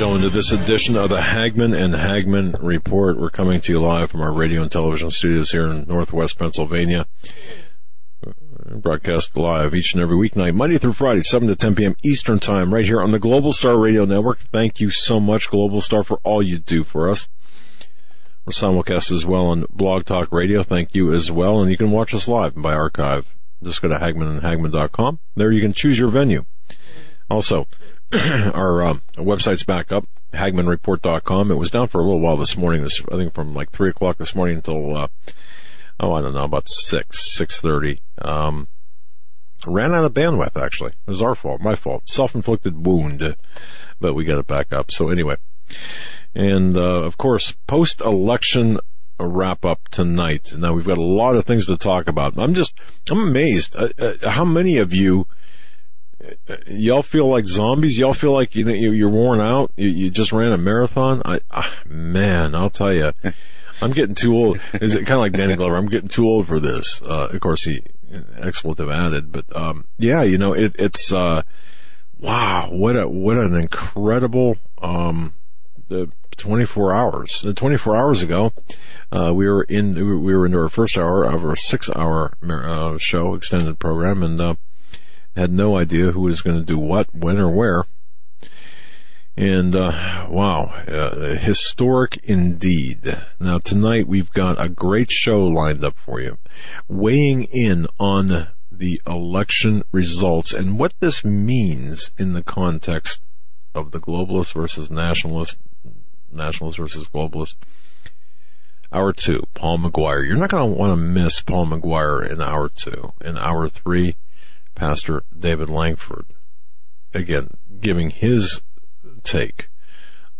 Gentlemen, to this edition of the Hagmann and Hagmann Report. We're coming to you live from our radio and television studios here in Northwest Pennsylvania. Broadcast live each and every weeknight, Monday through Friday, 7 to 10 p.m. Eastern Time, right here on the Global Star Radio Network. Thank you so much, Global Star, for all you do for us. We're simulcast as well on Blog Talk Radio. Thank you as well. And you can watch us live by archive. Just go to hagmannandhagmann.com. There you can choose your venue. Also, our uh, website's back up, hagmannreport.com. It was down for a little while this morning. This, I think from like 3 o'clock this morning until, uh, oh, I don't know, about 6, 6.30. Um, ran out of bandwidth, actually. It was our fault, my fault. Self-inflicted wound, but we got it back up. So anyway, and, uh, of course, post-election wrap up tonight. Now we've got a lot of things to talk about. I'm just, I'm amazed. Uh, uh, how many of you, y'all feel like zombies? Y'all feel like you know you're worn out? You, you just ran a marathon? I, ah, man, I'll tell you, I'm getting too old. Is it kind of like Danny Glover? I'm getting too old for this. Uh, of course, he expletive added, but um, yeah, you know, it, it's uh, wow, what a what an incredible um, the 24 hours. The 24 hours ago, uh, we were in we were into our first hour of our six hour uh, show extended program, and uh, had no idea who was going to do what, when, or where. And uh, wow, uh, historic indeed. Now tonight we've got a great show lined up for you, weighing in on the election results and what this means in the context of the globalist versus nationalist, nationalist versus globalist. Hour two, Paul McGuire. You're not going to want to miss Paul McGuire in hour two. In hour three, Pastor David Lankford. Again, giving his take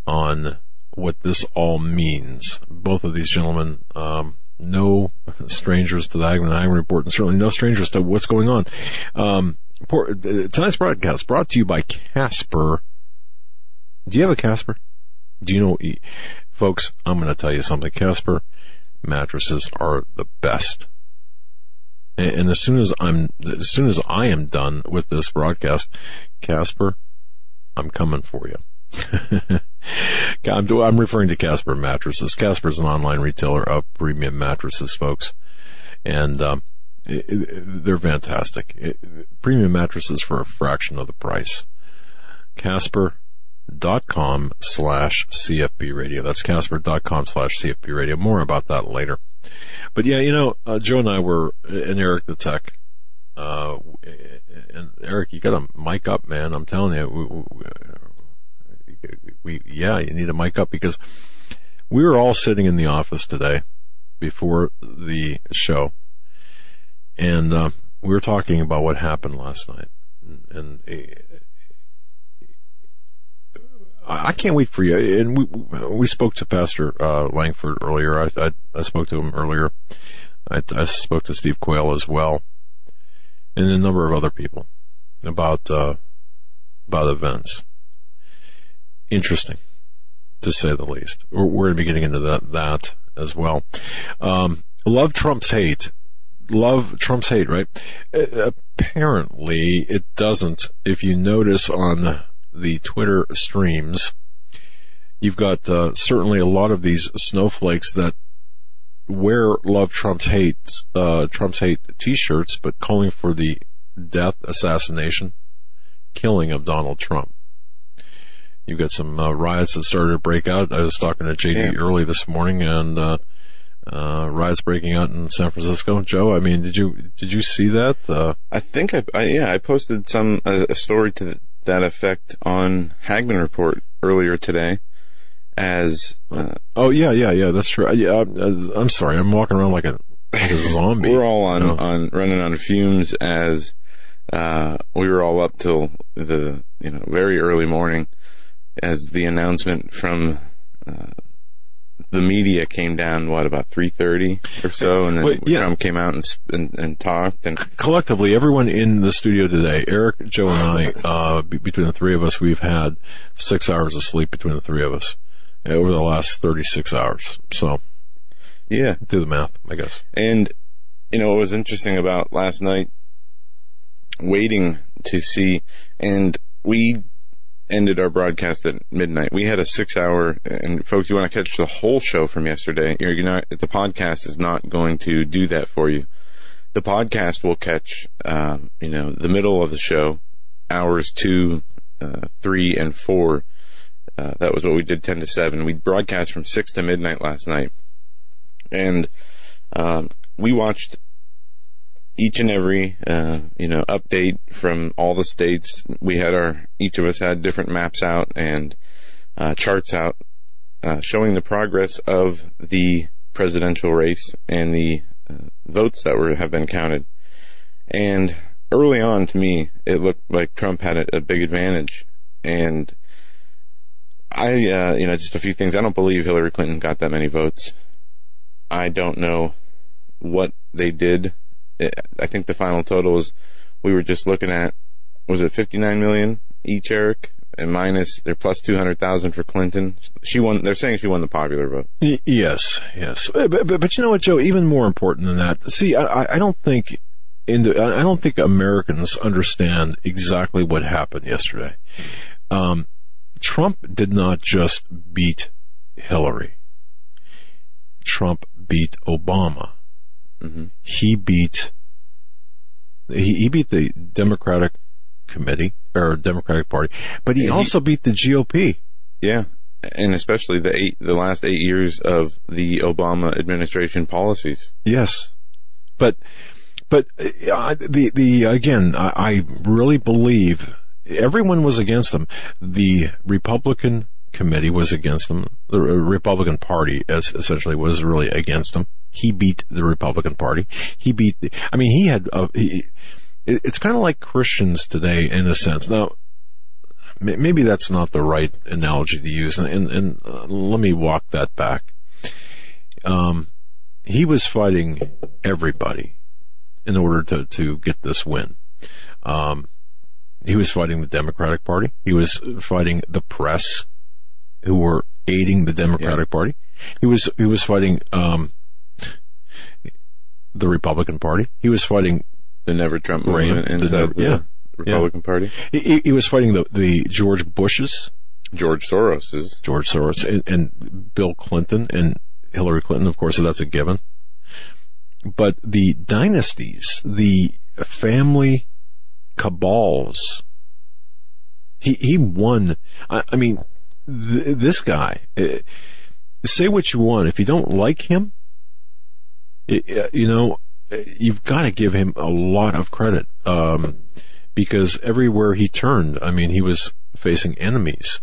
on what this all means. Both of these gentlemen, um, no strangers to the Hagmann Hagmann Report, and certainly no strangers to what's going on. Um, poor, tonight's broadcast brought to you by Casper. Do you have a Casper? Do you know, folks? I'm going to tell you something. Casper mattresses are the best. And as soon as I'm, as soon as I am done with this broadcast, Casper, I'm coming for you. I'm, I'm referring to Casper mattresses. Casper is an online retailer of premium mattresses, folks, and um, it, it, they're fantastic. It, premium mattresses for a fraction of the price. Casper.com slash CFP radio. That's Casper.com slash CFP radio. More about that later. But yeah, you know, uh, Joe and I were, and Eric the tech, uh, and Eric, you got a mic up, man. I'm telling you, we, we, we, yeah, you need a mic up because we were all sitting in the office today before the show, and uh, we were talking about what happened last night, and. I can't wait for you. And we we spoke to Pastor uh, Lankford earlier. I, I, I spoke to him earlier. I, I, spoke to Steve Quayle as well, and a number of other people about uh, about events. Interesting, to say the least. We're, we're going to be getting into that that as well. Um, love Trump's hate. Love Trump's hate, right? Apparently, it doesn't. If you notice on the Twitter streams, you've got uh, certainly a lot of these snowflakes that wear "Love Trump's Hate" uh, Trump's hate T-shirts, but calling for the death, assassination, killing of Donald Trump. You've got some uh, riots that started to break out. I was talking to JD yeah. early this morning, and uh, uh, riots breaking out in San Francisco. Joe, I mean, did you did you see that? Uh, I think I, I, yeah I posted some a, story to the, that effect on Hagmann Report earlier today. As uh, oh yeah yeah yeah that's true. Yeah, I'm sorry. I'm walking around like a, like a zombie. we're all on you know? on running on fumes as uh, we were all up till the you know very early morning as the announcement from uh, the media came down. What about three thirty or so, and then Well, yeah. Trump came out and, and and talked and collectively, everyone in the studio today, Eric, Joe, and I, uh, be- between the three of us, we've had six hours of sleep between the three of us uh, over the last 36 hours. So yeah, do the math, I guess. And, you know, what was interesting about last night, waiting to see, and we ended our broadcast at midnight. We had a six hour, and folks, you want to catch the whole show from yesterday, you're not, the podcast is not going to do that for you. The podcast will catch, um, you know, the middle of the show, hours two, uh, three, and four. Uh, that was what we did 10 to 7. We broadcast from 6 to midnight last night. And um, we watched each and every uh, you know update from all the states. We had our each of us had different maps out and uh, charts out uh, showing the progress of the presidential race and the uh, votes that were have been counted. And early on, to me, it looked like Trump had a, a big advantage. And I, uh, you know, just a few things. I don't believe Hillary Clinton got that many votes. I don't know what they did. I think the final total was we were just looking at was it 59 million each, Eric, and minus they're plus 200,000 for Clinton. She won. They're saying she won the popular vote. Yes, yes. But, but, but you know what, Joe? Even more important than that. See, I, I- don't think in the, I don't think Americans understand exactly what happened yesterday. Um, Trump did not just beat Hillary. Trump beat Obama. Hmm He beat he, he beat the Democratic Committee or Democratic Party, but he- also beat the GOP. Yeah, and especially the eight, the last eight years of the Obama administration policies. Yes, but but uh, the the again, I, I really believe everyone was against him. The Republican committee was against him. The Republican Party, as essentially, was really against him. He beat the Republican Party. He beat. The, I mean, he had. Uh, he, it, it's kind of like Christians today, in a sense. Now, maybe that's not the right analogy to use, and and, and uh, let me walk that back. Um, he was fighting everybody in order to, to get this win. Um, he was fighting the Democratic Party. He was fighting the press who were aiding the Democratic Party. He was, he was fighting, um, the Republican Party. He was fighting, The Never Trump movement the Never- the yeah, Republican Party. he- he, was fighting the, the George Bushes, George Soros is George Soros and, and Bill Clinton and Hillary Clinton, of course, so that's a given. But the dynasties, the family cabals, he, he won. I, I mean, th- this guy, uh, say what you want. If you don't like him, uh, you know, you've got to give him a lot of credit. Um, because everywhere he turned, I mean, he was facing enemies.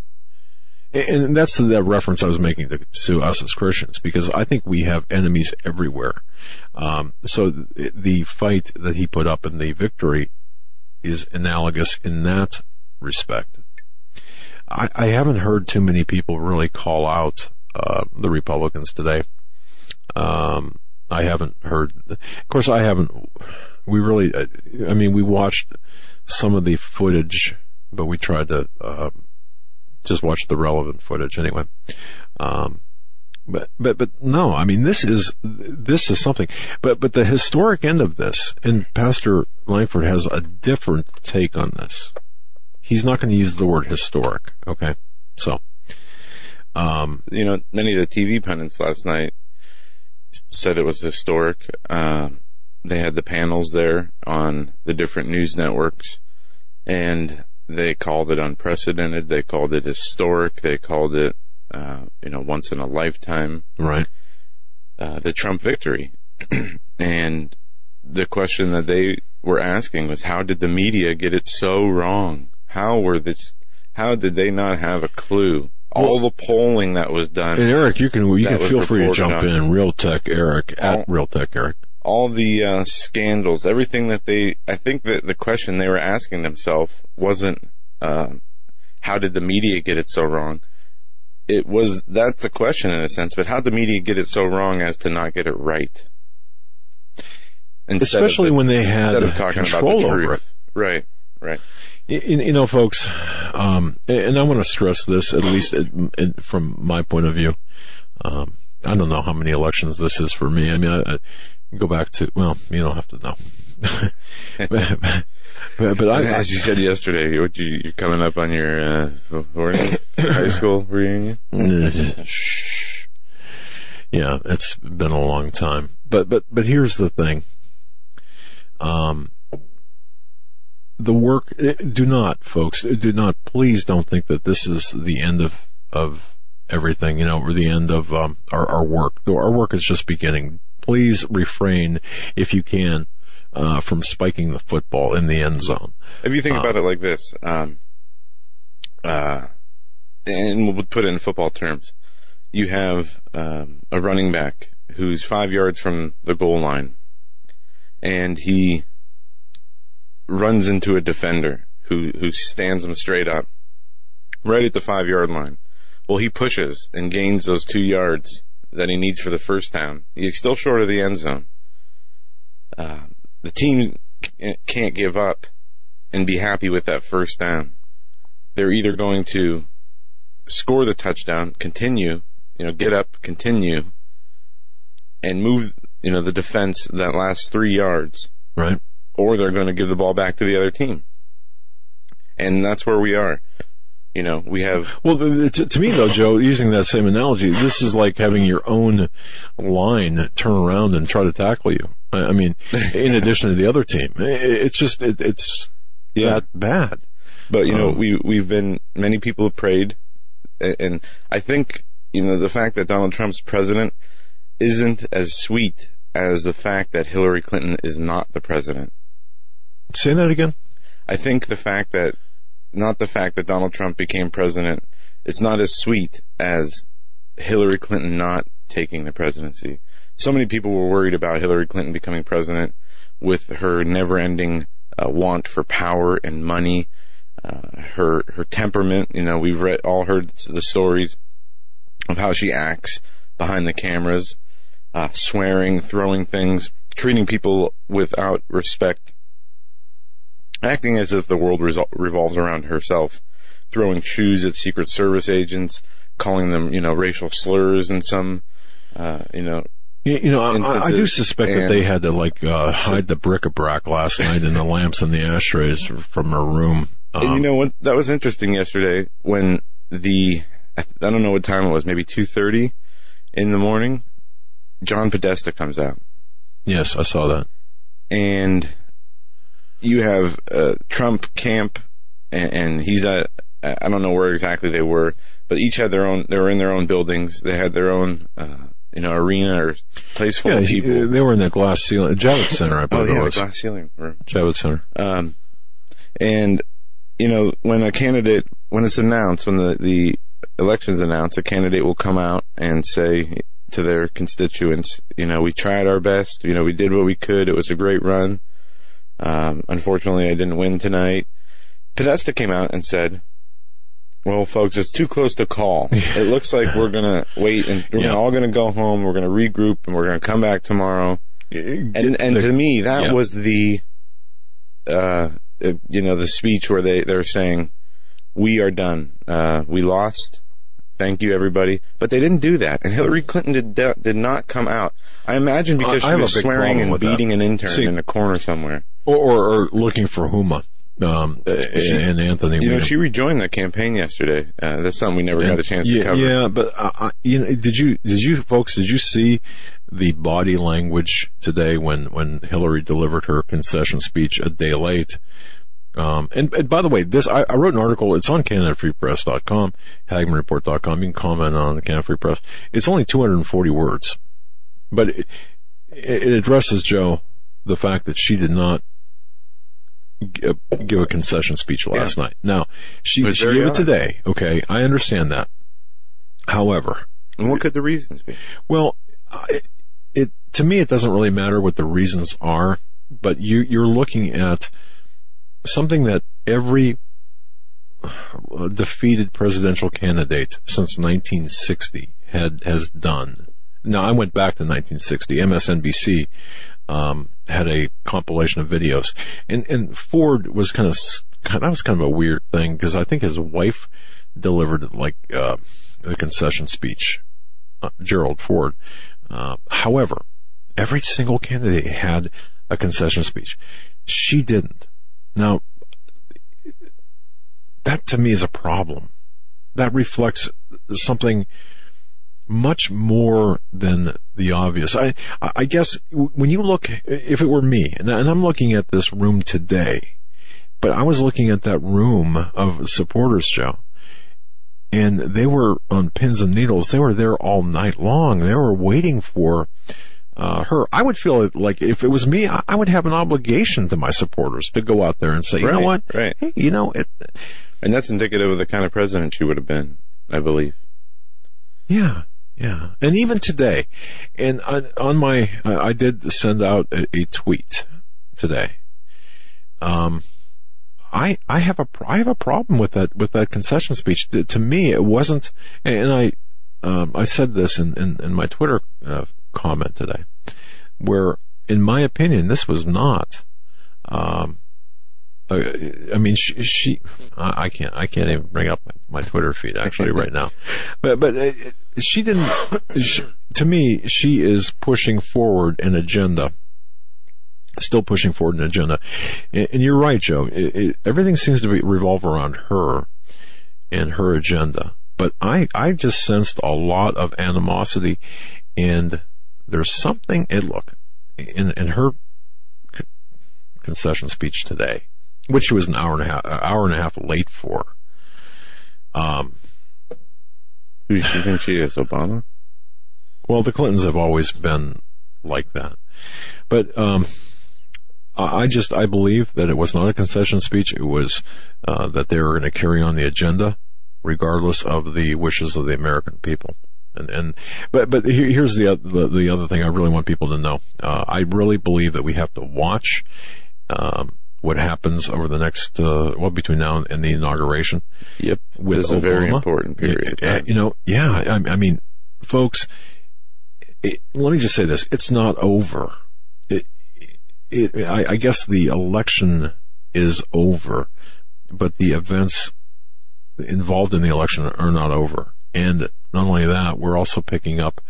And that's the reference I was making to, to us as Christians, because I think we have enemies everywhere. Um, so th- the fight that he put up and the victory is analogous in that respect. I, I haven't heard too many people really call out uh, the Republicans today. Um, I haven't heard. Of course, I haven't. We really. I mean, we watched some of the footage, but we tried to. Uh, just watch the relevant footage anyway. Um, but, but, but no, I mean, this is, this is something, but, but the historic end of this, and Pastor Lankford has a different take on this. He's not going to use the word historic. Okay. So, um, you know, many of the TV pundits last night said it was historic. Uh, they had the panels there on the different news networks, and they called it unprecedented. They called it historic. They called it, uh, you know, once in a lifetime. right. Uh, the Trump victory, and the question that they were asking was, how did the media get it so wrong? How were this? How did they not have a clue? All the polling that was done. And Eric, you can, you can feel free to jump on. in. Real Tech Eric at Oh. Real Tech Eric. all the uh, scandals, everything that they, I think that the question they were asking themselves wasn't, uh, how did the media get it so wrong? It was that's the question in a sense, but how did the media get it so wrong as to not get it right? Instead Especially the- when they had instead of talking about the over truth. it. Right, right. You, know, folks, um, and I want to stress this, at least it, it, from my point of view. Um, I don't know how many elections this is for me. I mean, I, I go back to, well, you don't have to know. but, but, but I, As you said yesterday, what you, you're coming up on your uh, 40th high school reunion. Shh. Yeah, it's been a long time. But but but here's the thing. Um the work eh, do not folks do not please don't think that this is the end of of everything, you know, or the end of um our our work. Our work is just beginning. Please refrain if you can uh from spiking the football in the end zone. If you think Uh, about it like this, um, uh, and we'll put it in football terms, you have um, a running back who's five yards from the goal line, and he runs into a defender who who stands him straight up, right at the five yard line. Well, he pushes and gains those two yards that he needs for the first down. He's still short of the end zone. Uh, the team can't give up and be happy with that first down. They're either going to score the touchdown, continue, you know, get up, continue, and move, you know, the defense that last three yards, Right? Or they're going to give the ball back to the other team. And that's where we are. You know, we have, Well, to, to me though, Joe, using that same analogy, this is like having your own line turn around and try to tackle you. I, I mean, in addition to the other team, it's just it, it's Yeah. that bad. but you know, Um, we, we've been, many people have prayed, and I think, you know, the fact that Donald Trump's president isn't as sweet as the fact that Hillary Clinton is not the president. Say that again. I think the fact that, not the fact that Donald Trump became president, it's not as sweet as Hillary Clinton not taking the presidency. So many people were worried about Hillary Clinton becoming president with her never-ending uh, want for power and money, uh, her her temperament. You know, we've read all heard the stories of how she acts behind the cameras, uh, swearing, throwing things, treating people without respect acting as if the world resol- revolves around herself, throwing shoes at Secret Service agents, calling them, you know, racial slurs in some, uh, you know, You, know, I, I do suspect that they had to like uh, hide the bric-a-brac last night and the lamps and the ashtrays from her room. and you Um, know what? That was interesting yesterday when the, I I don't know what time it was, maybe 2.30 in the morning, John Podesta comes out. yes, I saw that. and you have uh, Trump camp, and, and he's at I don't know where exactly they were, but each had their own. They were in their own buildings. They had their own, uh, you know, arena or place full Yeah, of people. they were in that glass ceiling, Javits Center, I oh believe yeah, it the was. glass ceiling room. Javits Center. Um, and you know, when a candidate, when it's announced, when the the election's announced, a candidate will come out and say to their constituents, you know, we tried our best. You know, we did what we could. It was a great run. Um, unfortunately, I didn't win tonight. Podesta came out and said, "Well, folks, it's too close to call. It looks like we're gonna wait and we're Yeah. all gonna go home. We're gonna regroup and we're gonna come back tomorrow." And and The- to me, that yeah. was the, uh, uh, you know, the speech where they they're saying, "We are done. Uh, we lost. Thank you, everybody." But they didn't do that, and Hillary Clinton did did not come out. I imagine because I she a was swearing and with that. beating an intern See- in a corner somewhere. or, or, or looking for Huma, um, and Anthony. You know, she rejoined the campaign yesterday. Uh, that's something we never got a chance yeah, to cover. Yeah, but uh, you know, did you did you folks did you see the body language today when when Hillary delivered her concession speech a day late? Um, and, and by the way, this I, I wrote an article. It's on CanadaFreePress.com, HagmannReport.com. You can comment on the Canada Free Press. It's only 240 words, but it, it addresses Joe the fact that she did not give a concession speech last night. Now she she gave it today. Okay, I understand that. However, And what could the reasons be? well, I- it to me it doesn't really matter what the reasons are, but you you're looking at something that every uh, defeated presidential candidate since 1960 had has done. Now I went back to 1960. MSNBC um, had a compilation of videos, and and Ford was kind of that was kind of a weird thing because I think his wife delivered like uh, a concession speech, uh, Gerald Ford. Uh, however, every single candidate had a concession speech. She didn't. Now, that to me is a problem. That reflects something much more than the obvious. I, I guess when you look, if it were me, and I'm looking at this room today, but I was looking at that room of supporters Joe, and they were on pins and needles. They were there all night long. They were waiting for uh, her. I would feel like if it was me, I, would have an obligation to my supporters to go out there and say, you right, know what, right? Hey, you know it. And that's indicative of the kind of president she would have been, I believe. Yeah, yeah. And even today, and on, on my, I did send out a, a tweet today. Um, I I have a I have a problem with that with that concession speech. To, to me, it wasn't, and I um, I said this in in, in my Twitter uh, comment today, where in my opinion, this was not. Um, I mean, she, she I can't, I can't even bring up my, Twitter feed actually right now, but, but uh, she didn't, she, to me, she is pushing forward an agenda still pushing forward an agenda. And, and you're right, Joe. It, it, everything seems to be, revolve around her and her agenda. But I, I just sensed a lot of animosity and there's something, it look, in, in her concession speech today, which she was an hour and a half, an hour and a half late for. Um, who do you think she is, Obama? Well, the Clintons have always been like that. But, um, I just I believe that it was not a concession speech. It was uh, that they were going to carry on the agenda, regardless of the wishes of the American people. And and but but here's the the, the other thing I really want people to know. Uh, I really believe that we have to watch. Um, what happens over the next uh, well between now and the inauguration? Yep, with it's a very important period. you know, yeah. I, I mean, folks, it, let me just say this: it's not over. It, it, I, I guess the election is over, but the events involved in the election are not over. And not only that, we're also picking up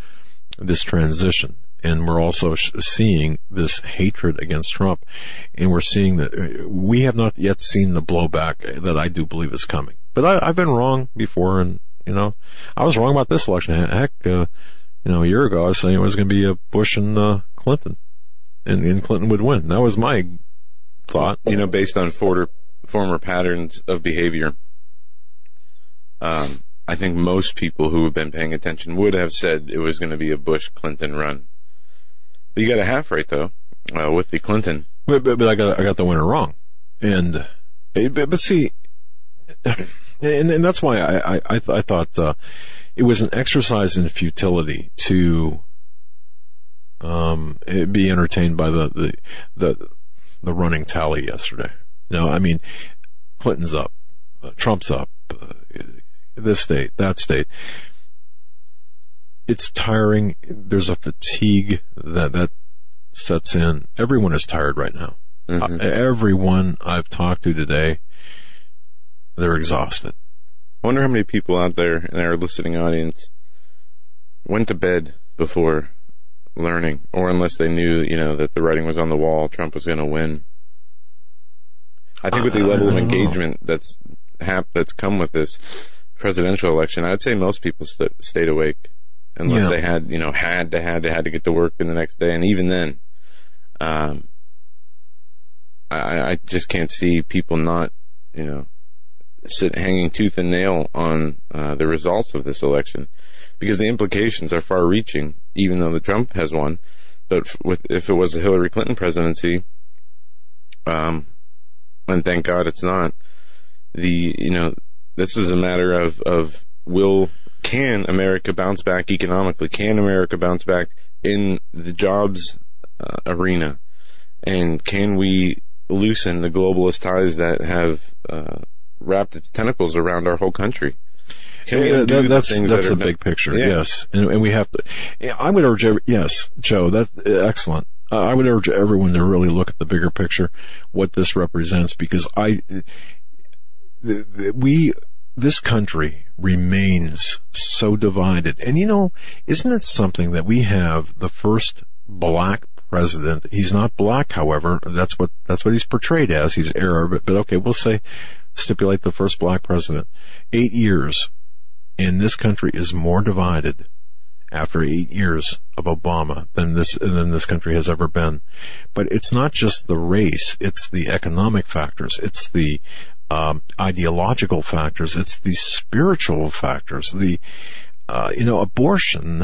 this transition and we're also seeing this hatred against Trump, and we're seeing that we have not yet seen the blowback that I do believe is coming. But I, have been wrong before, and you know, I was wrong about this election. Heck, uh, you know, a year ago I was saying it was going to be a Bush and uh, Clinton and, and Clinton would win. That was my thought. You know, based on former, former patterns of behavior, um, I think most people who have been paying attention would have said it was going to be a Bush Clinton run. But you got a half right though uh, with the Clinton. But, but, but, I got I got the winner wrong, and eh, but, but see, and, and that's why I I, I, th- I thought uh, it was an exercise in futility to um, be entertained by the, the, the, the running tally yesterday. No, I mean, Clinton's up, uh, Trump's up, uh, this state, that state. It's tiring. There's a fatigue that, that sets in. Everyone is tired right now. Mm-hmm. Everyone I've talked to today, they're exhausted. I wonder how many people out there in our listening audience went to bed before learning, or unless they knew, you know, that the writing was on the wall, Trump was going to win. I think with the level of engagement that's hap- that's come with this presidential election, I'd say most people st- stayed awake unless yeah. they had, you know, had to had to had to get to work in the next day, and even then, um, I, I just can't see people not, you know, sit hanging tooth and nail on uh, the results of this election because the implications are far reaching, even though the Trump has won. But with, if it was a Hillary Clinton presidency, um, and thank God it's not, the, you know, this is a matter of, of will, can America bounce back economically? Can America bounce back in the jobs uh, arena? And can we loosen the globalist ties that have, uh, wrapped its tentacles around our whole country. Can we Yeah, undo that- the that's things that's that the big picture. Yeah. Yes, and, and we have to. I would urge every, yes, Joe. That's excellent. Uh, I would urge everyone to really look at the bigger picture, what this represents, because I, the, the, we, this country remains so divided. And you know, isn't it something that we have the first black president? He's not black, however. That's what that's what he's portrayed as. He's Arab, but, but okay, we'll say stipulate the first black president. Eight years and this country is more divided after eight years of Obama than this than this country has ever been. But it's not just the race; it's the economic factors, it's the um, ideological factors, it's the spiritual factors, the uh, you know abortion,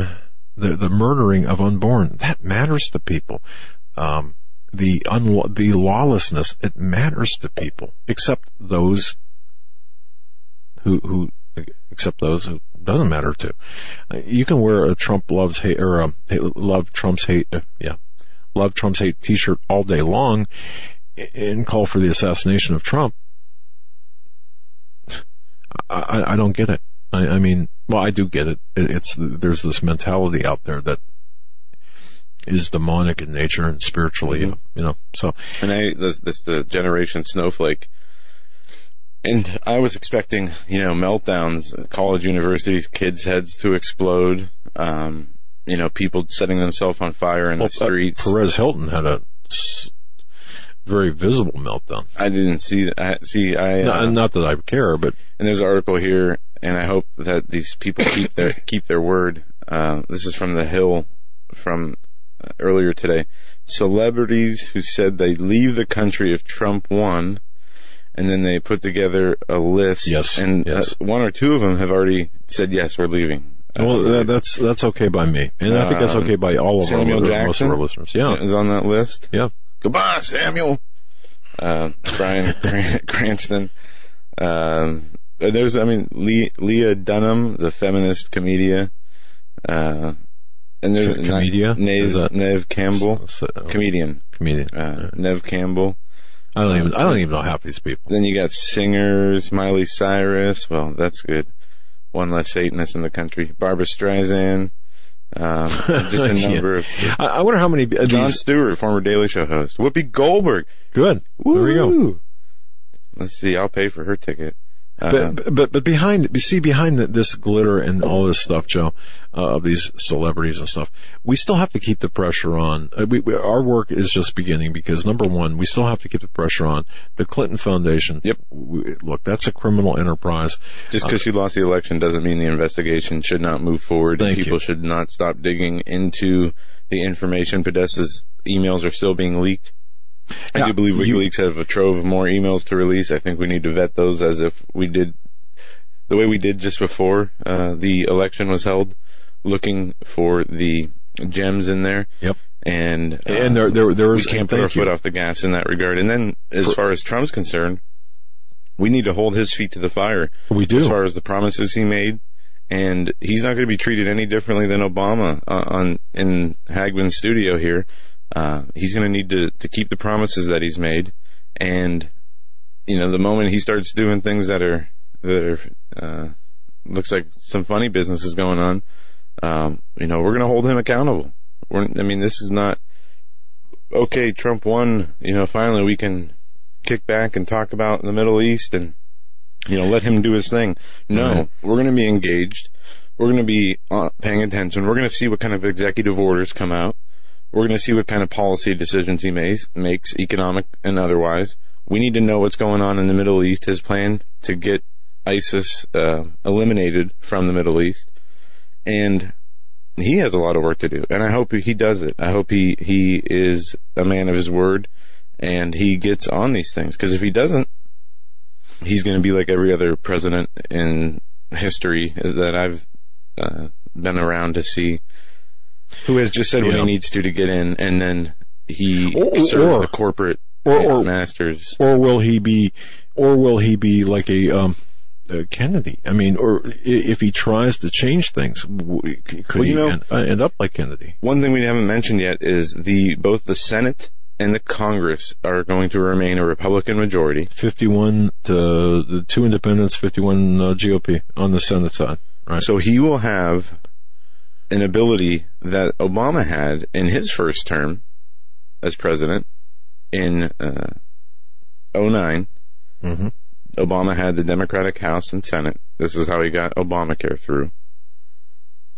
the the murdering of unborn that matters to people. Um, the unlaw the lawlessness it matters to people, except those who who except those who doesn't matter to. Uh, You can wear a Trump loves hate or a love Trump's hate, uh, yeah, love Trump's hate T-shirt all day long, and call for the assassination of Trump. I, I, don't get it. I, I mean, well, I do get it. it. It's there's this mentality out there that is demonic in nature and spiritually, Mhm. you know. So And I, this, this the generation snowflake. And I was expecting, you know, meltdowns, college universities, kids' heads to explode, um, you know, people setting themselves on fire in Well, the streets. Uh, Perez Hilton had a very visible meltdown. I didn't see that. I- See, I, uh, not that I care, but and there's an article here, and I hope that these people keep their keep their word. Uh, this is from the Hill from uh, earlier today. Celebrities who said they'd leave the country if Trump won, and then they put together a list. Yes, and yes. Uh, one or two of them have already said yes, we're leaving. well, Uh, that, that's that's okay by me, and I think that's Um, okay by all of Samuel our most Jackson? of our listeners. Yeah, is on that list. yeah. Goodbye, Samuel. Uh, Brian Cranston. Um, there's, I mean, Le- Leah Dunham, the feminist comedia. Uh, and there's Comedia? Neve, Is that- Neve Campbell, S- uh, comedian. comedian. Uh, Neve Campbell. I don't even I don't even know half these people. Then you got singers, Miley Cyrus. Well, that's good. One less Satanist in the country. Barbra Streisand. Um, just a Yeah. number of I, I wonder how many uh, John these. Stewart, former Daily Show host. Whoopi Goldberg. Good. There we go. Let's see. I'll pay for her ticket. Uh, But, but but behind you see behind the, this glitter and all this stuff, Joe, uh, of these celebrities and stuff, we still have to keep the pressure on. Uh, we, we, our work is just beginning because number one, we still have to keep the pressure on the Clinton Foundation. Yep. We, look, that's a criminal enterprise. just because she lost the election doesn't mean the investigation should not move forward. Thank People you. should not stop digging into the information. Podesta's emails are still being leaked. I Yeah, do believe you- WikiLeaks have a trove of more emails to release. I think we need to vet those as if we did the way we did just before uh, the election was held, looking for the gems in there. Yep. And uh, And there there there we can't put our thank you. foot off the gas in that regard. And then, as far as Trump's concerned, we need to hold his feet to the fire We do. as far as the promises he made. And he's not going to be treated any differently than Obama uh, on in Hagmann's studio here. Uh, he's going to need to to keep the promises that he's made. And you know, the moment he starts doing things that are that are uh, looks like some funny business is going on, um, you know, we're going to hold him accountable. We're, I mean, this is not okay. Trump won. You know, finally we can kick back and talk about the Middle East and you know let him do his thing. No, Right. we're going to be engaged. We're going to be uh, paying attention. We're going to see what kind of executive orders come out. We're going to see what kind of policy decisions he makes, makes economic and otherwise. We need to know what's going on in the Middle East. His plan to get ISIS uh, eliminated from the Middle East, and he has a lot of work to do. And I hope he does it. I hope he he is a man of his word, and he gets on these things. Because if he doesn't, he's going to be like every other president in history that I've uh, been around to see, who has just said what he needs to to get in, and then he Or- serves or- the corporate or- or- masters. or will he be, or will he be like a um, uh, Kennedy? I mean, or if he tries to change things, could Well, he know- end, uh, end up like Kennedy? One thing we haven't mentioned yet is the both the Senate and the Congress are going to remain a Republican majority. 51 to the two independents, 51 uh, GOP on the Senate side. Right. So he will have an ability that Obama had in his first term as president in uh, 9 hmm Obama had the Democratic House and Senate. This is how he got Obamacare through.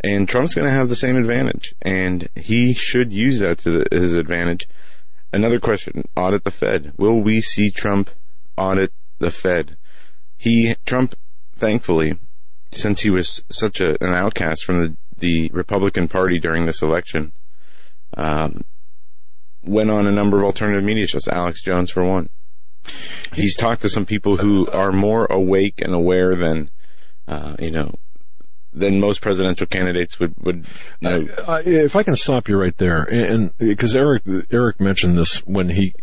And Trump's going to have the same advantage, and he should use that to the, his advantage. Another question: Audit the Fed. Will we see Trump audit the Fed? He Trump, thankfully, since he was such a, an outcast from the, the Republican Party during this election, um, went on a number of alternative media shows. Alex Jones, for one. He's talked to some people who are more awake and aware than, uh, you know, than most presidential candidates would would. You know, Uh, if I can stop you right there, and because Eric Eric mentioned this when he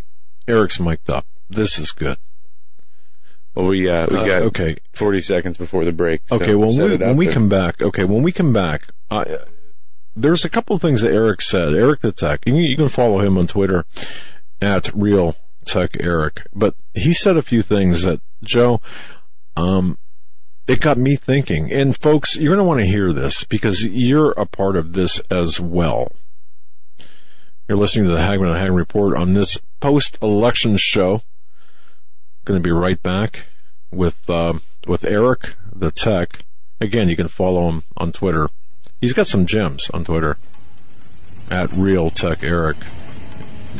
Eric's mic'd up. This is good. Well, we uh, we Uh, got okay. forty seconds before the break. so Okay, well, set we, when we come back, okay, when we come back, I, there's a couple of things that Eric said. Eric the Tech, you, you can follow him on Twitter at Real Tech Eric, but he said a few things that Joe, um, it got me thinking. And folks, you're going to want to hear this because you're a part of this as well. You're listening to the Hagmann and Hagmann Report on this post-election show. Going to be right back with uh, with Eric the Tech. Again, you can follow him on Twitter. He's got some gems on Twitter at Real Tech Eric.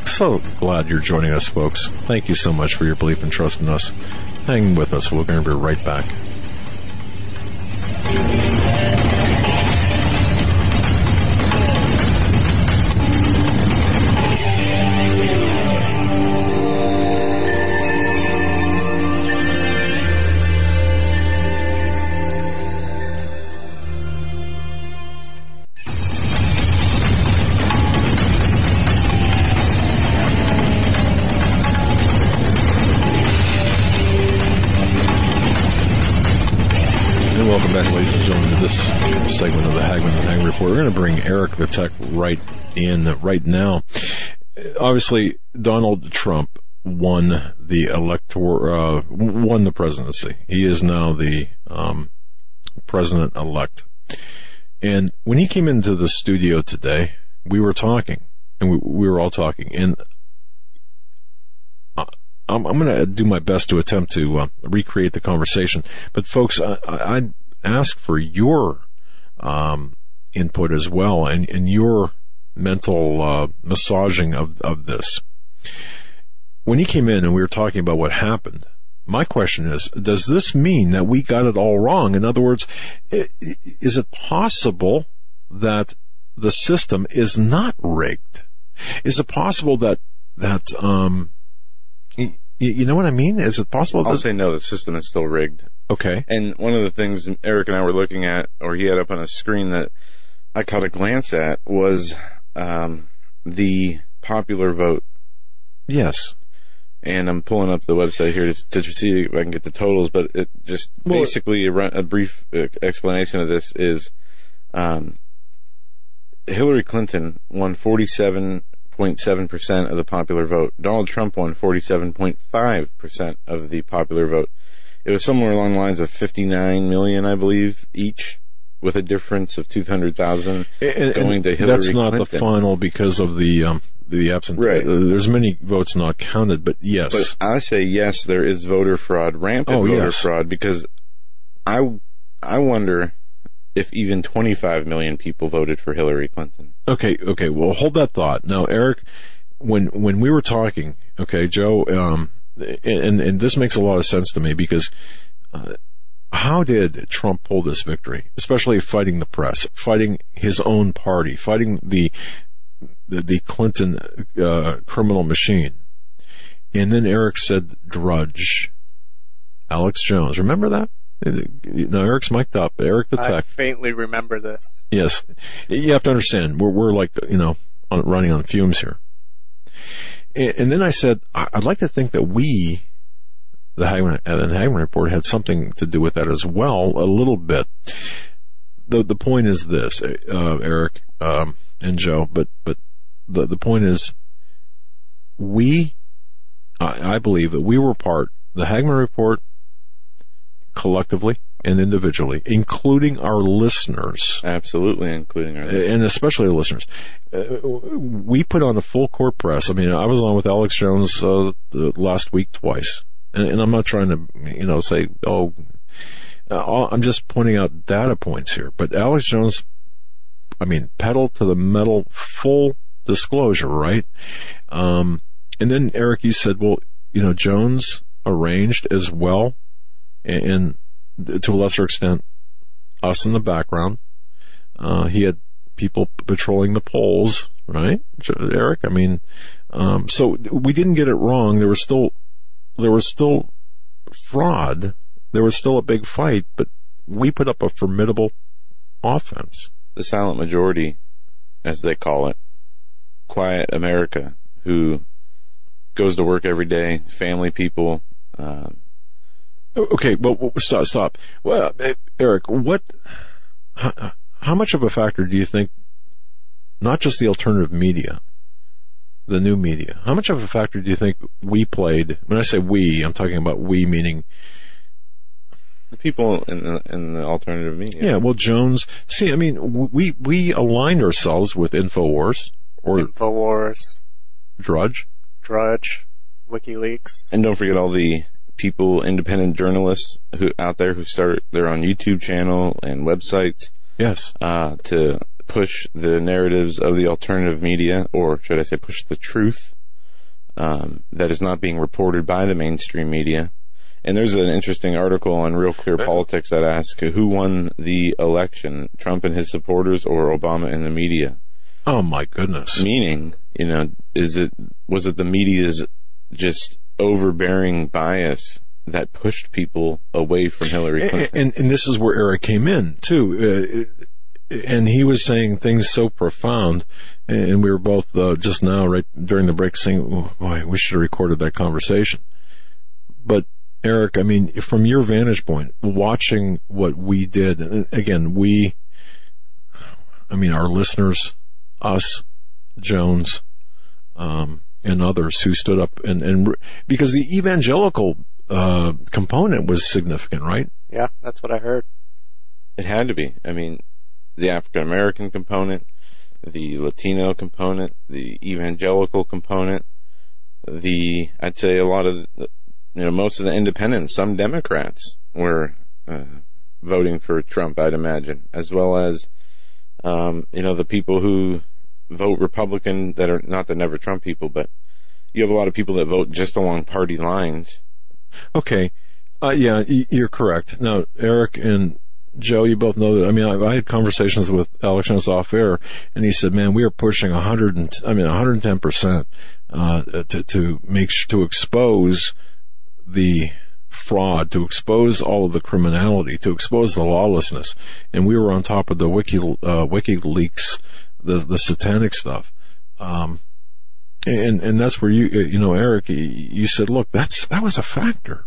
So glad you're joining us, folks. Thank you so much for your belief and trust in us. Hang with us. We're going to be right back. We're going to bring Eric the Tech right in right now. Obviously, Donald Trump won the elector, uh, won the presidency. He is now the um, president elect. And when he came into the studio today, we were talking, and we, we were all talking, and I'm, I'm going to do my best to attempt to uh, recreate the conversation. But folks, I, ask for your um, input as well and, and your mental uh, massaging of, of this. When he came in and we were talking about what happened, my question is, does this mean that we got it all wrong? In other words, is it possible that the system is not rigged? Is it possible that, that, um, you, you know what I mean? Is it possible? I'll say no. The system is still rigged. okay. And one of the things Eric and I were looking at, or he had up on a screen that I caught a glance at, was um, the popular vote. Yes. And I'm pulling up the website here to, to see if I can get the totals, but it just Well- basically a, run, a brief explanation of this is um, Hillary Clinton won 47.7% of the popular vote. Donald Trump won 47.5% of the popular vote. It was somewhere along the lines of 59 million, I believe, each, with a difference of 200,000 going and to Hillary That's not the final because of the um, the absentee. Right. Uh, There's many votes not counted, but yes. But I say yes, there is voter fraud, rampant Oh, voter yes. fraud, because I, I wonder if even 25 million people voted for Hillary Clinton. Okay, okay. Well, hold that thought. Now, Eric, when when we were talking, okay, Joe, um, and and this makes a lot of sense to me because uh, how did Trump pull this victory? Especially fighting the press, fighting his own party, fighting the the, the Clinton uh, criminal machine, and then Eric said, "Drudge." Alex Jones, remember that? No, Eric's mic'd up. Eric the tech. I faintly remember this. Yes, you have to understand. We're we're like you know on, running on fumes here. And, and then I said I'd like to think that we, the Hagmann and Hagmann report, had something to do with that as well, a little bit. the The point is this, uh, Eric um, and Joe, but but the the point is we, I, I believe that we were part, the Hagmann Report, collectively and individually, including our listeners, Absolutely, including our. and especially the listeners. Uh, we put on a full court press. I mean, I was on with Alex Jones uh, last week twice, and, and I'm not trying to, you know, say, oh, uh, I'm just pointing out data points here. But Alex Jones, I mean, pedal to the metal, full disclosure, right? Um, and then Eric, you said, well, you know, Jones arranged as well, and, and to a lesser extent, us in the background. Uh, he had people patrolling the polls, right, Eric? I mean, um, so we didn't get it wrong. There was still, there was still fraud. There was still a big fight, but we put up a formidable offense. the silent majority, as they call it, quiet America, who goes to work every day, family people. Um, Okay, but well, stop, stop. Well, eh, Eric, what, how, how much of a factor do you think, not just the alternative media, the new media, how much of a factor do you think we played? When I say we, I'm talking about we meaning, the people in the, in the alternative media. yeah, well, Jones, see, I mean, we, we aligned ourselves with InfoWars or Infowars, Drudge. Drudge, WikiLeaks. And don't forget all the people, independent journalists who out there who start their own YouTube channel and websites Yes. uh, to push the narratives of the alternative media, or should I say, push the truth um, that is not being reported by the mainstream media. And there's an interesting article on Real Clear Politics that asks who won the election, Trump and his supporters, or Obama and the media. Oh my goodness. Meaning, you know, is it was it the media's just overbearing bias that pushed people away from Hillary And, Clinton? and, and this is where Eric came in too. Uh, and he was saying things so profound, and we were both uh, just now, right during the break, saying, oh, "Boy, we should have recorded that conversation." But Eric, I mean, from your vantage point, watching what we did, and again, we, I mean, our listeners, us, Jones, um, and others who stood up and, and because the evangelical uh, component was significant, right? Yeah, that's what I heard. It had to be. I mean, the African American component, the Latino component, the evangelical component, the I'd say a lot of the, you know most of the independents, some Democrats were uh, voting for Trump. I'd imagine, as well as um, you know the people who vote Republican that are not the never Trump people, but you have a lot of people that vote just along party lines. Okay. Uh, yeah, you're correct. Now, Eric and Joe, you both know that. I mean, I, I had conversations with Alex Jones off air, and he said, "Man, we are pushing 100, and, I mean, 110 percent uh, to to make to expose the fraud, to expose all of the criminality, to expose the lawlessness." And we were on top of the wiki uh, WikiLeaks, the the satanic stuff. Um, and and that's where you you know Eric you- you said look that's that was a factor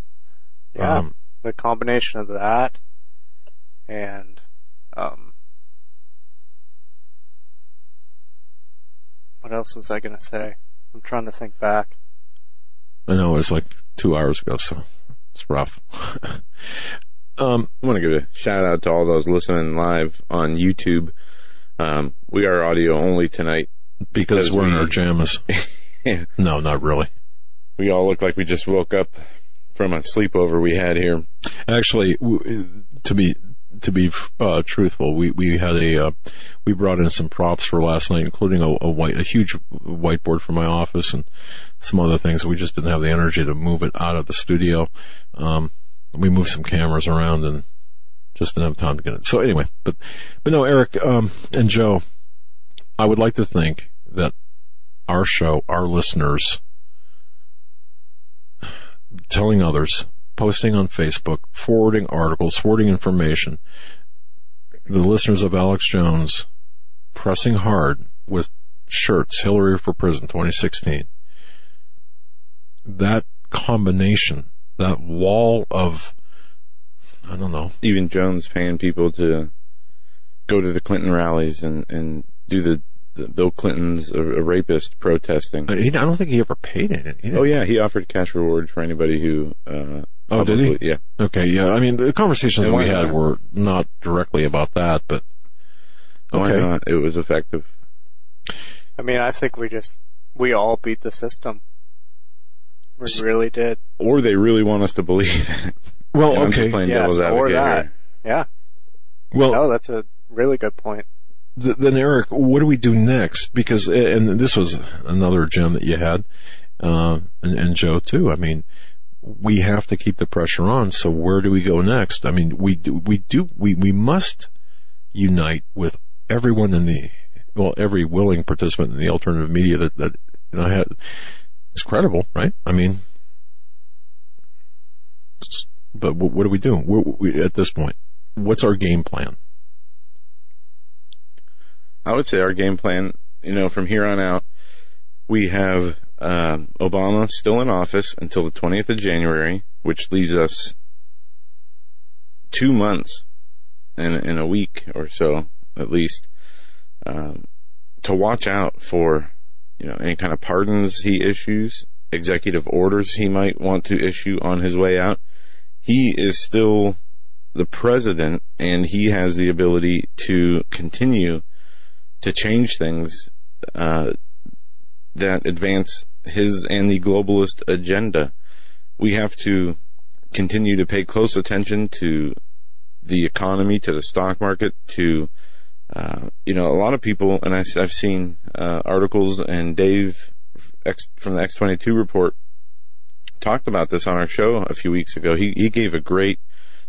Yeah, Um, the combination of that and um, what else was I gonna say? I'm trying to think back. I know it was like two hours ago so it's rough um I want to give a shout out to all those listening live on YouTube. Um, we are audio only tonight. because Because we're in we- our jammies no not really We all look like we just woke up from a sleepover we had here. actually to be to be uh, truthful we we had a uh, we brought in some props for last night including a, a white a huge whiteboard for my office and some other things. We just didn't have the energy to move it out of the studio. Um we moved some cameras around and just didn't have time to get it. So anyway but but no eric um and joe i would like to think that our show our listeners telling others posting on Facebook, forwarding articles, forwarding information. The listeners of Alex Jones pressing hard with shirts, Hillary for Prison 2016. That combination, that wall of, I don't know, Even Jones paying people to go to the Clinton rallies and, and do the the Bill Clinton's a, a rapist protesting. He, I don't think he ever paid it. Oh yeah, he offered cash reward for anybody who. Uh, Oh, did he? Yeah. Okay, yeah. I mean, the conversations we had not? were not directly about that, but Why okay. not? It was effective. I mean, I think we just we all beat the system. We S- really did. Or they really want us to believe that. Well, And I'm okay. playing Yes, devil's or that. Yeah. Well, No, that's a really good point. th- then Eric, what do we do next? Because, and this was another gem that you had, uh, and, and Joe too. I mean, we have to keep the pressure on. So where do we go next? I mean, we do, we do, we, we must unite with everyone in the, well, every willing participant in the alternative media that, that, had, is credible, right? I mean, but what, do we do What- we, at this point? What's our game plan? I would say our game plan, you know, from here on out, we have um, Obama still in office until the 20th of January, which leaves us two months in, in a week or so, at least, um, to watch out for, you know, any kind of pardons he issues, executive orders he might want to issue on his way out. He is still the president and he has the ability to continue to change things uh, that advance his and the globalist agenda. We have to continue to pay close attention to the economy, to the stock market, to uh, you know a lot of people, and I, have seen uh, articles and Dave X, from the X22 report talked about this on our show a few weeks ago. He he gave a great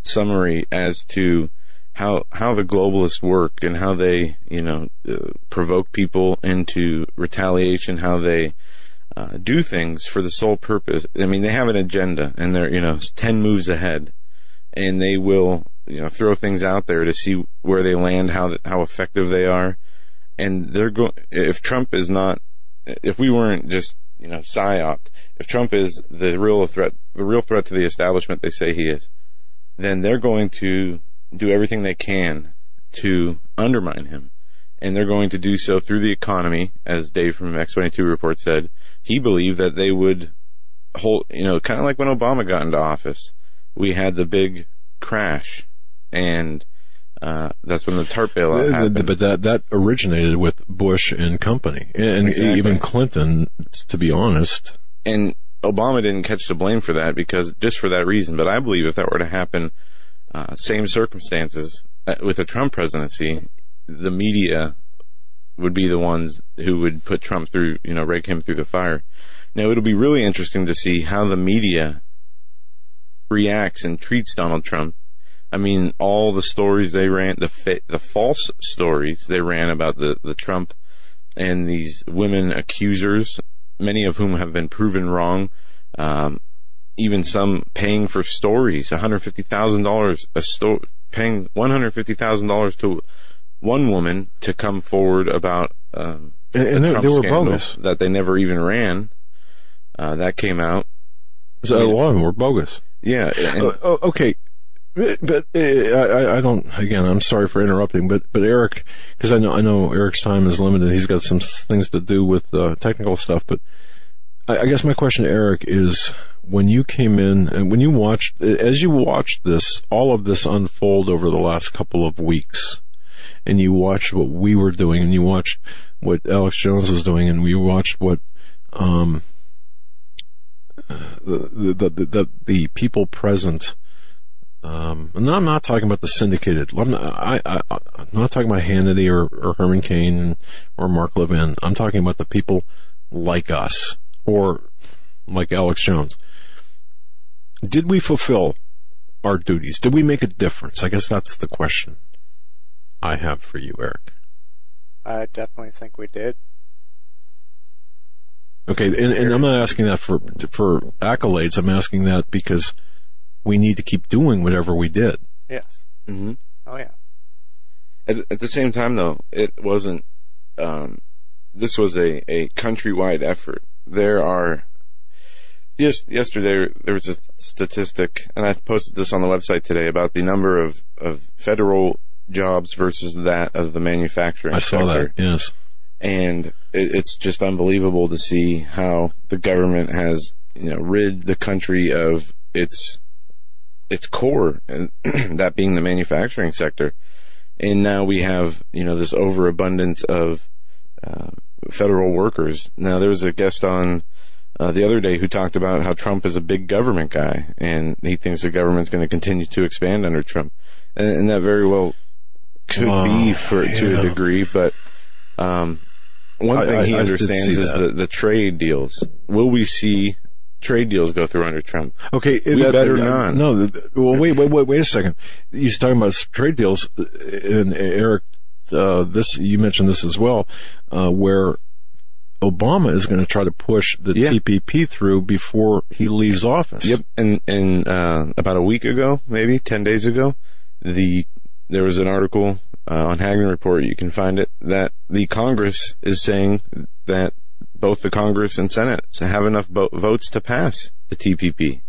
summary as to how how the globalists work and how they you know uh, provoke people into retaliation, how they uh, do things for the sole purpose. I mean, they have an agenda and they're you know ten moves ahead, and they will you know throw things out there to see where they land, how how effective they are, and they're going. If Trump is not, if we weren't just you know psyoped, if Trump is the real threat, the real threat to the establishment they say he is, then they're going to do everything they can to undermine him. And they're going to do so through the economy, as Dave from X22 report said. He believed that they would hold, you know, kind of like when Obama got into office. We had the big crash, and uh, that's when the TARP bailout happened. But that that originated with Bush and company, and Exactly. even Clinton. To be honest, and Obama didn't catch the blame for that because just for that reason. But I believe if that were to happen, uh, same circumstances uh, with a Trump presidency, the media would be the ones who would put Trump through, you know, rake him through the fire. Now it'll be really interesting to see how the media reacts and treats Donald Trump. I mean, all the stories they ran, the fa- the false stories they ran about the the Trump and these women accusers, many of whom have been proven wrong. Um, even some paying for stories, one hundred fifty thousand dollars a sto- paying one hundred fifty thousand dollars to one woman to come forward about um, and, and the they, Trump they were bogus. that they never even ran. Uh, that came out. So a lot of them were bogus. Yeah, and, Uh, okay, but, uh, I, I- I don't. Again, I'm sorry for interrupting, but but Eric, because I know I know Eric's time is limited. He's got some things to do with uh, technical stuff. But I, I guess my question to Eric is: when you came in and when you watched, as you watched this, all of this unfold over the last couple of weeks, and you watched what we were doing, and you watched what Alex Jones was doing, and we watched what. Um, the, the, the, the, the people present, um, and I'm not talking about the syndicated. I'm not, I, I, I'm not talking about Hannity or, or Herman Cain or Mark Levin. I'm talking about the people like us or like Alex Jones. Did we fulfill our duties? Did we make a difference? I guess that's the question I have for you, Eric. I definitely think we did. Okay, and, and I'm not asking that for for accolades. I'm asking that because we need to keep doing whatever we did. Yes. Mm-hmm. Oh yeah. At, at the same time, though, it wasn't. Um, this was a, a countrywide effort. There are. Yes, yesterday there was a statistic, and I posted this on the website today about the number of, of federal jobs versus that of the manufacturing I saw sector. that. Yes. and it, it's just unbelievable to see how the government has you know rid the country of its its core, and that being the manufacturing sector. And now we have you know this overabundance of uh, federal workers. Now there was a guest on uh, the other day who talked about how Trump is a big government guy and he thinks the government's going to continue to expand under Trump, and, and that very well could be for to a degree, but um, one I- thing I- he I understands is that. the, the trade deals. Will we see trade deals go through under Trump? Okay, We that- better not. No, well, wait, wait, wait, wait a second. You're talking about trade deals, uh, and Eric, uh, this you mentioned this as well, uh, where Obama is going to try to push the Yeah. TPP through before he leaves office. Yep, and and uh, about a week ago, maybe ten days ago, the there was an article uh, on Hagmann Report. You can find it that the Congress is saying that both the Congress and Senate have enough vo- votes to pass the TPP.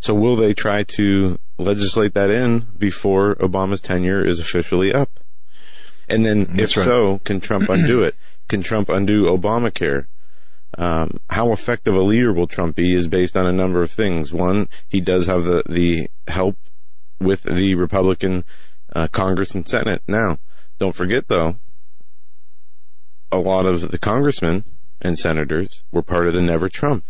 So will they try to legislate that in before Obama's tenure is officially up? And then, That's if right. so, can Trump undo it? Can Trump undo Obamacare? Um, how effective a leader will Trump be is based on a number of things. One, he does have the, the help with the Republican uh, Congress and Senate. Now, don't forget though, a lot of the congressmen and senators were part of the Never Trump.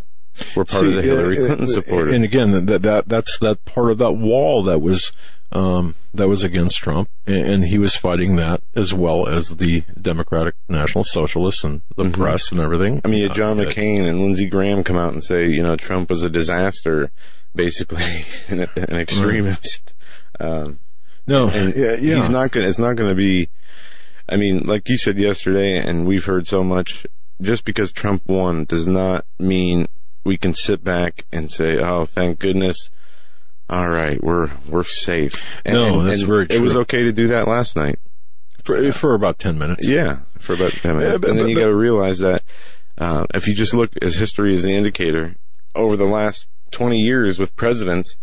Were part of the Hillary uh, Clinton uh, supporters. And again, that, that, that's that part of that wall that was, um, that was against Trump, and, he was fighting that as well as the Democratic National Socialists and the press and everything. Mm-hmm. I mean, John Uh, McCain and Lindsey Graham come out and say, you know, Trump was a disaster, basically an, an extremist. Um, No, and yeah, yeah. he's not going. It's not going to be. I mean, like you said yesterday, and we've heard so much. Just because Trump won does not mean we can sit back and say, "Oh, thank goodness." All right, we're we're safe. And, No, that's and very It was okay to do that last night. for, for about 10 minutes. Yeah, for about 10 minutes. Yeah, but- and then but- you got to realize that uh, if you just look as history as the indicator, over the last 20 years with presidents,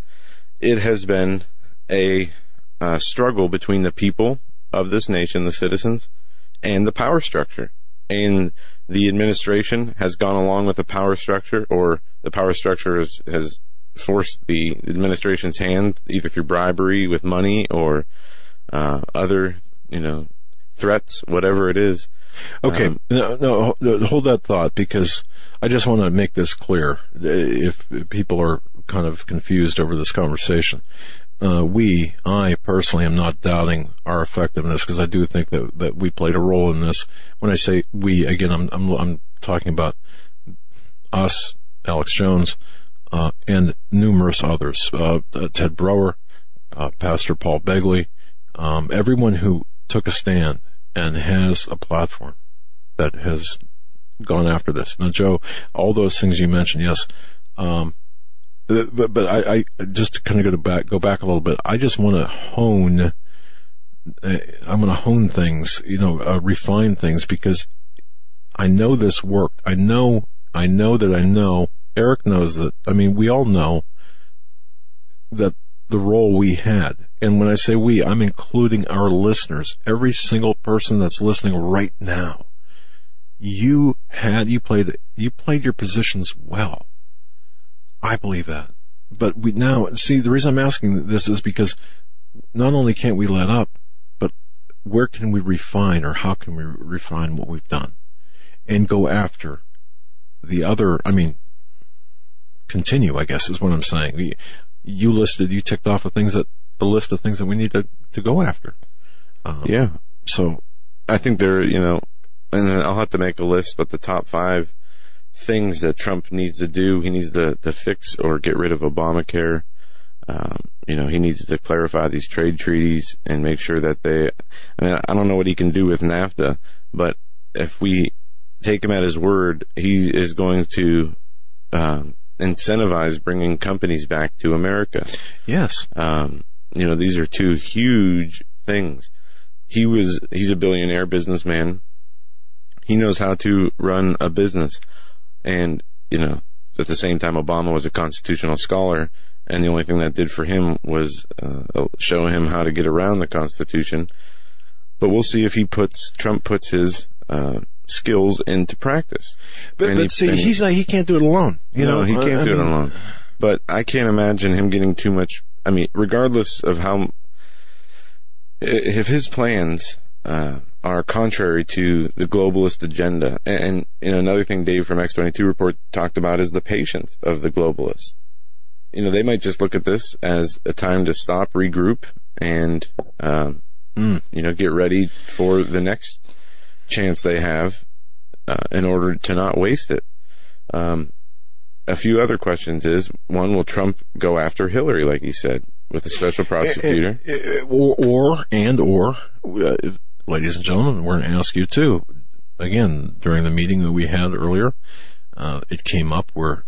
it has been a uh, struggle between the people of this nation, the citizens, and the power structure. And the administration has gone along with the power structure, or the power structure has, has forced the administration's hand either through bribery with money or uh, other, you know, threats, whatever it is. Okay, Um, no, no, hold that thought because I just want to make this clear. If people are kind of confused over this conversation, uh, we, I personally, am not doubting our effectiveness because I do think that that we played a role in this. When I say we, again, I'm I'm, I'm talking about us, Alex Jones, uh, and numerous others. Uh, Ted Brower, uh, Pastor Paul Begley, um, everyone who took a stand and has a platform that has gone after this. Now, Joe, all those things you mentioned, yes, um, but but I, I just to kind of go to back go back a little bit. I just want to hone. Uh, I'm going to hone things, you know, uh, refine things because I know this worked. I know, I know that I know. Eric knows that. I mean, we all know that the role we had. And when I say we, I'm including our listeners, every single person that's listening right now. You had, you played, you played your positions well. I believe that. But we now, see, the reason I'm asking this is because not only can't we let up, but where can we refine or how can we refine what we've done and go after the other, I mean, continue, I guess is what I'm saying. You listed, you ticked off the things that, the list of things that we need to, to go after. Um, Yeah. So, I think there, you know, and I'll have to make a list, but the top five things that Trump needs to do, he needs to, to fix or get rid of Obamacare. Um, you know, he needs to clarify these trade treaties and make sure that they, I mean, I don't know what he can do with NAFTA, but if we take him at his word, he is going to, um, incentivize bringing companies back to America. yes. Um, you know, these are two huge things. He was, he's a billionaire businessman. He knows how to run a business. And, you know, at the same time, Obama was a constitutional scholar. And the only thing that did for him was uh, show him how to get around the Constitution. But we'll see if he puts, Trump puts his uh, skills into practice. But, but see, he's not, he can't do it alone. You no, know, he can't I do it mean, alone. But I can't imagine him getting too much. I mean, regardless of how, if his plans uh, are contrary to the globalist agenda, and, and you know another thing Dave from X22 report talked about is the patience of the globalists. You know, they might just look at this as a time to stop, regroup, and um, Mm. you know get ready for the next chance they have uh, in order to not waste it. Um, a few other questions is one: Will Trump go after Hillary, like he said, with a special prosecutor? Eh, eh, Or, or and or, uh, ladies and gentlemen, we're going to ask you too. Again, during the meeting that we had earlier, uh, it came up where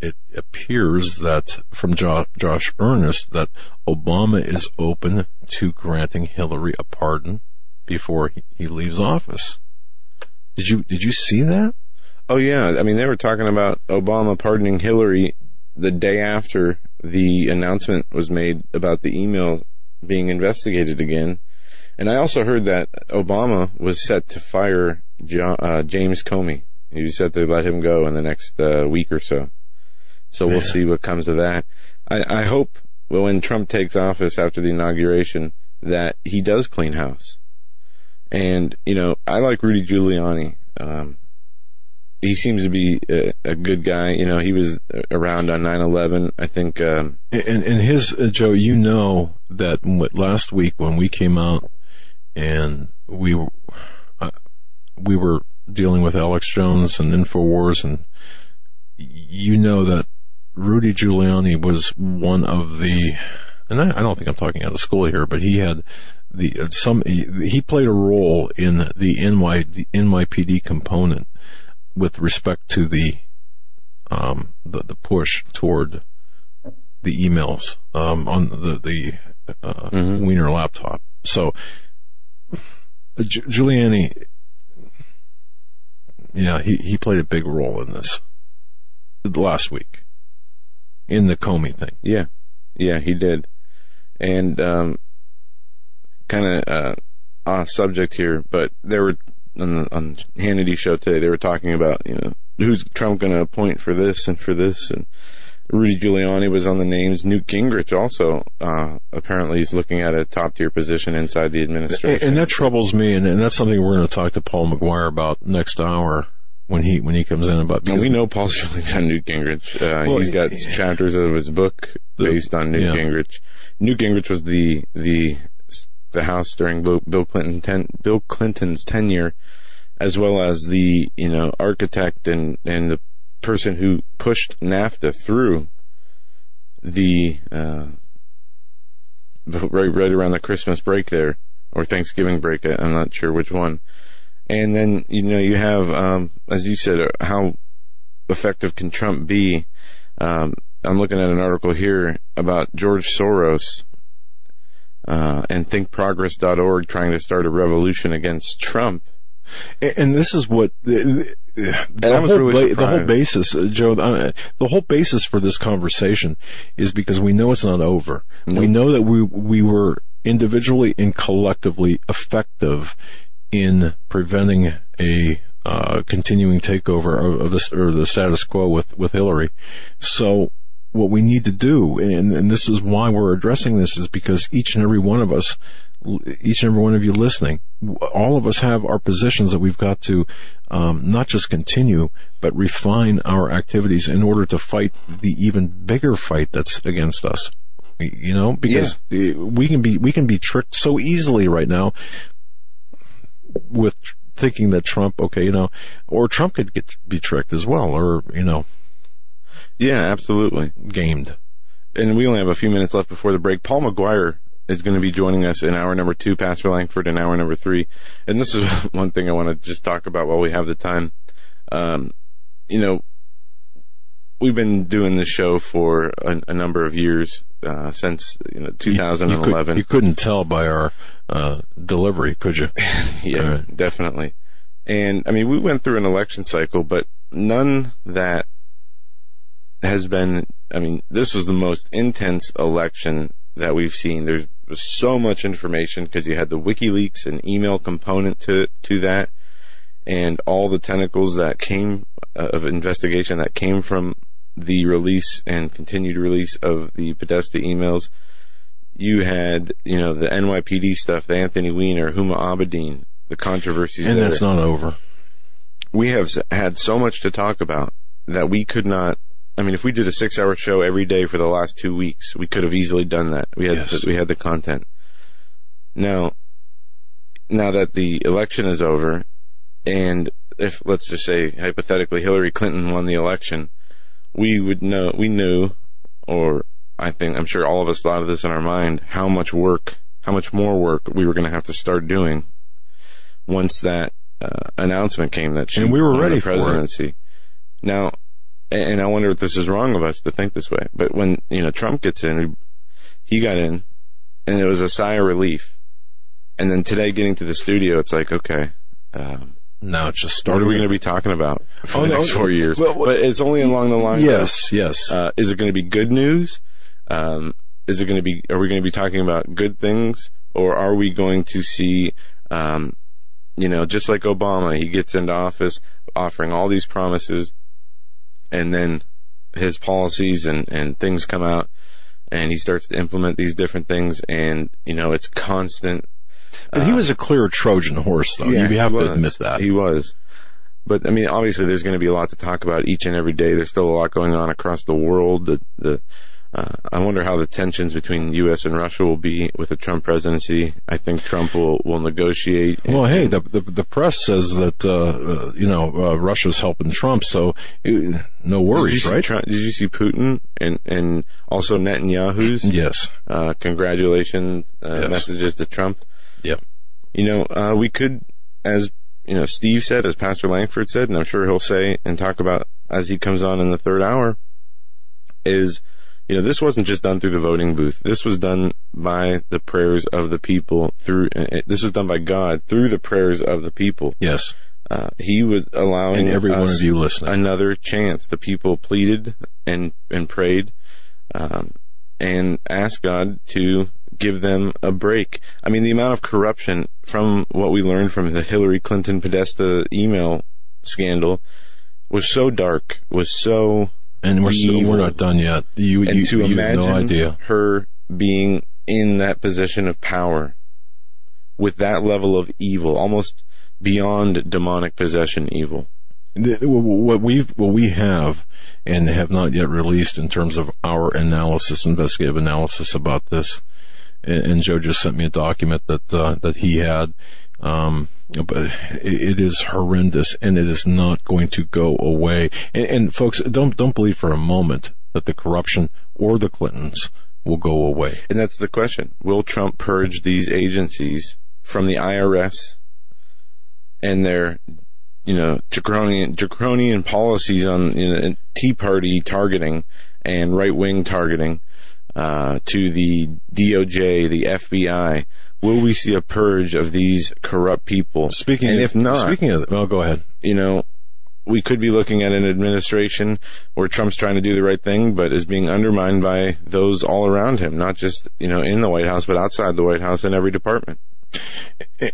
it appears that from jo- Josh Earnest that Obama is open to granting Hillary a pardon before he, leaves office. Did you did you see that? Oh yeah, I mean they were talking about Obama pardoning Hillary the day after the announcement was made about the email being investigated again. And I also heard that Obama was set to fire jo- uh, James Comey. He was set to let him go in the next uh, week or so. So we'll see what comes of that. I, I hope when Trump takes office after the inauguration that he does clean house. And, you know, I like Rudy Giuliani. Um, he seems to be a, a good guy. You know, he was around on 9/11. I think. Um, And, and his uh, Joe, you know that last week when we came out and we uh, we were dealing with Alex Jones and Infowars, and you know that Rudy Giuliani was one of the, and I, I don't think I'm talking out of school here, but he had the uh, some he, played a role in the NY the NYPD component with respect to the um the, the push toward the emails um, on the the uh, Mhm. Weiner laptop. So Gi- Giuliani, yeah, he he played a big role in this last week in the Comey thing. yeah, yeah, he did. And um, kind of uh, off subject here, but they were on the on Hannity show today. They were talking about you know who's Trump going to appoint for this and for this and. Rudy Giuliani was on the names. Newt Gingrich also uh, apparently is looking at a top tier position inside the administration. and that troubles me, and, and that's something we're going to talk to Paul McGuire about next hour when he when he comes in about. Because- we know Paul Schilling's on Newt Gingrich. Uh, Well, he's got yeah. chapters of his book based on Newt yeah. Gingrich. Newt Gingrich was the the the House during Bill, Clinton ten, Bill Clinton's tenure, as well as the you know architect and and the person who pushed NAFTA through the uh, right right around the Christmas break there or Thanksgiving break. I'm not sure which one. And then you know you have, um, as you said, uh, how effective can Trump be? Um, I'm looking at an article here about George Soros uh, and ThinkProgress.org trying to start a revolution against Trump. And and this is what the, the, whole, really ba- the whole basis, uh, Joe. uh, The whole basis for this conversation is because we know it's not over. We know that we we were individually and collectively effective in preventing a uh, continuing takeover of, of this or the status quo with with Hillary. So what we need to do, and, and this is why we're addressing this, is because each and every one of us, each and every one of you listening, all of us have our positions that we've got to um, not just continue, but refine our activities in order to fight the even bigger fight that's against us. You know, because we can be we can be tricked so easily right now with thinking that Trump, okay, you know, or Trump could get be tricked as well, or you know, Yeah, absolutely. gamed. And we only have a few minutes left before the break. Paul McGuire is going to be joining us in hour number two, Pastor Lankford in hour number three. And this is one thing I want to just talk about while we have the time. Um, you know, we've been doing this show for a, a number of years, uh, since, you know, You- You, 2011. could, you couldn't tell by our uh, delivery, could you? Yeah, right. definitely. And I mean, we went through an election cycle, but none that has been, I mean, this was the most intense election that we've seen. There's so much information because you had the WikiLeaks and email component to, to that. and all the tentacles that came uh, of investigation that came from the release and continued release of the Podesta emails. You had, you know, the NYPD stuff, the Anthony Weiner, Huma Abedin, the controversies. And there. that's not over. we have had so much to talk about that we could not. I mean, if we did a six-hour show every day for the last two weeks, we could have easily done that. We had Yes. we had the content. Now, now that the election is over, and if let's just say hypothetically Hillary Clinton won the election, we would know we knew, or I think I'm sure all of us thought of this in our mind, how much work, how much more work we were going to have to start doing once that uh, announcement came that she And we were won ready the for it. presidency. Now, and I wonder if this is wrong of us to think this way, but when you know Trump gets in, he got in, and it was a sigh of relief. And then today, getting to the studio, it's like, okay, um, Now it's just what started. are we going to be talking about for Oh, the no, next four years? well, well- but it's only along the lines. of, Yes, yes. uh, is it going to be good news? Um, is it going to be? Are we going to be talking about good things, or are we going to see, um, you know, just like Obama, he gets into office offering all these promises, and then his policies and and things come out, and he starts to implement these different things, and you know, it's constant. but he uh, was a clear Trojan horse, though. Yeah, you have to admit that. He was. But I mean, obviously, there's going to be a lot to talk about each and every day. There's still a lot going on across the world. The, the uh, I wonder how the tensions between the U.S. and Russia will be with the Trump presidency. I think Trump will will negotiate. and- well, hey, the, the the press says that uh, uh, you know uh, Russia's helping Trump, so uh, no worries, see right? Trump- did you see Putin and and also Netanyahu's Yes. uh, congratulations uh, Yes. messages to Trump? Yep. you know, uh, we could, as you know, Steve said, as Pastor Lankford said, and I'm sure he'll say and talk about as he comes on in the third hour, is, you know, this wasn't just done through the voting booth. This was done by the prayers of the people through, uh, this was done by God through the prayers of the people. Yes. Uh, he was allowing And every one of you listening. another chance. The people pleaded and, and prayed, um, and asked God to give them a break. I mean, the amount of corruption from what we learned from the Hillary Clinton Podesta email scandal was so dark, was so, and we're still, we're not done yet. You and you, to you have imagine no idea. her being in that position of power with that level of evil, almost beyond demonic possession evil. What we've what we have and have not yet released in terms of our analysis, investigative analysis about this, and, and Joe just sent me a document that uh, that he had. Um, but it is horrendous, and it is not going to go away. And, and folks, don't don't believe for a moment that the corruption or the Clintons will go away. And that's the question. Will Trump purge these agencies from the IRS and their, you know, draconian, draconian policies on you know, Tea Party targeting and right wing targeting uh, to the DOJ, the FBI? Will we see a purge of these corrupt people? Speaking, and of, if not, speaking of, well, go ahead. you know, we could be looking at an administration where Trump's trying to do the right thing, but is being undermined by those all around him, not just, you know, in the White House, but outside the White House in every department.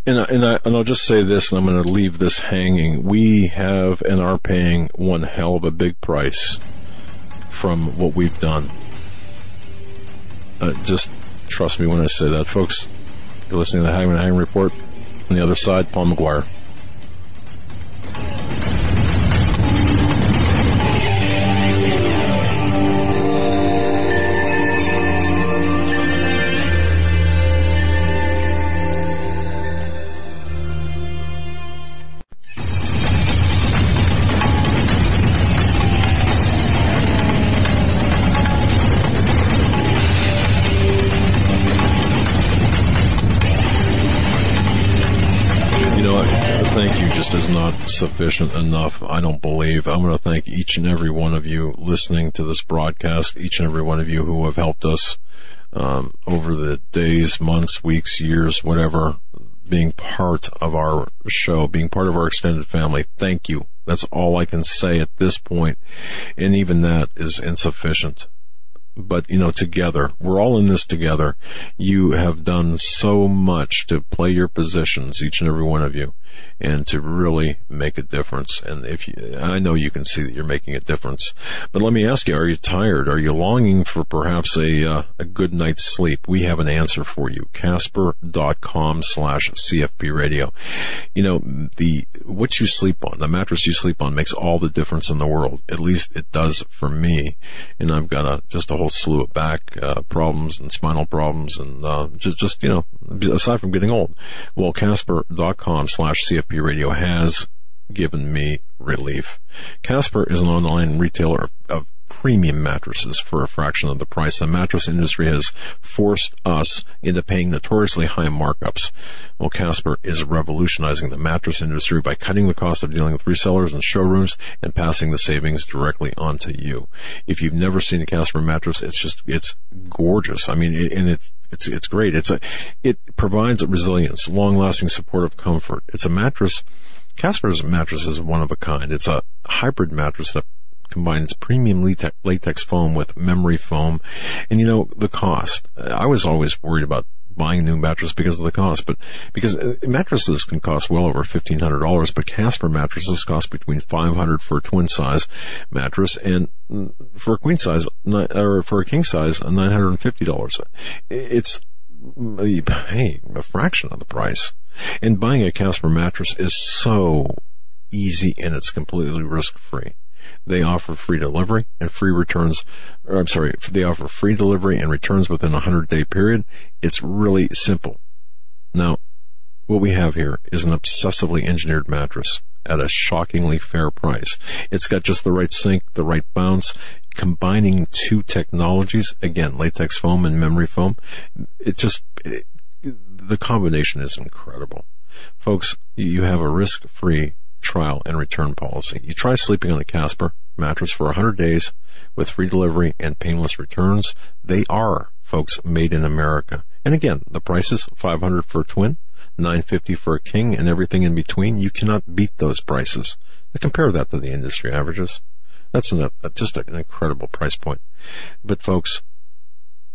And and I and I'll just say this, and I'm going to leave this hanging. We have and are paying one hell of a big price from what we've done. Uh, just trust me when I say that, folks. You're listening to the Hagmann Hang Report. On the other side, Paul McGuire. Sufficient enough. I don't believe. I'm going to thank each and every one of you listening to this broadcast, each and every one of you who have helped us um, over the days, months, weeks, years, whatever, being part of our show, being part of our extended family. Thank you. That's all I can say at this point, and even that is insufficient. But you know, together, we're all in this together. You have done so much to play your positions, each and every one of you, and to really make a difference. And if you, I know you can see that you're making a difference, but let me ask you, are you tired? Are you longing for perhaps a, uh, a good night's sleep? We have an answer for you. Casper.com slash CFP radio. You know, the, what you sleep on, the mattress you sleep on makes all the difference in the world. At least it does for me. And I've got a, just a whole slew of back, uh, problems and spinal problems and, uh, just, just, you know, aside from getting old. Well, Casper.com slash CFP radio has given me relief. Casper is an online retailer of premium mattresses for a fraction of the price. The mattress industry has forced us into paying notoriously high markups. Well, Casper is revolutionizing the mattress industry by cutting the cost of dealing with resellers and showrooms and passing the savings directly on to you. If you've never seen a Casper mattress, it's just, it's gorgeous. I mean, and it it's it's great. It's a it provides resilience, long lasting support, supportive comfort. It's a mattress. Casper's mattress is one of a kind. It's a hybrid mattress that combines premium latex foam with memory foam. And you know, the cost. I was always worried about buying a new mattress because of the cost, but because uh, mattresses can cost well over $1,500, but Casper mattresses cost between 500 for a twin size mattress and mm, for a queen size, or for a king size, $950. It's, hey, a fraction of the price. And buying a Casper mattress is so easy and it's completely risk free. They offer free delivery and free returns. I'm sorry, they offer free delivery and returns within a 100 day period. It's really simple. Now, what we have here is an obsessively engineered mattress at a shockingly fair price. It's got just the right sink, the right bounce, combining two technologies, again, latex foam and memory foam. It just, it, the combination is incredible. Folks, you have a risk-free trial and return policy. You try sleeping on a Casper mattress for 100 days with free delivery and painless returns. They are, folks, made in America. And again, the prices 500 for a twin, 950 for a king, and everything in between. You cannot beat those prices. Now compare that to the industry averages. That's an, a, just an incredible price point. But folks,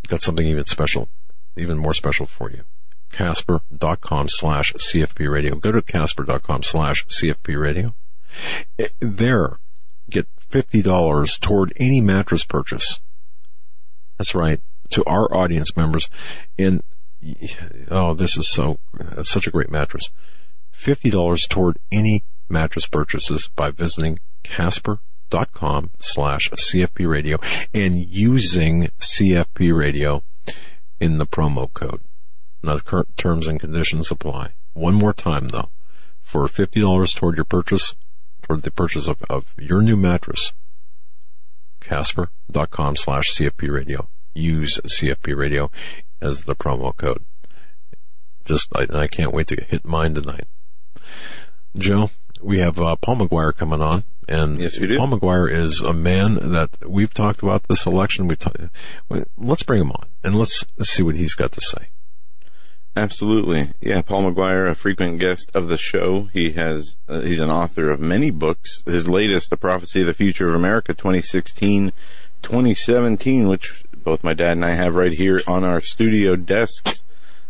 got something even special, even more special for you casper.com slash CFP radio. Go to casper.com slash CFP radio. There, get $50 toward any mattress purchase. That's right. To our audience members. And, oh, this is so, such a great mattress. $50 toward any mattress purchases by visiting casper.com slash CFP radio and using CFP radio in the promo code. Now, the current terms and conditions apply. One more time though. For $50 toward your purchase, toward the purchase of, of your new mattress, casper.com slash CFP radio. Use CFP radio as the promo code. Just, I, I can't wait to hit mine tonight. Joe, we have uh, Paul McGuire coming on, and yes, we do. Paul McGuire is a man that we've talked about this election. We let's bring him on and let's, let's see what he's got to say. Absolutely. Yeah, Paul McGuire, a frequent guest of the show. He has, uh, he's an author of many books. His latest, The Prophecy of the Future of America 2016, 2017, which both my dad and I have right here on our studio desks.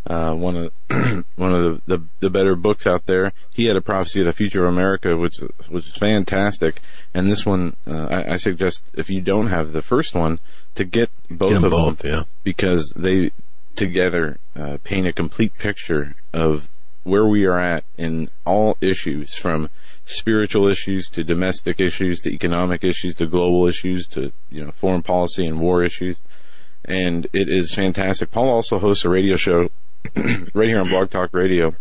Uh, one of, one of the, the, the, better books out there. He had a prophecy of the future of America, which, which is fantastic. And this one, uh, I, I, suggest if you don't have the first one, to get both get of both, them. Yeah. Because they, together uh, paint a complete picture of where we are at in all issues from spiritual issues to domestic issues to economic issues to global issues to you know foreign policy and war issues. And it is fantastic. Paul also hosts a radio show right here on blog talk radio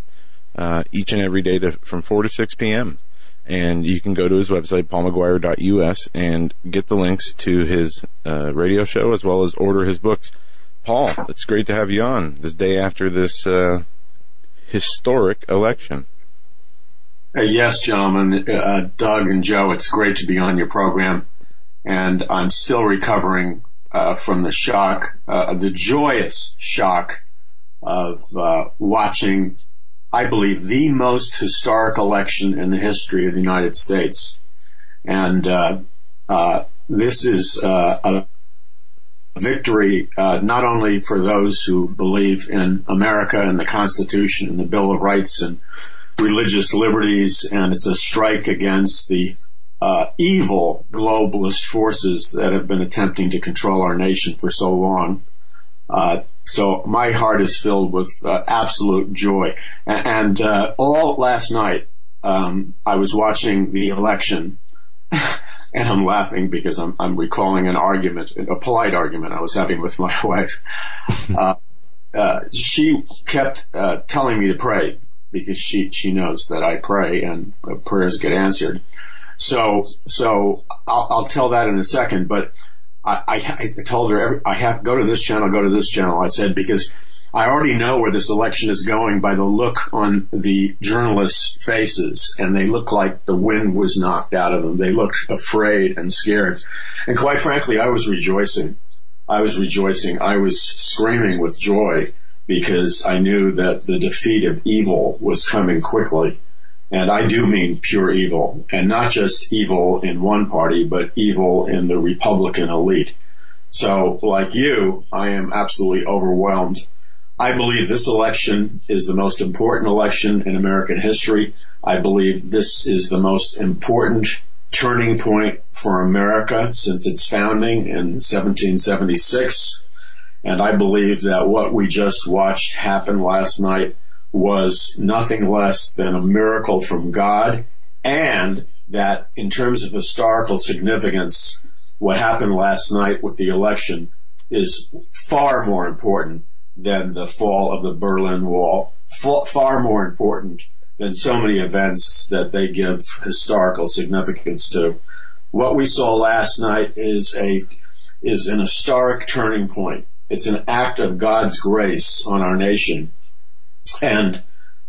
uh, each and every day to, from 4 to 6 p.m and you can go to his website paulmcguire.us and get the links to his uh, radio show as well as order his books Paul, it's great to have you on this day after this uh, historic election. Uh, yes, gentlemen, uh, Doug and Joe, it's great to be on your program, and I'm still recovering uh, from the shock, uh, the joyous shock of uh, watching, I believe, the most historic election in the history of the United States, and this is a victory uh, not only for those who believe in America and the Constitution and the Bill of Rights and religious liberties, and it's a strike against the uh, evil globalist forces that have been attempting to control our nation for so long. Uh, so my heart is filled with uh, absolute joy. And, and uh, all last night, um, I was watching the election, and I'm laughing because I'm, I'm, recalling an argument, a polite argument I was having with my wife. Uh, uh, she kept telling me to pray because she she knows that I pray and prayers get answered. So so I'll, I'll tell that in a second, but I, I, I told her every, I have go to this channel, go to this channel. I said because I already know where this election is going by the look on the journalists' faces, and they look like the wind was knocked out of them. They looked afraid and scared, and quite frankly, I was rejoicing. I was rejoicing. I was screaming with joy because I knew that the defeat of evil was coming quickly. And I do mean pure evil, and not just evil in one party, but evil in the Republican elite. So, like you, I am absolutely overwhelmed. I believe this election is the most important election in American history. I believe this is the most important turning point for America since its founding in 1776. And I believe that what we just watched happen last night was nothing less than a miracle from God and that in terms of historical significance, what happened last night with the election is far more important than the fall of the Berlin Wall, far more important than so many events that they give historical significance to. What we saw last night is a is an historic turning point. It's an act of God's grace on our nation. And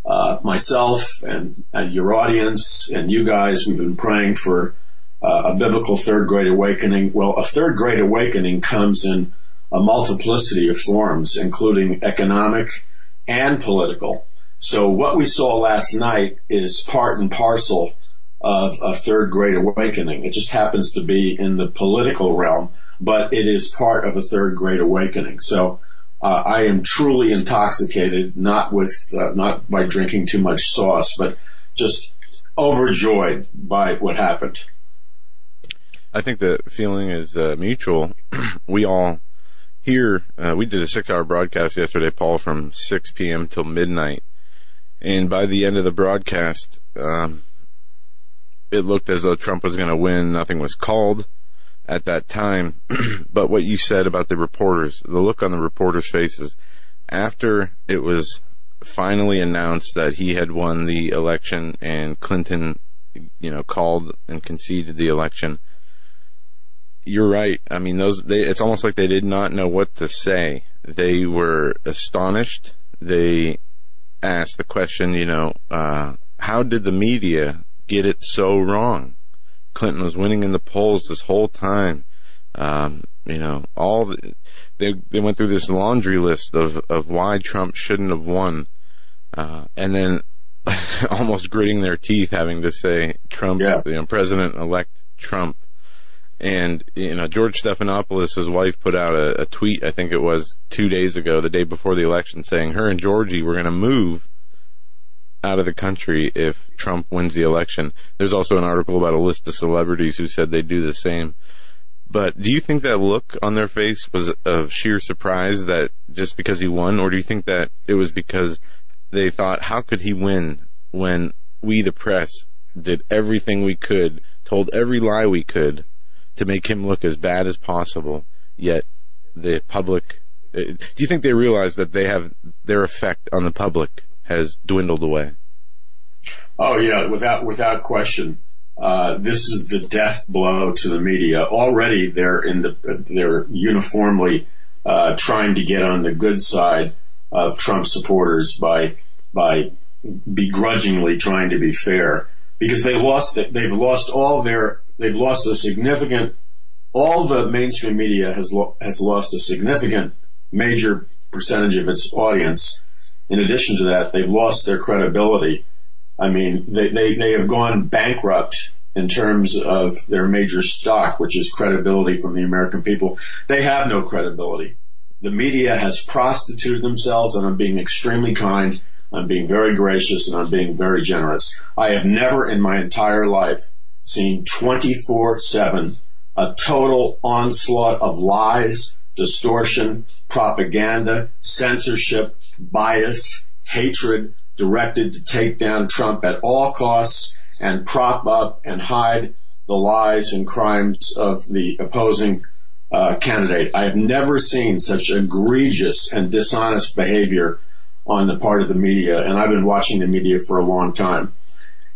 uh, myself and, and your audience and you guys, we've been praying for uh, a biblical third Great Awakening. Well, a third Great Awakening comes in a multiplicity of forms, including economic and political. So what we saw last night is part and parcel of a third Great Awakening. It just happens to be in the political realm but it is part of a third Great Awakening. So uh, I am truly intoxicated, not with uh, not by drinking too much sauce, but just overjoyed by what happened. I think the feeling is uh, mutual. we all here, uh, we did a six-hour broadcast yesterday, Paul, from 6 p.m. till midnight, and by the end of the broadcast, um, it looked as though Trump was going to win. Nothing was called at that time. but what you said about the reporters, the look on the reporters' faces after it was finally announced that he had won the election and Clinton, you know, called and conceded the election. You're right. I mean, those, they, it's almost like they did not know what to say. They were astonished. They asked the question, you know, uh, how did the media get it so wrong? Clinton was winning in the polls this whole time. Um, you know, all the, they they went through this laundry list of of why Trump shouldn't have won, uh, and then almost gritting their teeth having to say Trump, yeah. you know, President elect Trump. And you know, George Stephanopoulos, his wife, put out a, a tweet. I think it was two days ago, the day before the election, saying her and Georgie were going to move out of the country if Trump wins the election. There's also an article about a list of celebrities who said they'd do the same. But do you think that look on their face was of sheer surprise that just because he won, or do you think that it was because they thought, how could he win when we, the press, did everything we could, told every lie we could to make him look as bad as possible, yet the public, uh, do you think they realize that they have their effect on the public has dwindled away. Oh yeah, without without question. Uh, this is the death blow to the media. Already, they're in the they're uniformly uh, trying to get on the good side of Trump supporters by by begrudgingly trying to be fair because they lost they've lost all their they've lost a significant all the mainstream media has lo- has lost a significant major percentage of its audience in addition to that, they've lost their credibility. I mean, they, they, they have gone bankrupt in terms of their major stock, which is credibility from the American people. They have no credibility. The media has prostituted themselves, and I'm being extremely kind. I'm being very gracious, and I'm being very generous. I have never in my entire life seen 24 7 a total onslaught of lies, distortion, propaganda, censorship, bias, hatred directed to take down Trump at all costs and prop up and hide the lies and crimes of the opposing uh, candidate. I have never seen such egregious and dishonest behavior on the part of the media, and I've been watching the media for a long time.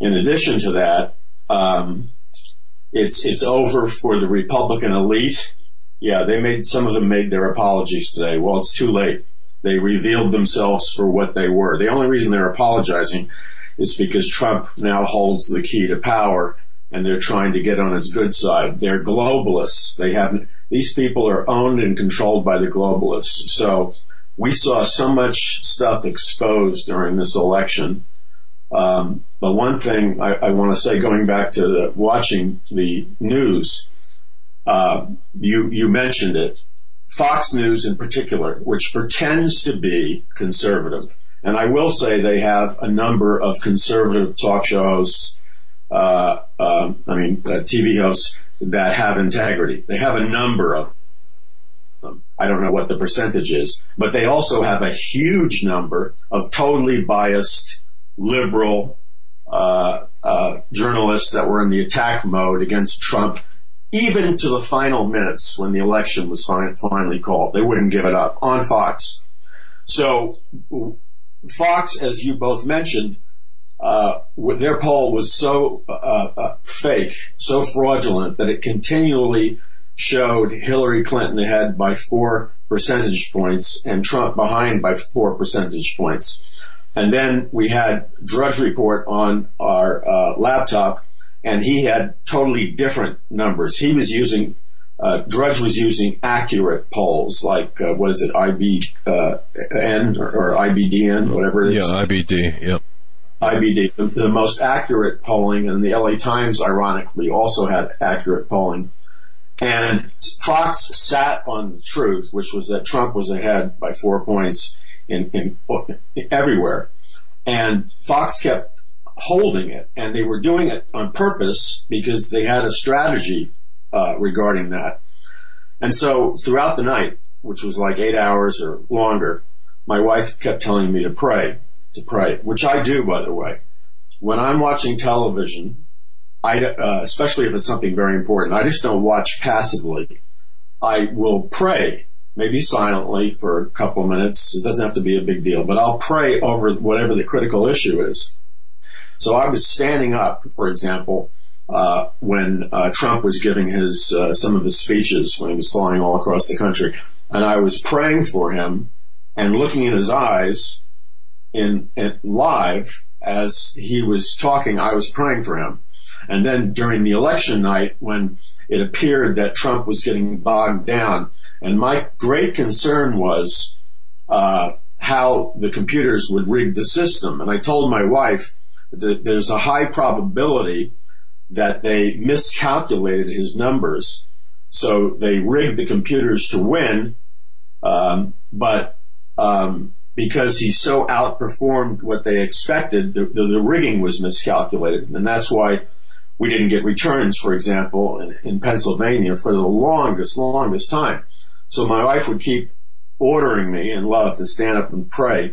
In addition to that, um, it's it's over for the Republican elite. Yeah, they made some of them made their apologies today. Well, it's too late. They revealed themselves for what they were. The only reason they're apologizing is because Trump now holds the key to power and they're trying to get on his good side. They're globalists. They have these people are owned and controlled by the globalists. So we saw so much stuff exposed during this election. Um, but one thing I, I want to say, going back to the, watching the news, uh, you you mentioned it. Fox News in particular, which pretends to be conservative. And I will say they have a number of conservative talk show hosts, uh, uh, I mean, uh, TV hosts that have integrity. They have a number of them. I don't know what the percentage is, but they also have a huge number of totally biased liberal uh, uh, journalists that were in the attack mode against Trump even to the final minutes when the election was fin- finally called. They wouldn't give it up on Fox. So Fox, as you both mentioned, uh, their poll was so uh, uh, fake, so fraudulent that it continually showed Hillary Clinton ahead by four percentage points and Trump behind by four percentage points. And then we had Drudge Report on our uh, laptop and he had totally different numbers. He was using uh, Drudge was using accurate polls, like uh, what is it, IBN uh, or, or, IBDN, whatever it is. Yeah, IBD. Yep. IBD, the, the, most accurate polling, and the LA Times, ironically, also had accurate polling. And Fox sat on the truth, which was that Trump was ahead by four points in, in, everywhere. And Fox kept holding it, and they were doing it on purpose because they had a strategy uh, regarding that. And so throughout the night, which was like eight hours or longer, my wife kept telling me to pray, to pray, which I do, by the way. When I'm watching television, I, uh, especially if it's something very important, I just don't watch passively. I will pray, maybe silently for a couple minutes. It doesn't have to be a big deal, but I'll pray over whatever the critical issue is. So I was standing up, for example, uh, when uh, Trump was giving his uh, some of his speeches when he was flying all across the country, and I was praying for him and looking in his eyes in, in live as he was talking. I was praying for him, and then during the election night when it appeared that Trump was getting bogged down, and my great concern was uh, how the computers would rig the system, and I told my wife that there's a high probability that they miscalculated his numbers. So they rigged the computers to win, um, but um, because he so outperformed what they expected, the, the, the, rigging was miscalculated, and that's why we didn't get returns, for example, in, in Pennsylvania for the longest, longest time. So my wife would keep ordering me in love to stand up and pray.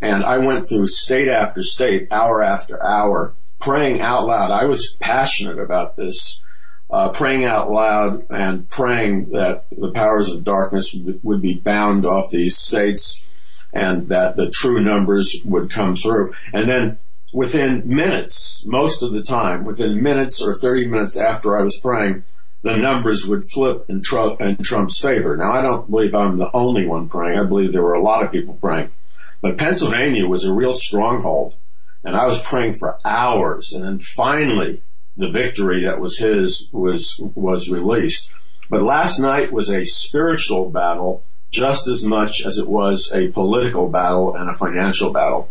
And I went through state after state, hour after hour, praying out loud. I was passionate about this, uh, praying out loud and praying that the powers of darkness would be bound off these states and that the true numbers would come through. And then within minutes, most of the time, within minutes or 30 minutes after I was praying, the numbers would flip in, Trump, in Trump's favor. Now, I don't believe I'm the only one praying. I believe there were a lot of people praying. But Pennsylvania was a real stronghold. And I was praying for hours. And then finally, the victory that was his was, was released. But last night was a spiritual battle just as much as it was a political battle and a financial battle.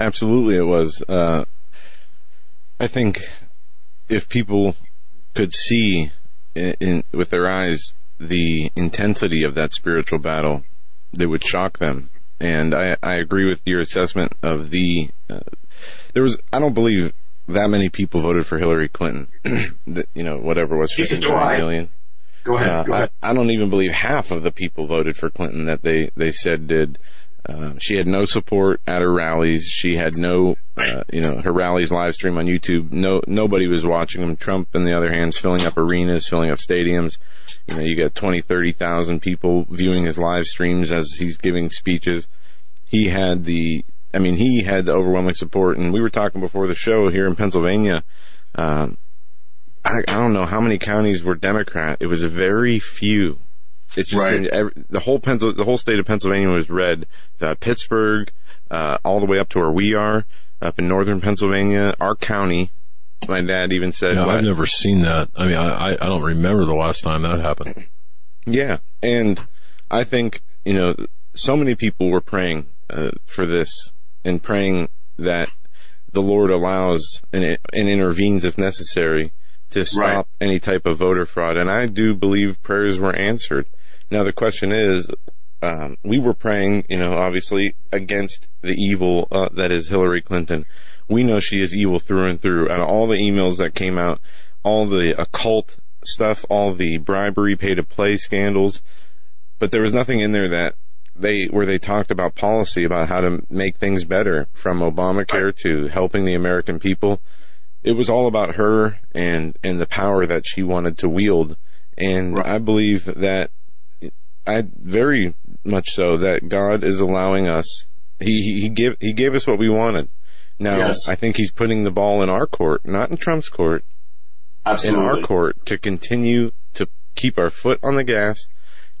Absolutely, it was. Uh, I think if people could see in, in, with their eyes the intensity of that spiritual battle, they would shock them. And I, I agree with your assessment of the. Uh, there was I don't believe that many people voted for Hillary Clinton. that, you know, whatever was He's a 50 million. Go ahead. Uh, go ahead. I, I don't even believe half of the people voted for Clinton that they, they said did. Uh, she had no support at her rallies. She had no, uh, you know, her rallies live stream on YouTube. No, nobody was watching them. Trump, on the other hand, is filling up arenas, filling up stadiums. You know, you got 20, 30,000 people viewing his live streams as he's giving speeches. He had the, I mean, he had the overwhelming support. And we were talking before the show here in Pennsylvania. Um, I, I don't know how many counties were Democrat. It was very few. It's just Right. every, the whole Pencil, the whole state of Pennsylvania was red. Uh, Pittsburgh, uh, all the way up to where we are, up in northern Pennsylvania, our county. My dad even said, Yeah, I've never seen that. I mean, I, I don't remember the last time that happened. Yeah, and I think you know so many people were praying uh, for this and praying that the Lord allows and, and intervenes if necessary to stop any type of voter fraud. And I do believe prayers were answered. Now the question is, um, we were praying, you know, obviously against the evil uh, that is Hillary Clinton. We know she is evil through and through. Out of all the emails that came out, all the occult stuff, all the bribery, pay to play scandals, but there was nothing in there that they where they talked about policy about how to make things better from Obamacare to helping the American people. It was all about her and and the power that she wanted to wield, and Right. I believe that I very much so that God is allowing us. He he, he give he gave us what we wanted. Now Yes. I think he's putting the ball in our court, not in Trump's court, Absolutely. in our court to continue to keep our foot on the gas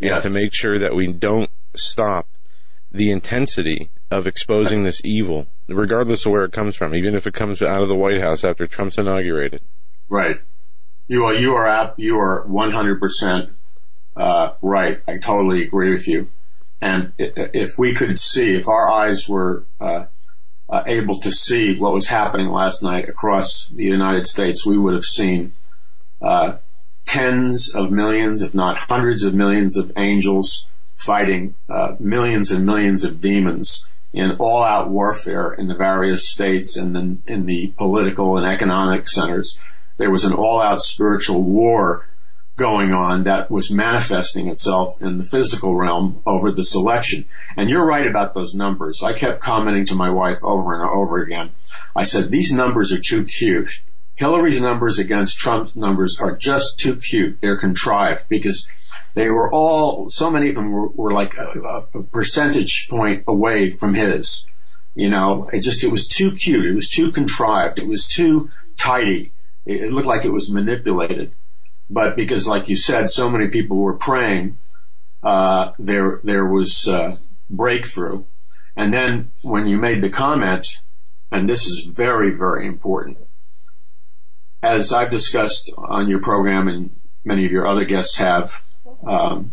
and Yes. to make sure that we don't stop the intensity of exposing this evil, regardless of where it comes from, even if it comes out of the White House after Trump's inaugurated. Right. You are you are app you are one hundred percent uh, right. I totally agree with you. And if we could see, if our eyes were uh, uh, able to see what was happening last night across the United States, we would have seen uh, tens of millions, if not hundreds of millions, of angels fighting uh, millions and millions of demons in all-out warfare in the various states and in the political and economic centers. There was an all-out spiritual war going on that was manifesting itself in the physical realm over this election. And you're right about those numbers. I kept commenting to my wife over and over again. I said, these numbers are too cute. Hillary's numbers against Trump's numbers are just too cute. They're contrived because they were all, so many of them were, were like a, a percentage point away from his. You know, it just, it was too cute. It was too contrived. It was too tidy. It, it looked like it was manipulated. But because, like you said, so many people were praying, uh, there, there was, uh, breakthrough. And then when you made the comment, and this is very, very important, as I've discussed on your program and many of your other guests have, um,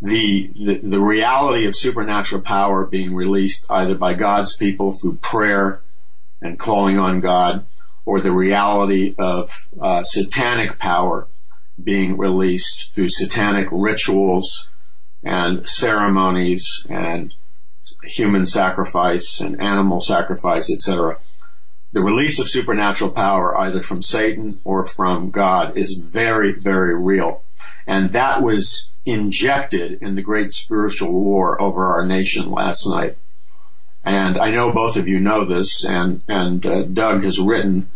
the, the the reality of supernatural power being released either by God's people through prayer and calling on God, or the reality of uh, satanic power being released through satanic rituals and ceremonies and human sacrifice and animal sacrifice, etc the release of supernatural power either from Satan or from God is very, very real. And that was injected in the great spiritual war over our nation last night. And I know both of you know this, and, and uh, Doug has written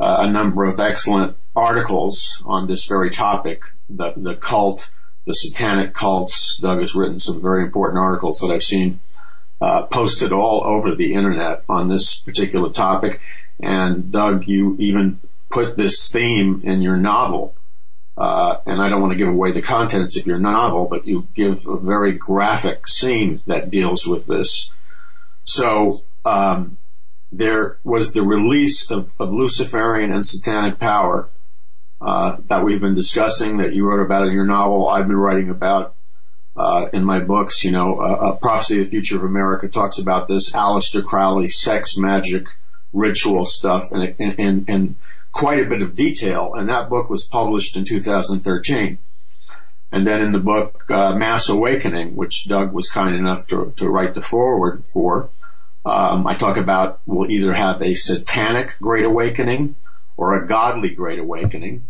uh, a number of excellent articles on this very topic, the, the cult, the satanic cults. Doug has written some very important articles that I've seen uh, posted all over the internet on this particular topic. And Doug, you even put this theme in your novel. Uh, and I don't want to give away the contents of your novel, but you give a very graphic scene that deals with this. So, um, there was the release of, of Luciferian and satanic power, uh, that we've been discussing, that you wrote about in your novel, I've been writing about, uh, in my books, you know, uh, Prophecy of the Future of America talks about this. Aleister Crowley, Sex, Magic, ritual stuff and, in, in, in quite a bit of detail. And that book was published in 2013. And then in the book uh, Mass Awakening, which Doug was kind enough to, to write the foreword for, um, I talk about we'll either have a satanic Great Awakening or a godly Great Awakening.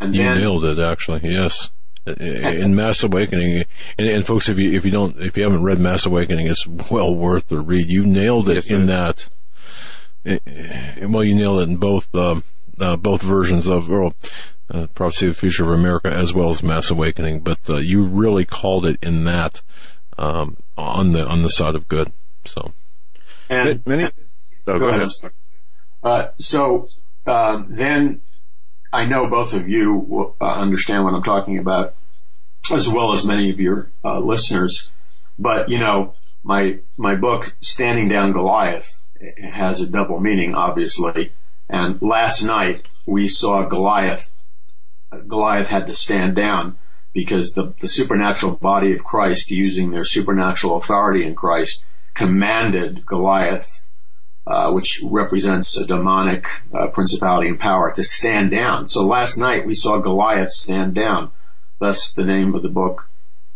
And you then, nailed it, actually. Yes, in Mass Awakening, and, and, folks, if you if you don't if you haven't read Mass Awakening, it's well worth the read. You nailed it yes, in that. Well, you nailed it in both uh, uh, both versions of well, uh, Prophecy of the Future of America as well as Mass Awakening, but uh, you really called it in that um, on the on the side of good. So, and many. Oh, go, go, ahead. ahead. Uh, so um, then I know both of you will, uh, understand what I'm talking about, as well as many of your uh, listeners. But you know, my my book, Standing Down Goliath, has a double meaning, obviously. And last night we saw Goliath. Goliath had to stand down because the, the supernatural body of Christ, using their supernatural authority in Christ, commanded Goliath uh, which represents a demonic uh, principality and power, to stand down. So last night we saw Goliath stand down. Thus the name of the book,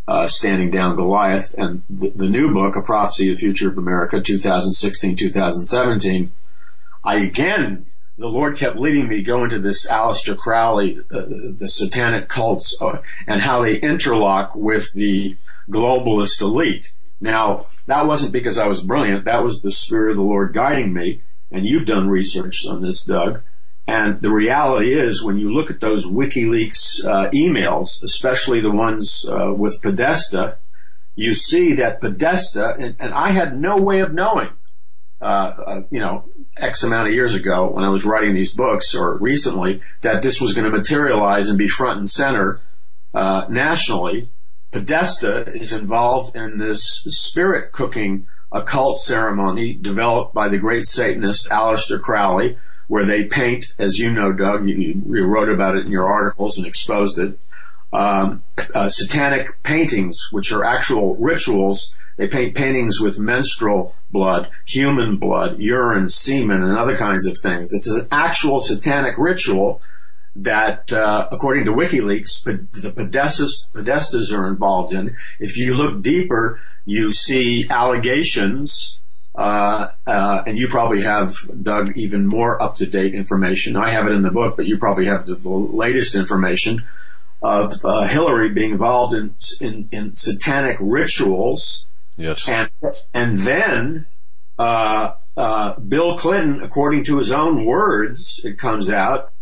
uh, Standing Down Goliath, and the, the, new book, A Prophecy of the Future of America, 2016-2017. I again, the Lord kept leading me go into this Aleister Crowley, uh, the satanic cults, uh, and how they interlock with the globalist elite. Now, that wasn't because I was brilliant. That was the Spirit of the Lord guiding me. And you've done research on this, Doug. And the reality is, when you look at those WikiLeaks uh, emails, especially the ones uh, with Podesta, you see that Podesta, and, and, I had no way of knowing, uh, uh you know, X amount of years ago when I was writing these books, or recently, that this was going to materialize and be front and center uh, nationally. Podesta is involved in this spirit cooking occult ceremony developed by the great Satanist Aleister Crowley, where they paint, as you know, Doug, you, you wrote about it in your articles and exposed it, um, uh, satanic paintings, which are actual rituals. They paint paintings with menstrual blood, human blood, urine, semen, and other kinds of things. It's an actual satanic ritual that, uh, according to WikiLeaks, the Podestas, Podestas are involved in. If you look deeper, you see allegations, uh, uh, and you probably have, Doug, even more up-to-date information. I have it in the book, but you probably have the, the latest information of uh, Hillary being involved in, in, in satanic rituals. Yes. And, and then, uh, uh, Bill Clinton, according to his own words, it comes out,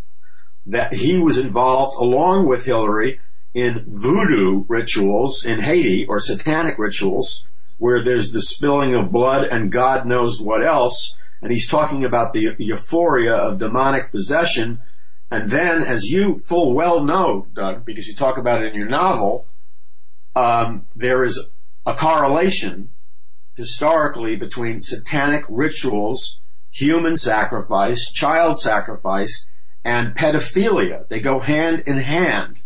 that he was involved along with Hillary in voodoo rituals in Haiti or satanic rituals where there's the spilling of blood and God knows what else. And he's talking about the euphoria of demonic possession. And then, as you full well know, Doug, because you talk about it in your novel, um, there is a correlation historically between satanic rituals, human sacrifice, child sacrifice, and pedophilia. They go hand in hand.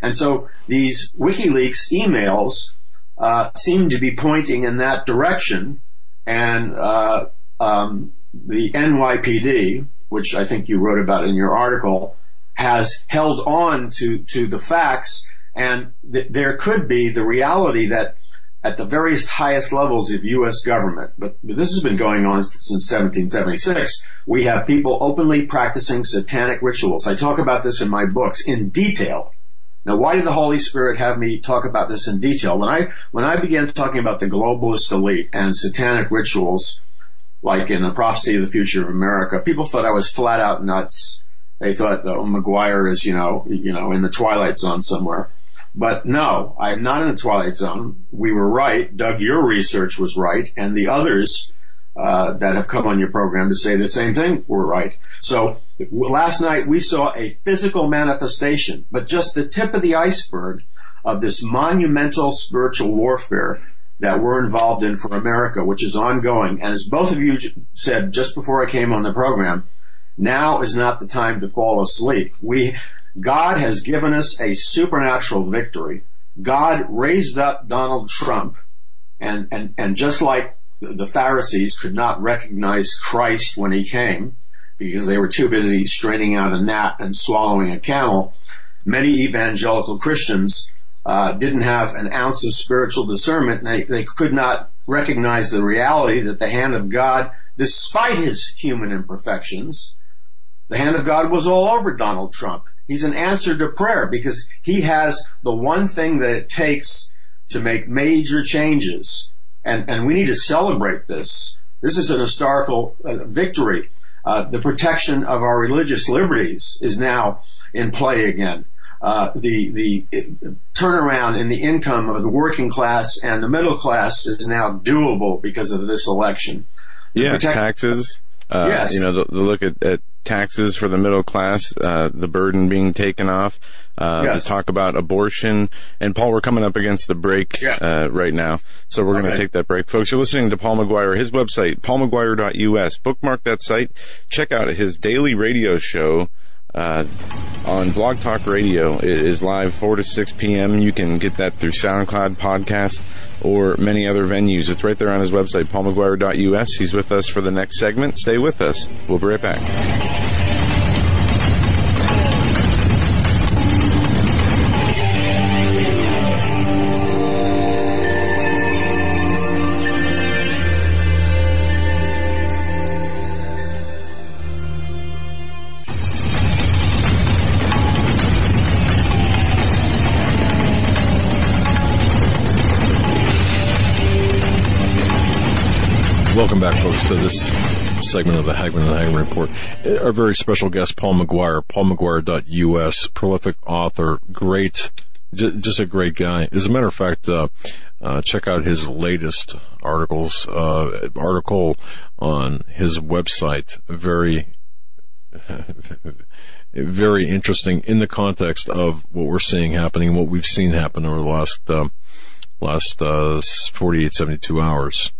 And so these WikiLeaks emails uh, seem to be pointing in that direction. And uh, um, the NYPD, which I think you wrote about in your article, has held on to to the facts. And th- there could be the reality that at the various highest levels of U.S. government, but this has been going on since 1776, we have people openly practicing satanic rituals. I talk about this in my books in detail. Now, why did the Holy Spirit have me talk about this in detail? When I, when I began talking about the globalist elite and satanic rituals, like in the prophecy of the future of America, people thought I was flat out nuts. They thought, oh, McGuire is, you know, you know, in the twilight zone somewhere. But no, I'm not in the twilight zone. We were right. Doug, your research was right, and the others uh, that have come on your program to say the same thing were right. So last night we saw a physical manifestation, but just the tip of the iceberg of this monumental spiritual warfare that we're involved in for America, which is ongoing. And as both of you said just before I came on the program, now is not the time to fall asleep. We God has given us a supernatural victory. God raised up Donald Trump and, and, and just like the Pharisees could not recognize Christ when he came because they were too busy straining out a gnat and swallowing a camel. Many evangelical Christians uh, didn't have an ounce of spiritual discernment. They, they could not recognize the reality that the hand of God, despite his human imperfections, the hand of God was all over Donald Trump. He's an answer to prayer because he has the one thing that it takes to make major changes. And, and we need to celebrate this. This is an historical uh, victory. Uh, the protection of our religious liberties is now in play again. Uh, the the turnaround in the income of the working class and the middle class is now doable because of this election. The yeah, protect- taxes. Uh, yes. You know, the, the look at, at, taxes for the middle class, uh, the burden being taken off. Uh, yes. talk about abortion. And Paul, we're coming up against the break yeah. uh, right now, so we're going to take that break, folks. You're listening to Paul McGuire. His website, paulmcguire.us. Bookmark that site. Check out his daily radio show Uh, on Blog Talk Radio. It is live 4 to 6 p.m. You can get that through SoundCloud, podcast, or many other venues. It's right there on his website, paulmcguire.us. He's with us for the next segment. Stay with us. We'll be right back. To this segment of the Hagmann and the Hagmann Report. Our very special guest, Paul McGuire, paulmcguire.us, prolific author, great, just a great guy. As a matter of fact, uh, uh, check out his latest articles, uh, article on his website. Very, very interesting in the context of what we're seeing happening, what we've seen happen over the last, uh, last, uh, 48, 72 hours.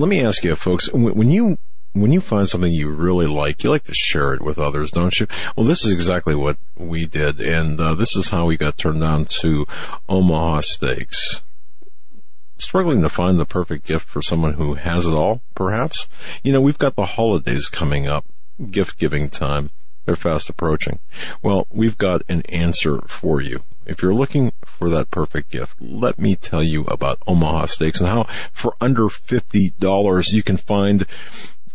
Let me ask you, folks, when you when you find something you really like, you like to share it with others, don't you? Well, this is exactly what we did, and uh, this is how we got turned on to Omaha Steaks. Struggling to find the perfect gift for someone who has it all, perhaps? You know, we've got the holidays coming up, gift giving time. They're fast approaching. Well, we've got an answer for you. If you're looking for that perfect gift, let me tell you about Omaha Steaks and how for under $50 you can find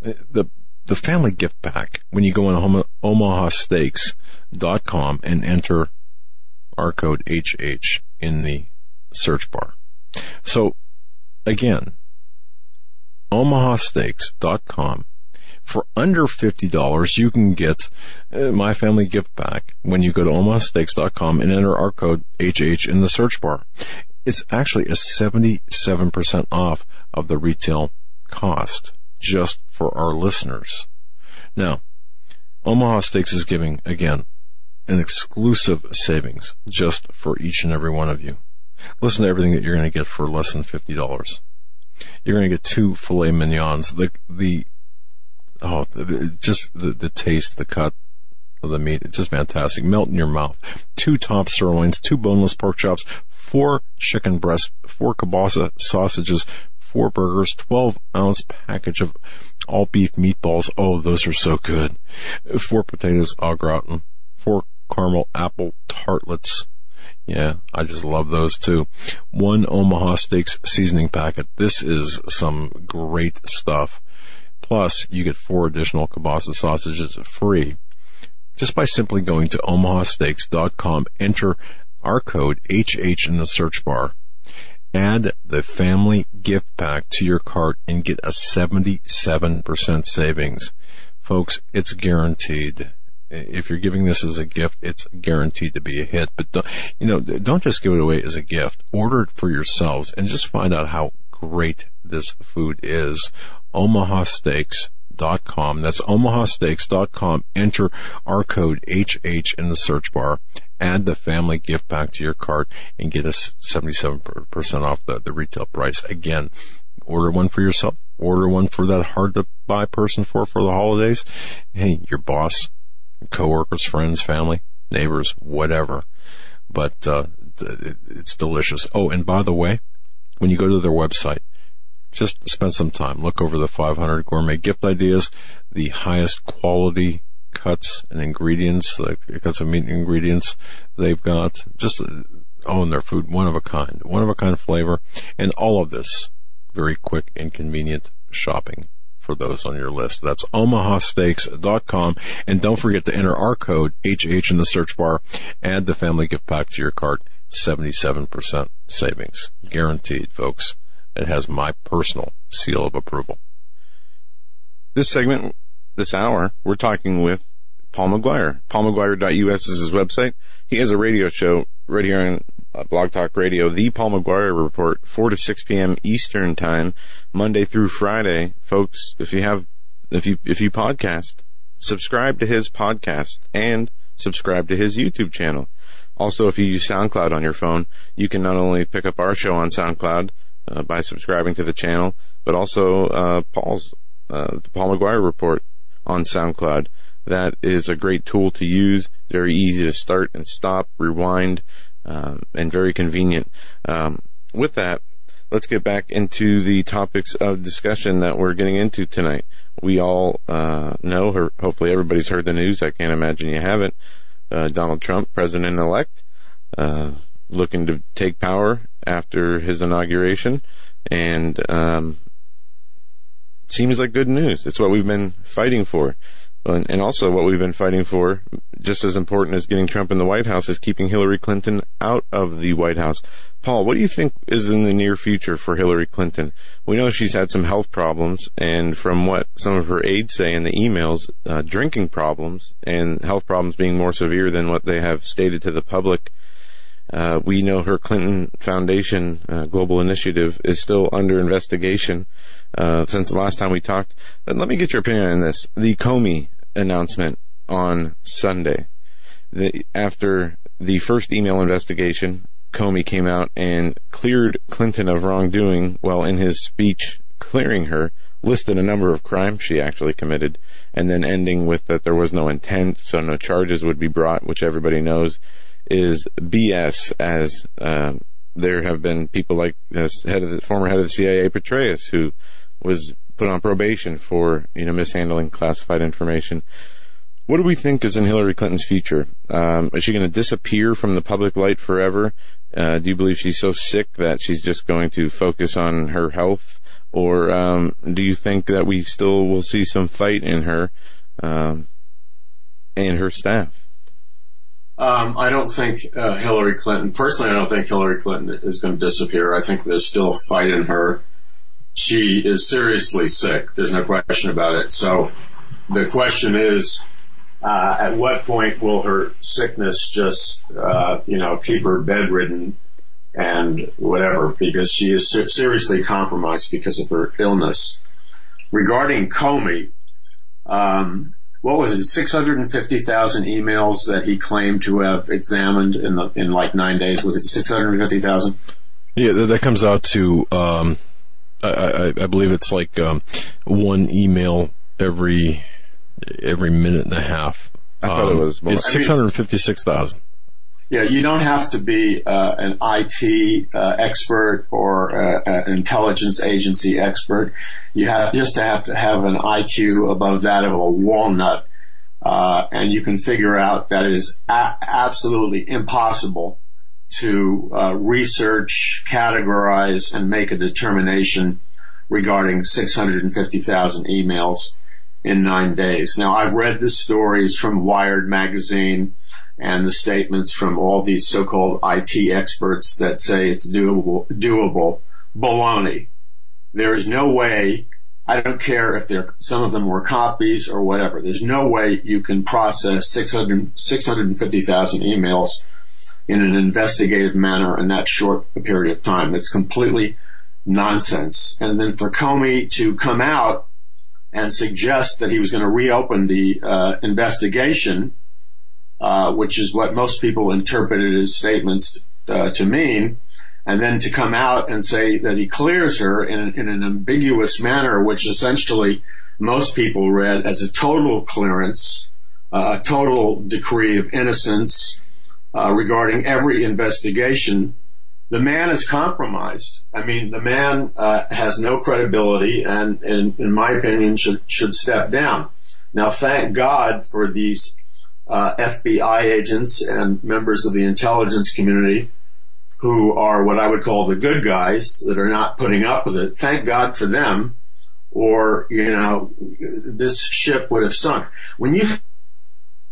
the the family gift pack when you go on omahasteaks.com and enter our code HH in the search bar. So again, omahasteaks.com for under $50, you can get uh, my family gift pack when you go to omahasteaks.com and enter our code HH in the search bar. It's actually a 77% off of the retail cost just for our listeners. Now, Omaha Steaks is giving, again, an exclusive savings just for each and every one of you. Listen to everything that you're going to get for less than $50. You're going to get two filet mignons. The, the oh, just the, the taste, the cut of the meat. It's just fantastic. Melt in your mouth. Two top sirloins, two boneless pork chops, four chicken breasts, four kielbasa sausages, four burgers, 12 ounce package of all beef meatballs. Oh, those are so good. Four potatoes au gratin, four caramel apple tartlets. Yeah, I just love those too. One Omaha Steaks seasoning packet. This is some great stuff. Plus, you get four additional kielbasa sausages free just by simply going to omahasteaks.com, enter our code HH in the search bar, add the family gift pack to your cart and get a 77% savings. Folks, it's guaranteed. If you're giving this as a gift, it's guaranteed to be a hit. But don't, you know, don't just give it away as a gift. Order it for yourselves and just find out how great this food is omahasteaks.com. That's omahasteaks.com. Enter our code HH in the search bar. Add the family gift pack to your cart and get us 77% off the, the retail price. Again, order one for yourself. Order one for that hard to buy person for, for the holidays. Hey, your boss, coworkers, friends, family, neighbors, whatever. But, uh, it's delicious. Oh, and by the way, when you go to their website, just spend some time. Look over the 500 gourmet gift ideas, the highest quality cuts and ingredients, like cuts of meat and ingredients they've got. Just own their food, one of a kind, one of a kind flavor, and all of this very quick and convenient shopping for those on your list. That's omahasteaks.com. And don't forget to enter our code HH in the search bar. Add the family gift pack to your cart. 77% savings. Guaranteed, folks. It has my personal seal of approval. This segment, this hour, we're talking with Paul McGuire. PaulMcGuire.us is his website. He has a radio show right here on uh, Blog Talk Radio, The Paul McGuire Report, 4 to 6 p.m. Eastern Time, Monday through Friday. Folks, if you have, if you, if you podcast, subscribe to his podcast and subscribe to his YouTube channel. Also, if you use SoundCloud on your phone, you can not only pick up our show on SoundCloud uh, by subscribing to the channel, but also uh, Paul's uh, the Paul McGuire Report on SoundCloud. That is a great tool to use. Very easy to start and stop, rewind, um, and very convenient. Um, with that, let's get back into the topics of discussion that we're getting into tonight. We all uh, know, hopefully everybody's heard the news. I can't imagine you haven't uh, Donald Trump, president elect, uh, looking to take power after his inauguration, and um, seems like good news. It's what we've been fighting for. And also what we've been fighting for, just as important as getting Trump in the White House, is keeping Hillary Clinton out of the White House. Paul, what do you think is in the near future for Hillary Clinton? We know she's had some health problems, and from what some of her aides say in the emails, uh, drinking problems and health problems being more severe than what they have stated to the public. Uh, we know her Clinton Foundation uh, Global Initiative is still under investigation uh, since the last time we talked. But let me get your opinion on this. The Comey announcement on Sunday. The, after the first email investigation, Comey came out and cleared Clinton of wrongdoing while in his speech clearing her listed a number of crimes she actually committed and then ending with that there was no intent so no charges would be brought which everybody knows is BS as uh, there have been people like head of the former head of the CIA Petraeus who was put on probation for you know mishandling classified information. What do we think is in Hillary Clinton's future? Um, is she going to disappear from the public light forever? Uh, do you believe she's so sick that she's just going to focus on her health, or um, do you think that we still will see some fight in her um, and her staff? Um, I don't think uh, Hillary Clinton. Personally, I don't think Hillary Clinton is going to disappear. I think there's still a fight in her she is seriously sick. There's no question about it. So the question is, uh, at what point will her sickness just, uh, you know, keep her bedridden and whatever, because she is ser- seriously compromised because of her illness. Regarding Comey, um, what was it, 650,000 emails that he claimed to have examined in the, in like nine days? Was it 650,000? Yeah, that comes out to, um, I, I, I, believe it's like, um, one email every, every minute and a half. I thought um, it was more. It's 656,000. Yeah, you don't have to be uh, an IT uh, expert or uh, an intelligence agency expert. You have just to have to have an IQ above that of a walnut, uh, and you can figure out that it is a- absolutely impossible to uh, research, categorize, and make a determination regarding 650,000 emails in nine days. Now, I've read the stories from Wired magazine and the statements from all these so-called IT experts that say it's doable, doable. Baloney. There is no way, I don't care if some of them were copies or whatever, there's no way you can process 600, 650,000 emails in an investigative manner in that short period of time. It's completely nonsense. And then for Comey to come out and suggest that he was going to reopen the uh, investigation, uh, which is what most people interpreted his statements uh, to mean, and then to come out and say that he clears her in, in an ambiguous manner, which essentially most people read as a total clearance, uh, a total decree of innocence, uh, regarding every investigation the man is compromised. I mean, the man uh, has no credibility, and, and, in my opinion, should should step down. Now, thank God for these uh, FBI agents and members of the intelligence community who are what I would call the good guys that are not putting up with it. Thank God for them, or you know, this ship would have sunk. When you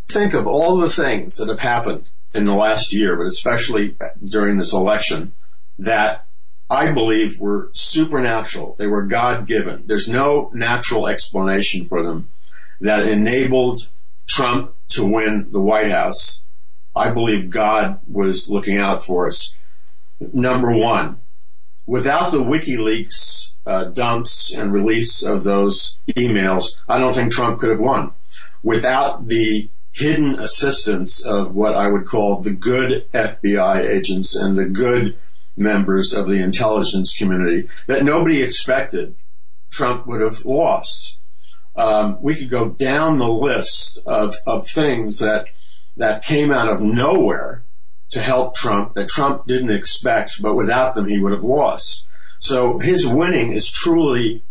think of all the things that have happened in the last year, but especially during this election, that I believe were supernatural. They were God given. There's no natural explanation for them that enabled Trump to win the White House. I believe God was looking out for us. Number one, without the WikiLeaks uh, dumps and release of those emails, I don't think Trump could have won. Without the hidden assistance of what I would call the good FBI agents and the good members of the intelligence community that nobody expected Trump would have lost. Um, we could go down the list of, of things that that came out of nowhere to help Trump that Trump didn't expect, but without them he would have lost. So his winning is truly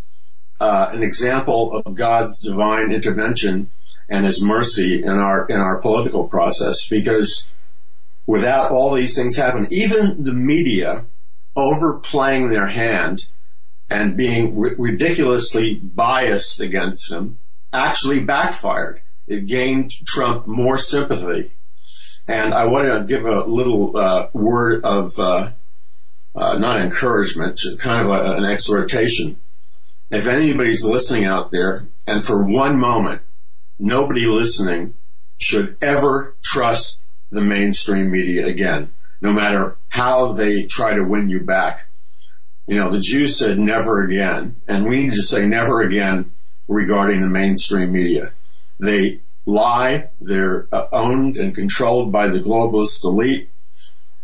uh, an example of God's divine intervention and His mercy in our in our political process. Because without all these things happening, even the media overplaying their hand and being r- ridiculously biased against him actually backfired. It gained Trump more sympathy. And I want to give a little uh, word of uh, uh, not encouragement, kind of a, an exhortation. If anybody's listening out there, and for one moment nobody listening should ever trust the mainstream media again, no matter how they try to win you back. You know, the Jews said never again, and we need to say never again regarding the mainstream media. They lie, they're uh, owned and controlled by the globalist elite,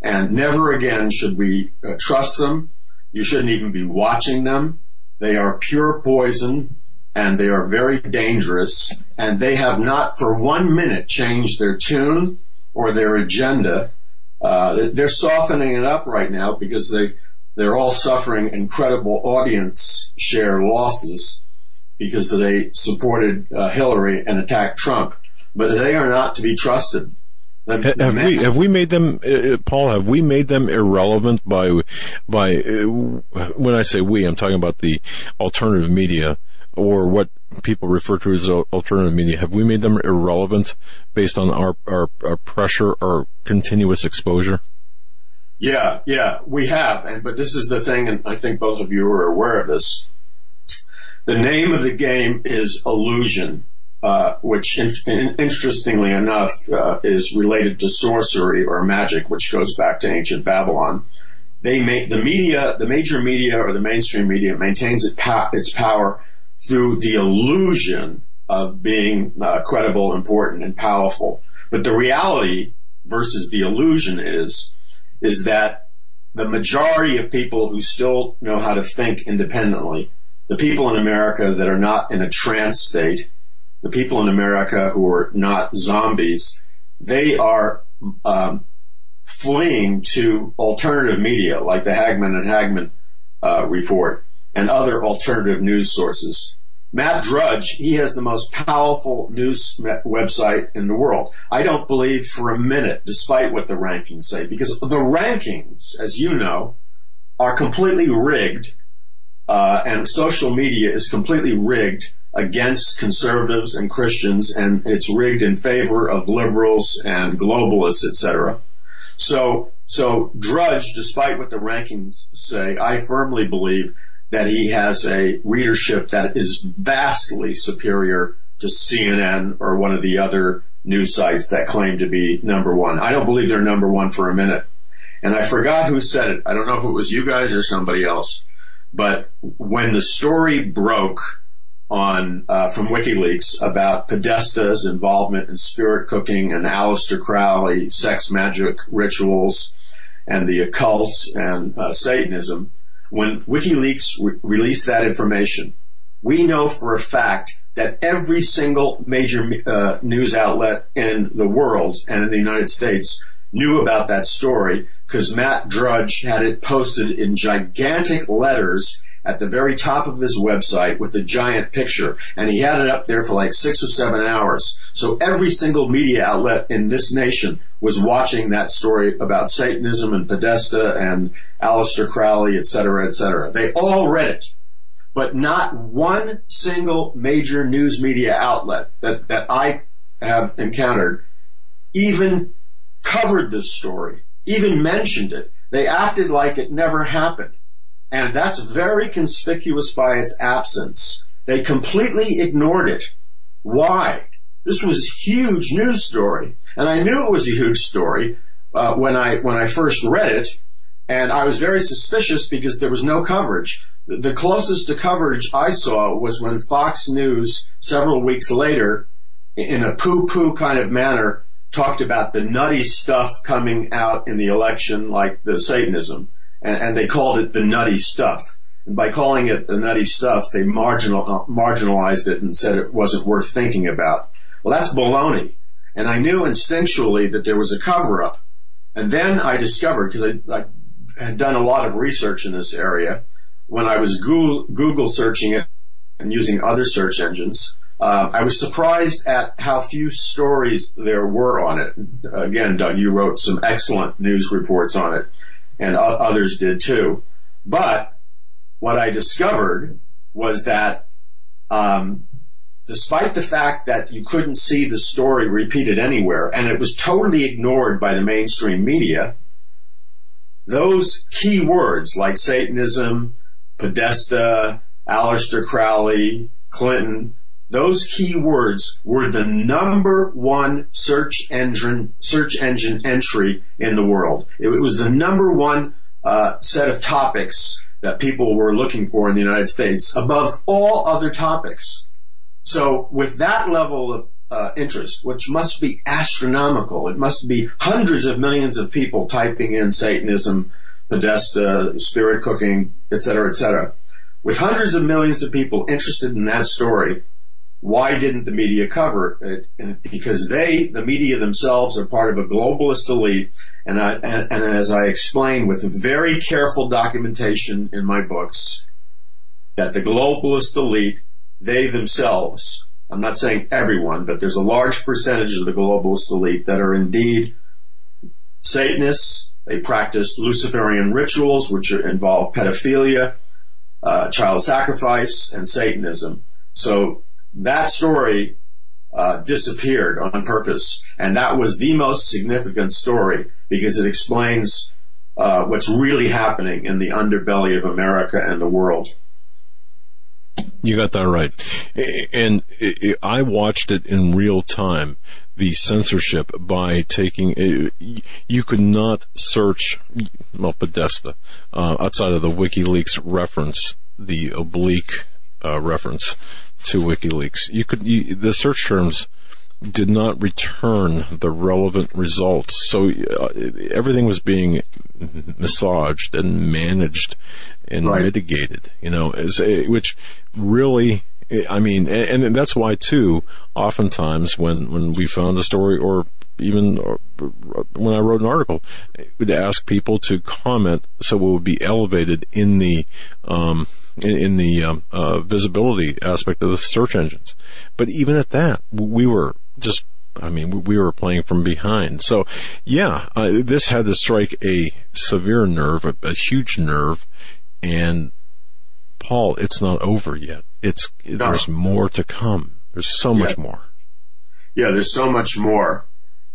and never again should we uh, trust them. You shouldn't even be watching them. They are pure poison and they are very dangerous and they have not for one minute changed their tune or their agenda. Uh, they're softening it up right now because they they're all suffering incredible audience share losses because they supported uh, Hillary and attacked Trump, but they are not to be trusted. The, have we have we made them, uh, uh, Paul? Have we made them irrelevant by by uh, when I say we, I'm talking about the alternative media or what people refer to as alternative media, have we made them irrelevant based on our, our, our pressure or continuous exposure? Yeah, yeah, we have. And, but this is the thing, and I think both of you are aware of this. The name of the game is illusion, uh, which in, in, interestingly enough uh, is related to sorcery or magic, which goes back to ancient Babylon. They make the media, the major media or the mainstream media maintains it its power through the illusion of being uh, credible, important, and powerful. But the reality versus the illusion is, is that the majority of people who still know how to think independently, the people in America that are not in a trance state, the people in America who are not zombies, they are um, fleeing to alternative media like the Hagmann and Hagmann uh, report and other alternative news sources. Matt Drudge, he has the most powerful news website in the world. I don't believe for a minute, despite what the rankings say, because the rankings, as you know, are completely rigged, uh, and social media is completely rigged against conservatives and Christians, and it's rigged in favor of liberals and globalists, etc. So, so Drudge, despite what the rankings say, I firmly believe that he has a readership that is vastly superior to CNN or one of the other news sites that claim to be number one. I don't believe they're number one for a minute. And I forgot who said it. I don't know if it was you guys or somebody else. But when the story broke on uh, from WikiLeaks about Podesta's involvement in spirit cooking and Aleister Crowley sex magic rituals and the occult and uh, Satanism, when WikiLeaks re- released that information, we know for a fact that every single major uh, news outlet in the world and in the United States knew about that story because Matt Drudge had it posted in gigantic letters at the very top of his website with a giant picture. And he had it up there for like six or seven hours. So every single media outlet in this nation was watching that story about Satanism and Podesta and Aleister Crowley, et cetera, et cetera. They all read it. But not one single major news media outlet that, that I have encountered even covered this story, even mentioned it. They acted like it never happened. And that's very conspicuous by its absence. They completely ignored it. Why? This was a huge news story. And I knew it was a huge story uh, when I when I first read it, and I was very suspicious because there was no coverage. The closest to coverage I saw was when Fox News, several weeks later, in a poo-poo kind of manner, talked about the nutty stuff coming out in the election, like the Satanism and, and they called it the nutty stuff. And by calling it the nutty stuff, they marginal, marginalized it and said it wasn't worth thinking about. Well, that's baloney. And I knew instinctually that there was a cover up. And then I discovered, because I, I, had done a lot of research in this area, when I was Google, Google searching it and using other search engines, uh, I was surprised at how few stories there were on it. Again, Doug, you wrote some excellent news reports on it and others did too. But what I discovered was that um, despite the fact that you couldn't see the story repeated anywhere, and it was totally ignored by the mainstream media, those key words like Satanism, Podesta, Aleister Crowley, Clinton, those keywords were the number one search engine search engine entry in the world. It, was the number one uh, set of topics that people were looking for in the United States above all other topics. So with that level of uh, interest, which must be astronomical, it must be hundreds of millions of people typing in Satanism, Podesta, spirit cooking, etc., etc. With hundreds of millions of people interested in that story, why didn't the media cover it? Because they, the media themselves, are part of a globalist elite. And, I, and, as I explain with very careful documentation in my books, that the globalist elite, they themselves, I'm not saying everyone, but there's a large percentage of the globalist elite that are indeed Satanists. They practice Luciferian rituals, which involve pedophilia, uh, child sacrifice, and Satanism. So that story uh, disappeared on purpose, and that was the most significant story because it explains uh, what's really happening in the underbelly of America and the world. You got that right, and I watched it in real time. The censorship by taking you could not search well Podesta uh, outside of the WikiLeaks reference, the oblique uh, reference to WikiLeaks. You could you, the search terms did not return the relevant results, so uh, everything was being massaged and managed and right. mitigated. You know, as a, which really. I mean, and, and that's why too. Oftentimes, when when we found a story, or even uh, when I wrote an article, would ask people to comment so it would be elevated in the um, in, in the um, uh, visibility aspect of the search engines. But even at that, we were just I mean, we were playing from behind. So, yeah, uh, this had to strike a severe nerve, a, a, huge nerve, and Paul, it's not over yet. It's no. there's more to come. There's so yeah. much more. Yeah, there's so much more,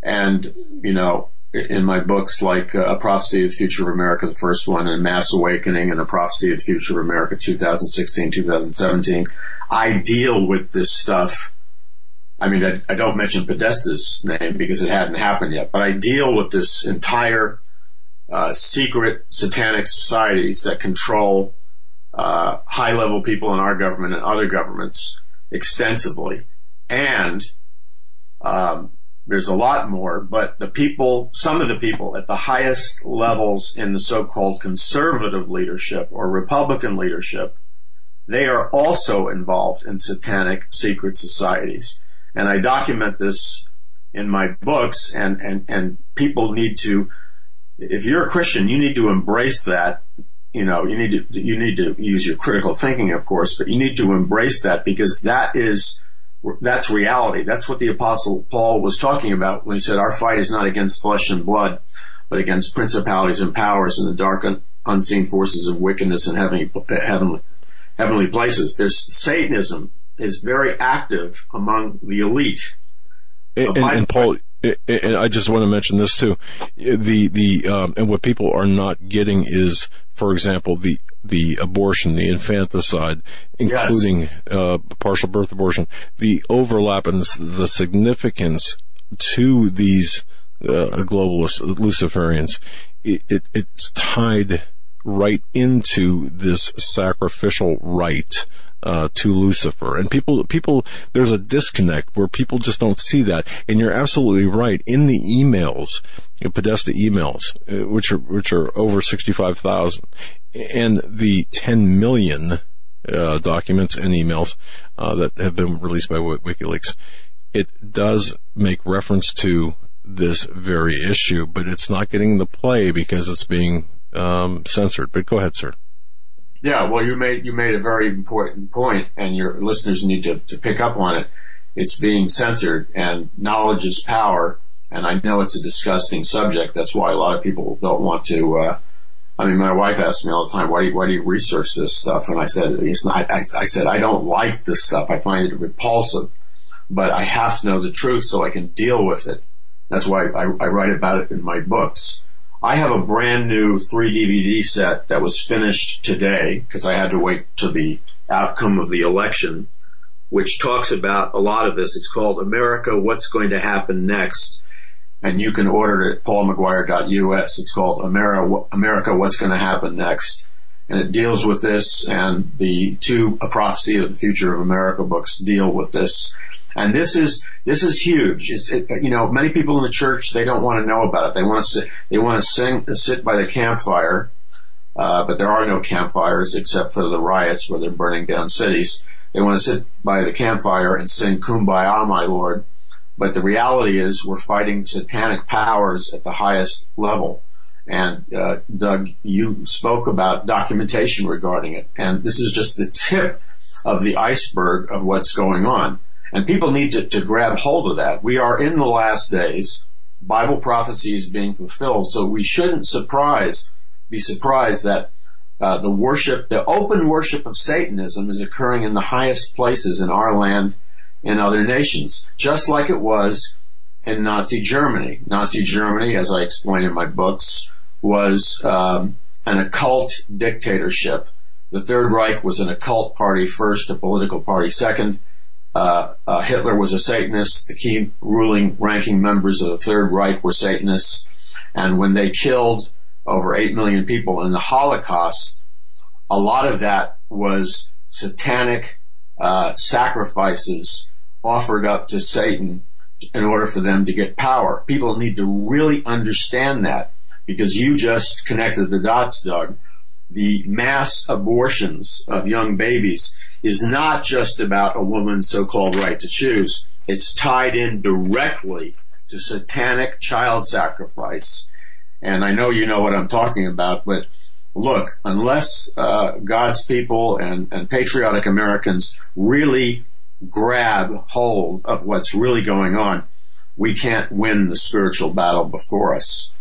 and you know, in my books like uh, A Prophecy of the Future of America, the first one, and Mass Awakening and A Prophecy of the Future of America 2016, 2017, I deal with this stuff. I mean, I, I don't mention Podesta's name because it hadn't happened yet, but I deal with this entire uh, secret satanic societies that control uh, high level people in our government and other governments extensively. And um, there's a lot more, but the people, some of the people at the highest levels in the so-called conservative leadership or Republican leadership, they are also involved in satanic secret societies. And I document this in my books, and and and people need to. If you're a Christian, you need to embrace that. You know, you need to you need to use your critical thinking, of course, but you need to embrace that because that is that's reality. That's what the apostle Paul was talking about when he said, our fight is not against flesh and blood, but against principalities and powers and the dark unseen forces of wickedness in heavenly, heavenly, heavenly places. There's Satanism is very active among the elite. And, and, and Paul, and I just want to mention this too. The, the, um, and what people are not getting is, for example, the, the abortion, the infanticide, including, yes. uh, partial birth abortion, the overlap and the significance to these, uh, globalist Luciferians. It, it, it's tied right into this sacrificial right uh, to Lucifer. And people, people, there's a disconnect where people just don't see that. And you're absolutely right. In the emails, Podesta emails, uh, which are, which are over 65,000 and the 10 million, uh, documents and emails, uh, that have been released by WikiLeaks, it does make reference to this very issue, but it's not getting the play because it's being um, censored. But go ahead, sir. Yeah, well, you made you made a very important point, and your listeners need to, to pick up on it. It's being censored, and knowledge is power. And I know it's a disgusting subject. That's why a lot of people don't want to. Uh, I mean, my wife asks me all the time, "Why do you, why do you research this stuff?" And I said, "It's not." I, I said, "I don't like this stuff. I find it repulsive, but I have to know the truth so I can deal with it. That's why I, I write about it in my books." I have a brand new three DVD set that was finished today because I had to wait to the outcome of the election, which talks about a lot of this. It's called America, What's Going to Happen Next? And you can order it at paulmcguire.us. It's called America, America, What's Going to Happen Next? And it deals with this and the two A Prophecy of the Future of America books deal with this. And this is this is huge. It's, it, you know, many people in the church they don't want to know about it. They want to sit they want to sing sit by the campfire, uh, but there are no campfires except for the riots where they're burning down cities. They want to sit by the campfire and sing "Kumbaya, my Lord," but the reality is we're fighting satanic powers at the highest level. And uh, Doug, you spoke about documentation regarding it, and this is just the tip of the iceberg of what's going on. And people need to, to grab hold of that. We are in the last days. Bible prophecy is being fulfilled. So we shouldn't surprise, be surprised that uh, the worship, the open worship of Satanism is occurring in the highest places in our land and other nations, just like it was in Nazi Germany. Nazi Germany, as I explain in my books, was um, an occult dictatorship. The Third Reich was an occult party first, a political party second. Uh, uh, Hitler was a Satanist. The key ruling ranking members of the Third Reich were Satanists. And when they killed over 8 million people in the Holocaust, a lot of that was satanic uh, sacrifices offered up to Satan in order for them to get power. People need to really understand that because you just connected the dots, Doug. The mass abortions of young babies is not just about a woman's so-called right to choose. It's tied in directly to satanic child sacrifice. And I know you know what I'm talking about, but look, unless uh, God's people and, and patriotic Americans really grab hold of what's really going on, we can't win the spiritual battle before us.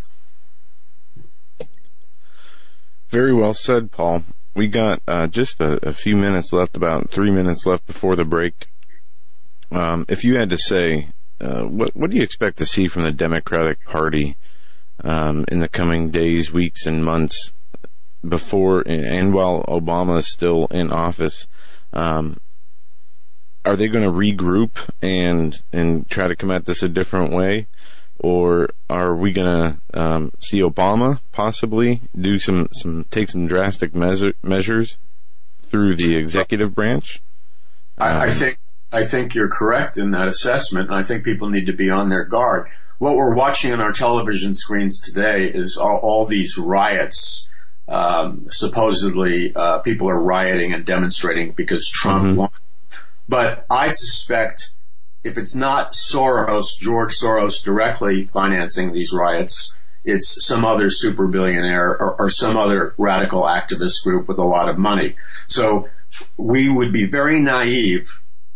Very well said, Paul we got uh, just a, a, few minutes left, about three minutes left before the break. Um, if you had to say, uh, what what do you expect to see from the Democratic Party um, in the coming days, weeks, and months before and while Obama is still in office? Um, are they going to regroup and and try to come at this a different way? Or are we going to um, see Obama possibly do some, some take some drastic measure, measures through the executive branch? I, I, um, think I think you're correct in that assessment, and I think people need to be on their guard. What we're watching on our television screens today is all, all these riots. Um, supposedly, uh, people are rioting and demonstrating because Trump mm-hmm. won. But I suspect if it's not Soros, George Soros directly financing these riots, it's some other super billionaire or, or, some other radical activist group with a lot of money. So we would be very naive.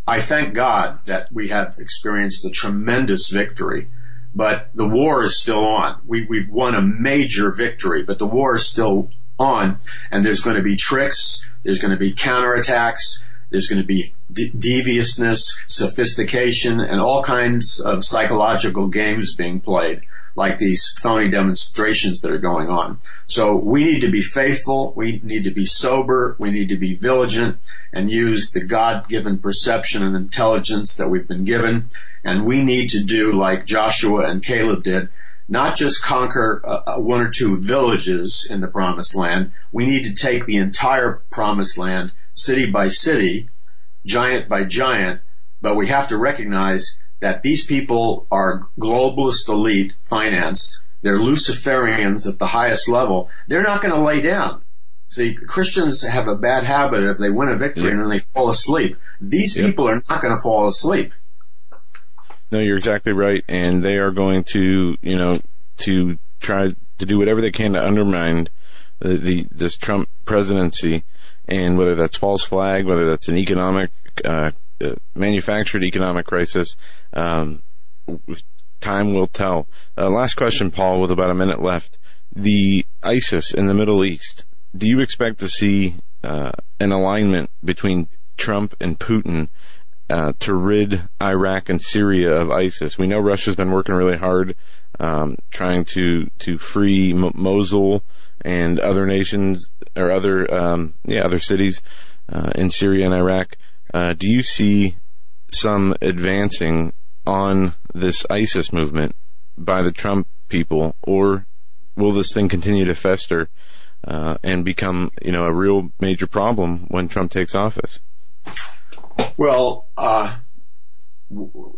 I thank God that we have experienced a tremendous victory, but the war is still on. We, we've won a major victory, but the war is still on and there's going to be tricks. There's going to be counterattacks. There's going to be de- deviousness, sophistication, and all kinds of psychological games being played, like these phony demonstrations that are going on. So we need to be faithful. We need to be sober. We need to be vigilant and use the God-given perception and intelligence that we've been given. And we need to do like Joshua and Caleb did, not just conquer uh, uh one or two villages in the promised land. We need to take the entire promised land city by city, giant by giant, but we have to recognize that these people are globalist elite financed. They're Luciferians at the highest level. They're not going to lay down. See, Christians have a bad habit if they win a victory yeah. and then they fall asleep. These yeah. people are not going to fall asleep. No, you're exactly right. And they are going to, you know, to try to do whatever they can to undermine the, the this Trump presidency and whether that's false flag, whether that's an economic, uh, uh, manufactured economic crisis, um, time will tell. Uh, last question, Paul, with about a minute left. The ISIS in the Middle East, do you expect to see uh, an alignment between Trump and Putin uh, to rid Iraq and Syria of ISIS? We know Russia's been working really hard um, trying to to free M- Mosul and other nations or other um, yeah other cities uh, in Syria and Iraq. Uh, do you see some advancing on this ISIS movement by the Trump people, or will this thing continue to fester uh, and become you know a real major problem when Trump takes office? Well, uh,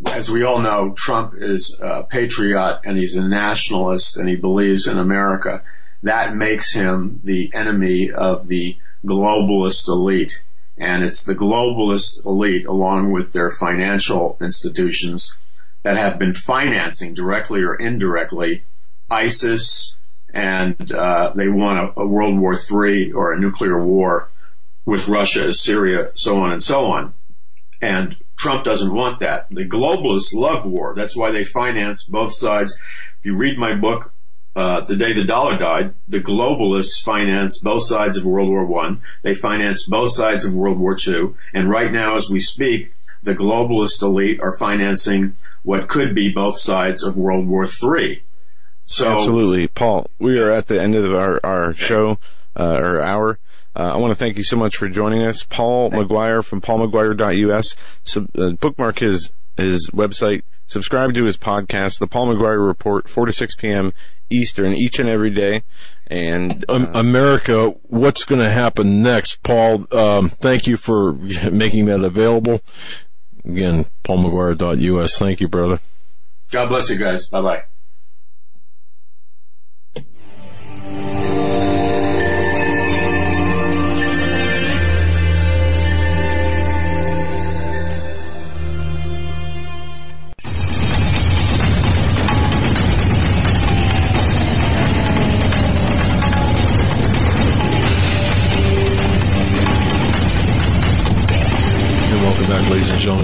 as we all know, Trump is a patriot and he's a nationalist and he believes in America that makes him the enemy of the globalist elite. And it's the globalist elite, along with their financial institutions, that have been financing directly or indirectly ISIS, and uh, they want a, a World War III or a nuclear war with Russia, Syria, so on and so on. And Trump doesn't want that. The globalists love war. That's why they finance both sides. If you read my book, uh, the day the dollar died, the globalists financed both sides of World War One. They financed both sides of World War Two, and right now, as we speak, the globalist elite are financing what could be both sides of World War Three. So, absolutely, Paul. We are at the end of our our show uh, or hour. Uh, I want to thank you so much for joining us, Paul McGuire from paulmcguire.us. Sub, uh, bookmark his his website. Subscribe to his podcast, The Paul McGuire Report, 4 to 6 p.m. Eastern each and every day. And uh, America, what's going to happen next? Paul, um, thank you for making that available. Again, paulmcguire.us. Thank you, brother. God bless you guys. Bye bye.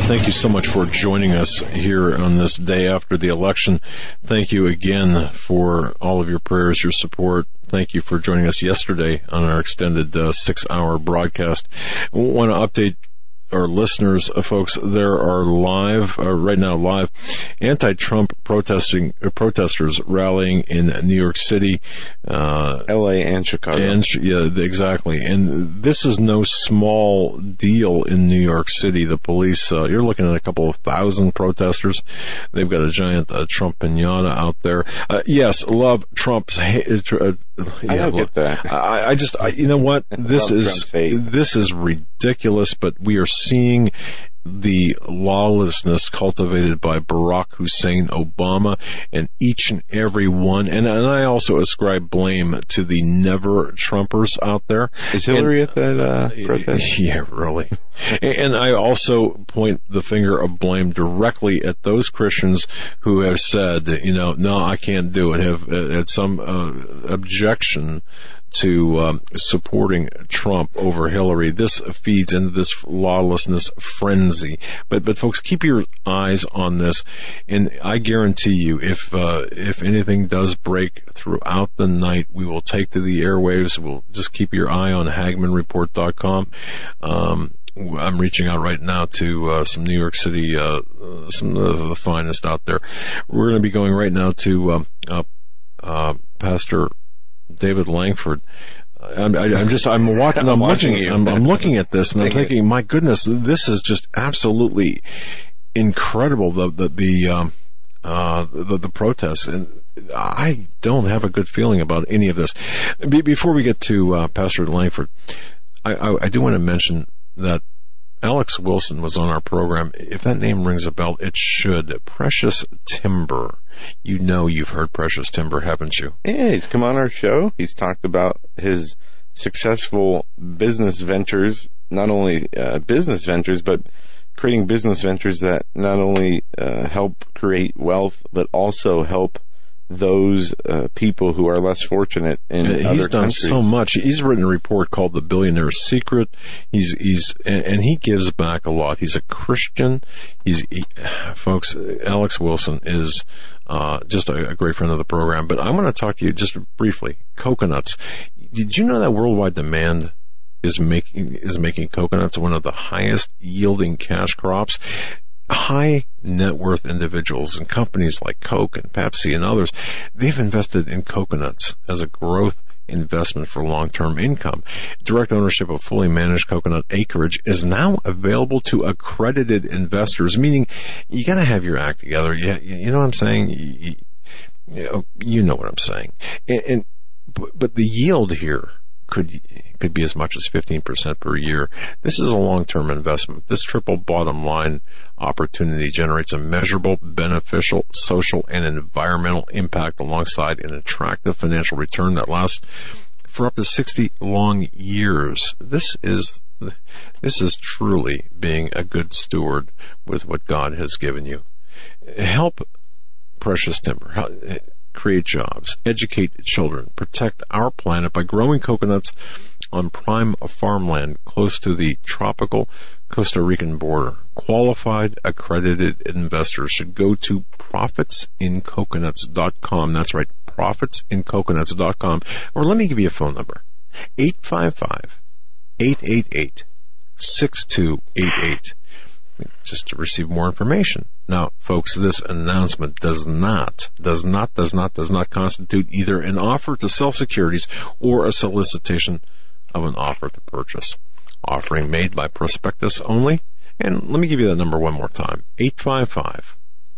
Thank you so much for joining us here on this day after the election. Thank you again for all of your prayers, your support. Thank you for joining us yesterday on our extended uh, six hour broadcast. I want to update our listeners, uh, folks, there are live, uh, right now live, anti-Trump protesting, uh, protesters rallying in New York City, uh, L.A. and Chicago. And, yeah, exactly. And this is no small deal in New York City. The police, uh, you're looking at a couple of thousand protesters. They've got a giant uh, Trump pinata out there. yes, love Trump's, ha- I don't get that. I, I just, I, you know what? This is, this is ridiculous, but we are seeing the lawlessness cultivated by Barack Hussein Obama and each and every one. And, and I also ascribe blame to the never Trumpers out there. Is Hillary and, at that uh, protest? Yeah, really. and I also point the finger of blame directly at those Christians who have said, you know, no, I can't do it, have uh, had some uh, objection to um, supporting Trump over Hillary. This feeds into this lawlessness frenzy. But but folks, keep your eyes on this, and I guarantee you, if uh, if anything does break throughout the night, we will take to the airwaves. We'll just keep your eye on HagmannReport.com. Um, I'm reaching out right now to uh, some New York City, uh, some of the finest out there. We're going to be going right now to um, uh, uh, Pastor David Lankford. I'm, I, am just, I'm watching, I'm, watching, looking, I'm, I'm, looking at this and I'm thinking, my goodness, this is just absolutely incredible. The, the, the, um, uh, the, the protests and I don't have a good feeling about any of this. Be, before we get to, uh, Pastor Lankford, I, I, I do want to mention that Alex Wilson was on our program. If that name rings a bell, it should. Precious Timber. You know you've heard Precious Timber, haven't you? Yeah, he's come on our show. He's talked about his successful business ventures, not only uh, business ventures, but creating business ventures that not only uh, help create wealth, but also help those uh, people who are less fortunate in he's other done countries. so much. He's written a report called "The Billionaire's Secret." He's he's and, and he gives back a lot. He's a Christian. He's he, folks. Alex Wilson is uh, just a, a, great friend of the program. But I want to talk to you just briefly. Coconuts. Did you know that worldwide demand? Is making is making coconuts one of the highest yielding cash crops high net worth individuals and companies like Coke and Pepsi and others, they've invested in coconuts as a growth investment for long-term income. Direct ownership of fully managed coconut acreage is now available to accredited investors, meaning you gotta have your act together. You, you know what I'm saying? You, you, know what I'm saying. And, and but the yield here could could be as much as 15% per year. This is a long-term investment. This triple bottom line opportunity generates a measurable, beneficial social and environmental impact alongside an attractive financial return that lasts for up to 60 long years. This is this is truly being a good steward with what God has given you. Help precious timber create jobs, educate children, protect our planet by growing coconuts on prime farmland close to the tropical Costa Rican border. Qualified accredited investors should go to profitsincoconuts.com. That's right, profitsincoconuts.com. Or let me give you a phone number. 855 888 6288 just to receive more information. Now, folks, this announcement does not, does not, does not, does not constitute either an offer to sell securities or a solicitation of an offer to purchase. Offering made by prospectus only. And let me give you that number one more time. 855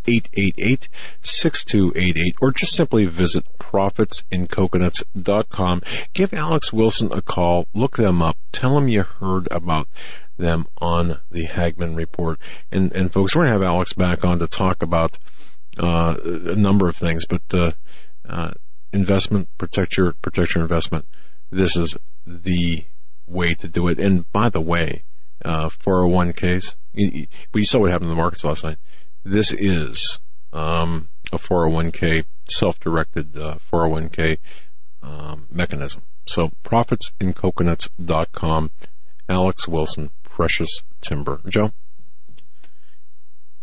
888 6288 or just simply visit profitsincoconuts.com. Give Alex Wilson a call. Look them up. Tell them you heard about them on the Hagmann Report. And, and folks, we're going to have Alex back on to talk about uh, a number of things, but uh, uh, investment, protect your, protect your investment. This is the way to do it. And by the way, uh, 401ks, you, you saw what happened in the markets last night. This is um, a 401k, self-directed uh, 401k um, mechanism. So profitsincoconuts.com. Alex Wilson, precious timber. Joe?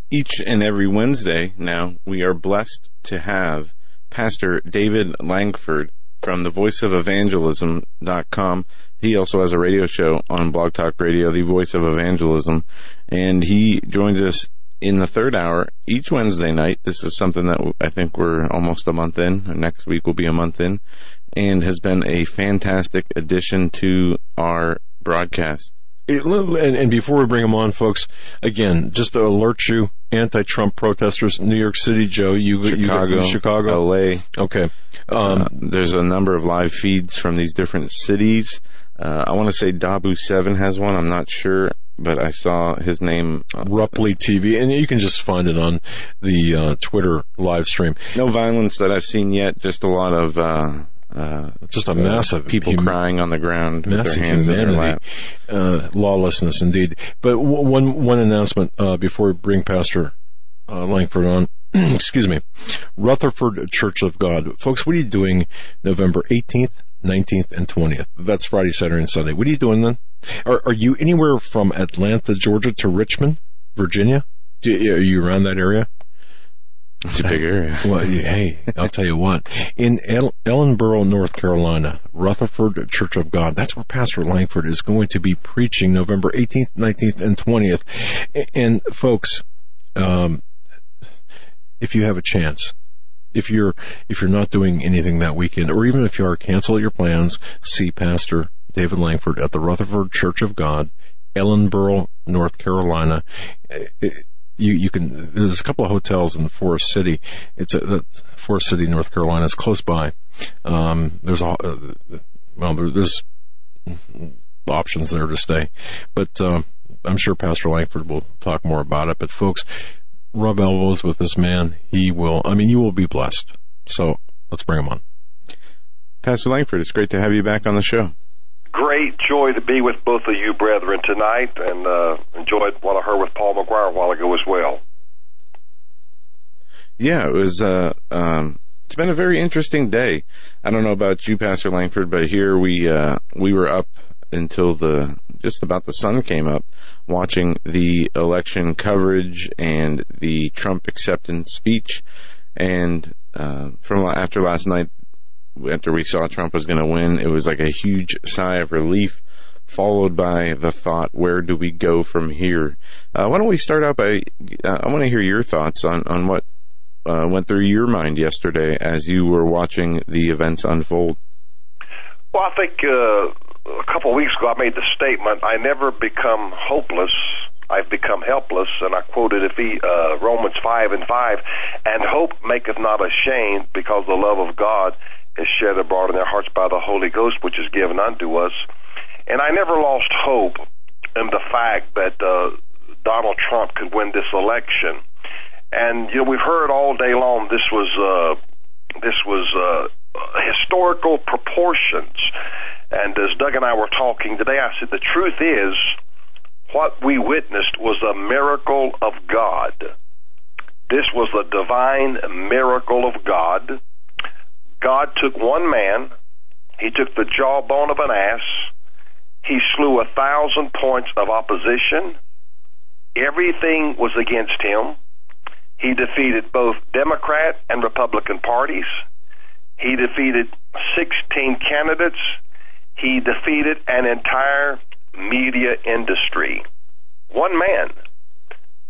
Each and every Wednesday now, we are blessed to have Pastor David Lankford from the Voice of Evangelism.com. He also has a radio show on Blog Talk Radio, The Voice of Evangelism, and he joins us in the third hour each Wednesday night. This is something that I think we're almost a month in. Next week will be a month in, and has been a fantastic addition to our broadcast. It, and, and, before we bring them on, folks, again, just to alert you, anti-Trump protesters, New York City, Joe, you, Chicago, you, Chicago, LA. Okay. Um, uh, there's a number of live feeds from these different cities. Uh, I want to say Dabu 7 has one. I'm not sure. but I saw his name. Uh, Rupley TV, and you can just find it on the uh, Twitter live stream. no violence that I've seen yet. Just a lot of uh, uh, Just a massive people hum- crying on the ground massive their hands in their humanity, lap. uh, lawlessness indeed. But w- one one announcement uh, before we bring Pastor uh, Lankford on. Excuse me, Rutherford Church of God, folks. What are you doing November eighteenth, nineteenth, and twentieth? That's Friday, Saturday, and Sunday. What are you doing then? Are, are you anywhere from Atlanta, Georgia, to Richmond, Virginia? Do are you around that area? It's a big area. Well, hey, I'll tell you what. In El- Ellenboro, North Carolina, Rutherford Church of God, that's where Pastor Lankford is going to be preaching November 18th, 19th, and 20th. A- And folks, um, if you have a chance, if you're, if you're not doing anything that weekend, or even if you are, cancel your plans, see Pastor David Lankford at the Rutherford Church of God, Ellenboro, North Carolina. Eh, you you can there's a couple of hotels in Forest City. It's a Forest City, North Carolina. It's close by. Um, there's a uh, well there, there's options there to stay, but um, I'm sure Pastor Lankford will talk more about it. But folks, rub elbows with this man. He will. I mean, you will be blessed. So let's bring him on. Pastor Lankford, it's great to have you back on the show. Great joy to be with both of you brethren tonight and uh, enjoyed what I heard with Paul McGuire a while ago as well. Yeah, it was. Uh, um, it's been a very interesting day. I don't know about you, Pastor Lankford, but here we uh, we were up until the just about the sun came up, watching the election coverage and the Trump acceptance speech, and uh, from after last night, after we saw Trump was going to win, it was like a huge sigh of relief. Followed by the thought, where do we go from here? Uh, why don't we start out by, uh, I want to hear your thoughts on, on what uh, went through your mind yesterday as you were watching the events unfold? Well, I think uh, a couple weeks ago I made the statement, I never become hopeless. I've become helpless, and I quoted uh, Romans 5 and 5, and hope maketh not ashamed, because the love of God is shed abroad in their hearts by the Holy Ghost, which is given unto us. And I never lost hope in the fact that uh, Donald Trump could win this election. And you know, we've heard all day long this was uh, this was uh, historical proportions. And as Doug and I were talking today, I said the truth is what we witnessed was a miracle of God. This was the divine miracle of God. God took one man, he took the jawbone of an ass, he slew a thousand points of opposition. Everything was against him. He defeated both Democrat and Republican parties. He defeated 16 candidates. He defeated an entire media industry. One man.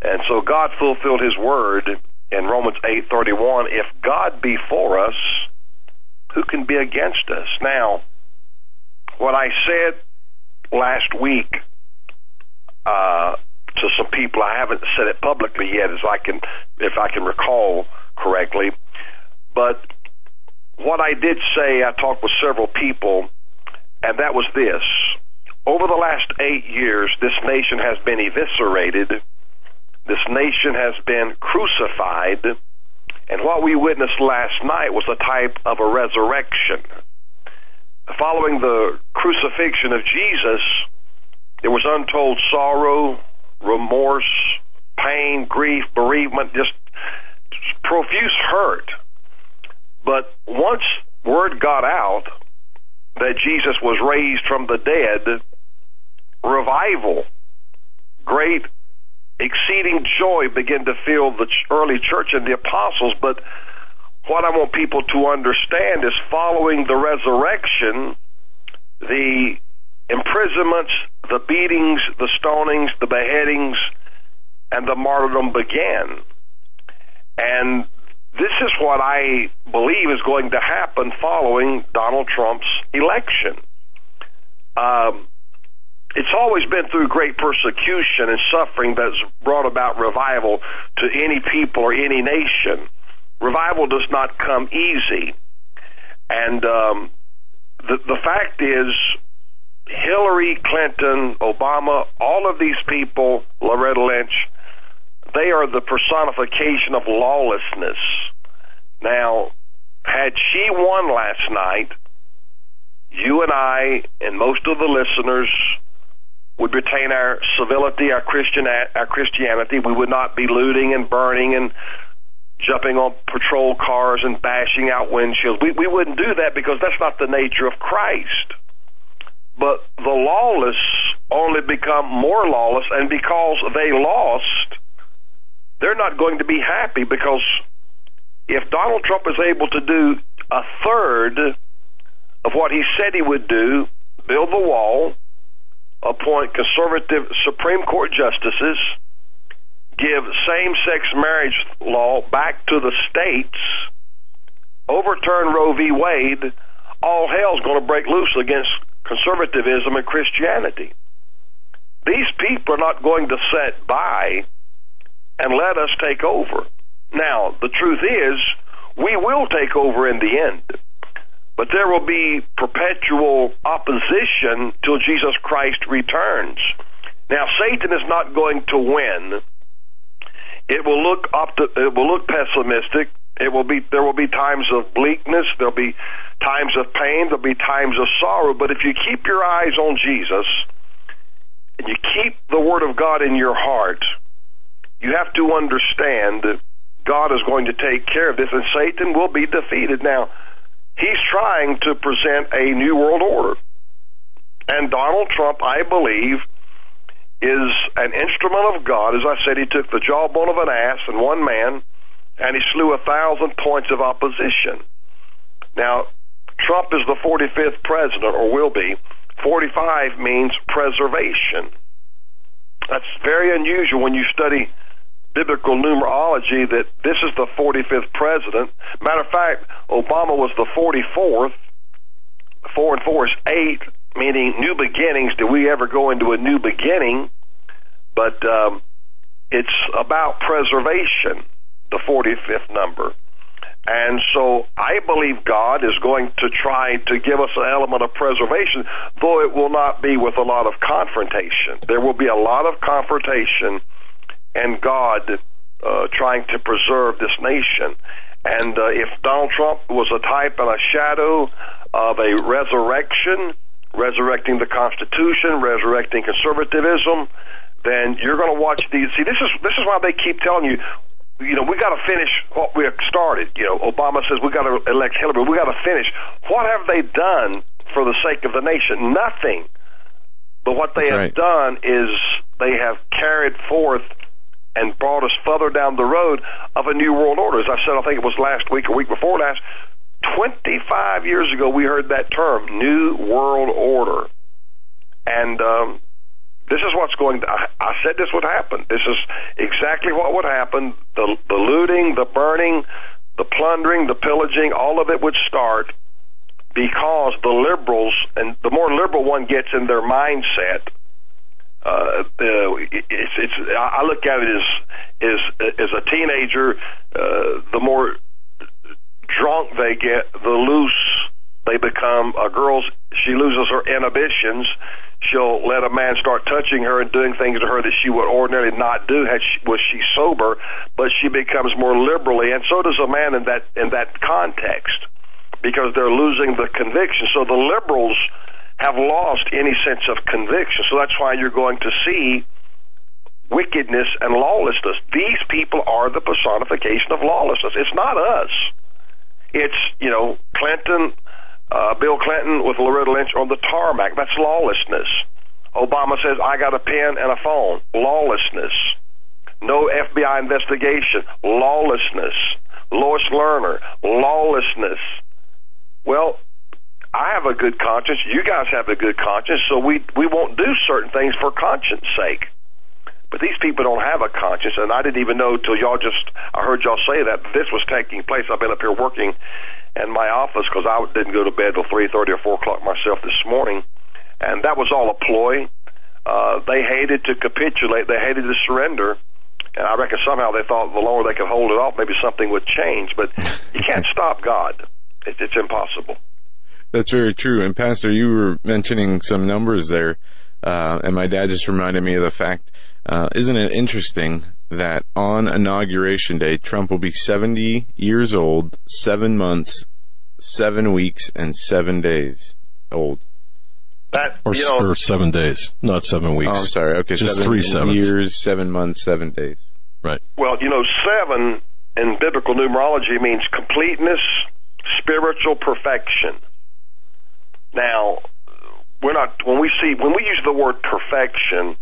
And so God fulfilled his word in Romans 8:31, if God be for us, who can be against us? Now, what I said last week uh, to some people, I haven't said it publicly yet, as I can, if I can recall correctly. But what I did say, I talked with several people, and that was this: over the last eight years, this nation has been eviscerated. This nation has been crucified. And what we witnessed last night was a type of a resurrection. Following the crucifixion of Jesus, there was untold sorrow, remorse, pain, grief, bereavement, just profuse hurt. But once word got out that Jesus was raised from the dead, revival, great exceeding joy began to fill the early church and the apostles. But what I want people to understand is following the resurrection, the imprisonments, the beatings, the stonings, the beheadings, and the martyrdom began. And this is what I believe is going to happen following Donald Trump's election. Um, it's always been through great persecution and suffering that's brought about revival to any people or any nation. Revival does not come easy. And um, the, the fact is, Hillary Clinton, Obama, all of these people, Loretta Lynch, they are the personification of lawlessness. Now, had she won last night, you and I and most of the listeners would retain our civility, our Christian, our Christianity. We would not be looting and burning and jumping on patrol cars and bashing out windshields. We we wouldn't do that because that's not the nature of Christ. But the lawless only become more lawless, and because they lost, they're not going to be happy because if Donald Trump is able to do a third of what he said he would do, build the wall, appoint conservative Supreme Court justices, give same sex marriage law back to the states, overturn Roe v. Wade, all hell's going to break loose against conservatism and Christianity. These people are not going to sit by and let us take over. Now, the truth is, we will take over in the end, but there will be perpetual opposition till Jesus Christ returns. Now, Satan is not going to win. It will look up. To, it will look pessimistic. It will be. There will be times of bleakness. There'll be times of pain. There'll be times of sorrow. But if you keep your eyes on Jesus and you keep the Word of God in your heart, you have to understand that God is going to take care of this, and Satan will be defeated. Now, he's trying to present a new world order. And Donald Trump, I believe, is an instrument of God. As I said, he took the jawbone of an ass and one man, and he slew a thousand points of opposition. Now, Trump is the 45th president, or will be. 45 means preservation. That's very unusual when you study biblical numerology that this is the 45th president. Matter of fact, Obama was the 44th. Four and four is eight, meaning new beginnings. Did we ever go into a new beginning? But um, it's about preservation, the 45th number. And so I believe God is going to try to give us an element of preservation, though it will not be with a lot of confrontation. There will be a lot of confrontation and God uh, trying to preserve this nation. And uh, if Donald Trump was a type and a shadow of a resurrection, resurrecting the Constitution, resurrecting conservatism, then you're going to watch these. See, this is this is why they keep telling you, you know, we got to finish what we started. You know, Obama says we got to elect Hillary. We got to finish. What have they done for the sake of the nation? Nothing. But what they That's have done is they have carried forth and brought us further down the road of a new world order. As I said, I think it was last week or week before last. 25 years ago, we heard that term, New World Order. And um, this is what's going to, I, I said this would happen. This is exactly what would happen. The, the looting, the burning, the plundering, the pillaging, all of it would start because the liberals, and the more liberal one gets in their mindset, uh, uh, it's, it's, I look at it as, as, as a teenager, uh, the more drunk they get, the loose they become. A girl's, she loses her inhibitions. She'll let a man start touching her and doing things to her that she would ordinarily not do had she, was she sober, but she becomes more liberally, and so does a man in that, in that context because they're losing the conviction. So the liberals have lost any sense of conviction. So that's why you're going to see wickedness and lawlessness. These people are the personification of lawlessness. It's not us. It's, you know, Clinton, uh, Bill Clinton with Loretta Lynch on the tarmac. That's lawlessness. Obama says, I got a pen and a phone. Lawlessness. No FBI investigation. Lawlessness. Lois Lerner. Lawlessness. Well, I have a good conscience. You guys have a good conscience, so we we won't do certain things for conscience sake. But these people don't have a conscience, and I didn't even know till y'all just. I heard y'all say that this was taking place. I've been up here working in my office because I didn't go to bed till three thirty or four o'clock myself this morning, and that was all a ploy. Uh, they hated to capitulate. They hated to surrender. And I reckon somehow they thought the longer they could hold it off, maybe something would change. But you can't stop God. It, it's impossible. That's very true. And Pastor, you were mentioning some numbers there, uh, and my dad just reminded me of the fact. Uh, isn't it interesting that on inauguration day, Trump will be 70 years old, seven months, seven weeks, and seven days old. That Or, you know, or seven days, not seven weeks. Oh, I'm sorry. Okay, Just seven three sevens. years, seven months, seven days. Right. Well, you know, seven in biblical numerology means completeness, spiritual perfection. Now, we're not when we see when we use the word perfection.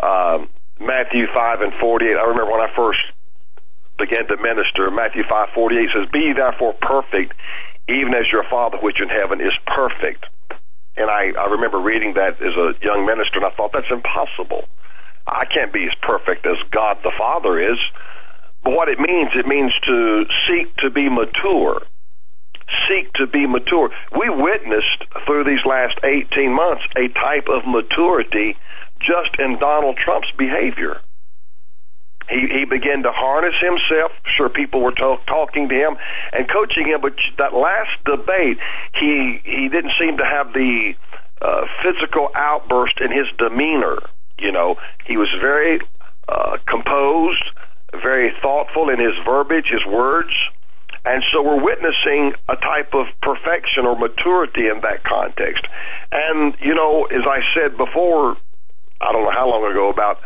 Um, Matthew five and forty eight. I remember when I first began to minister. Matthew five forty eight says, "Be therefore perfect, even as your Father which in heaven is perfect." And I, I remember reading that as a young minister, and I thought that's impossible. I can't be as perfect as God the Father is. But what it means, it means to seek to be mature. Seek to be mature. We witnessed through these last 18 months a type of maturity just in Donald Trump's behavior. He, he began to harness himself. Sure, people were to- talking to him and coaching him, but that last debate, he he didn't seem to have the uh, physical outburst in his demeanor. You know, he was very uh, composed, very thoughtful in his verbiage, his words. And so we're witnessing a type of perfection or maturity in that context. And, you know, as I said before, I don't know how long ago, about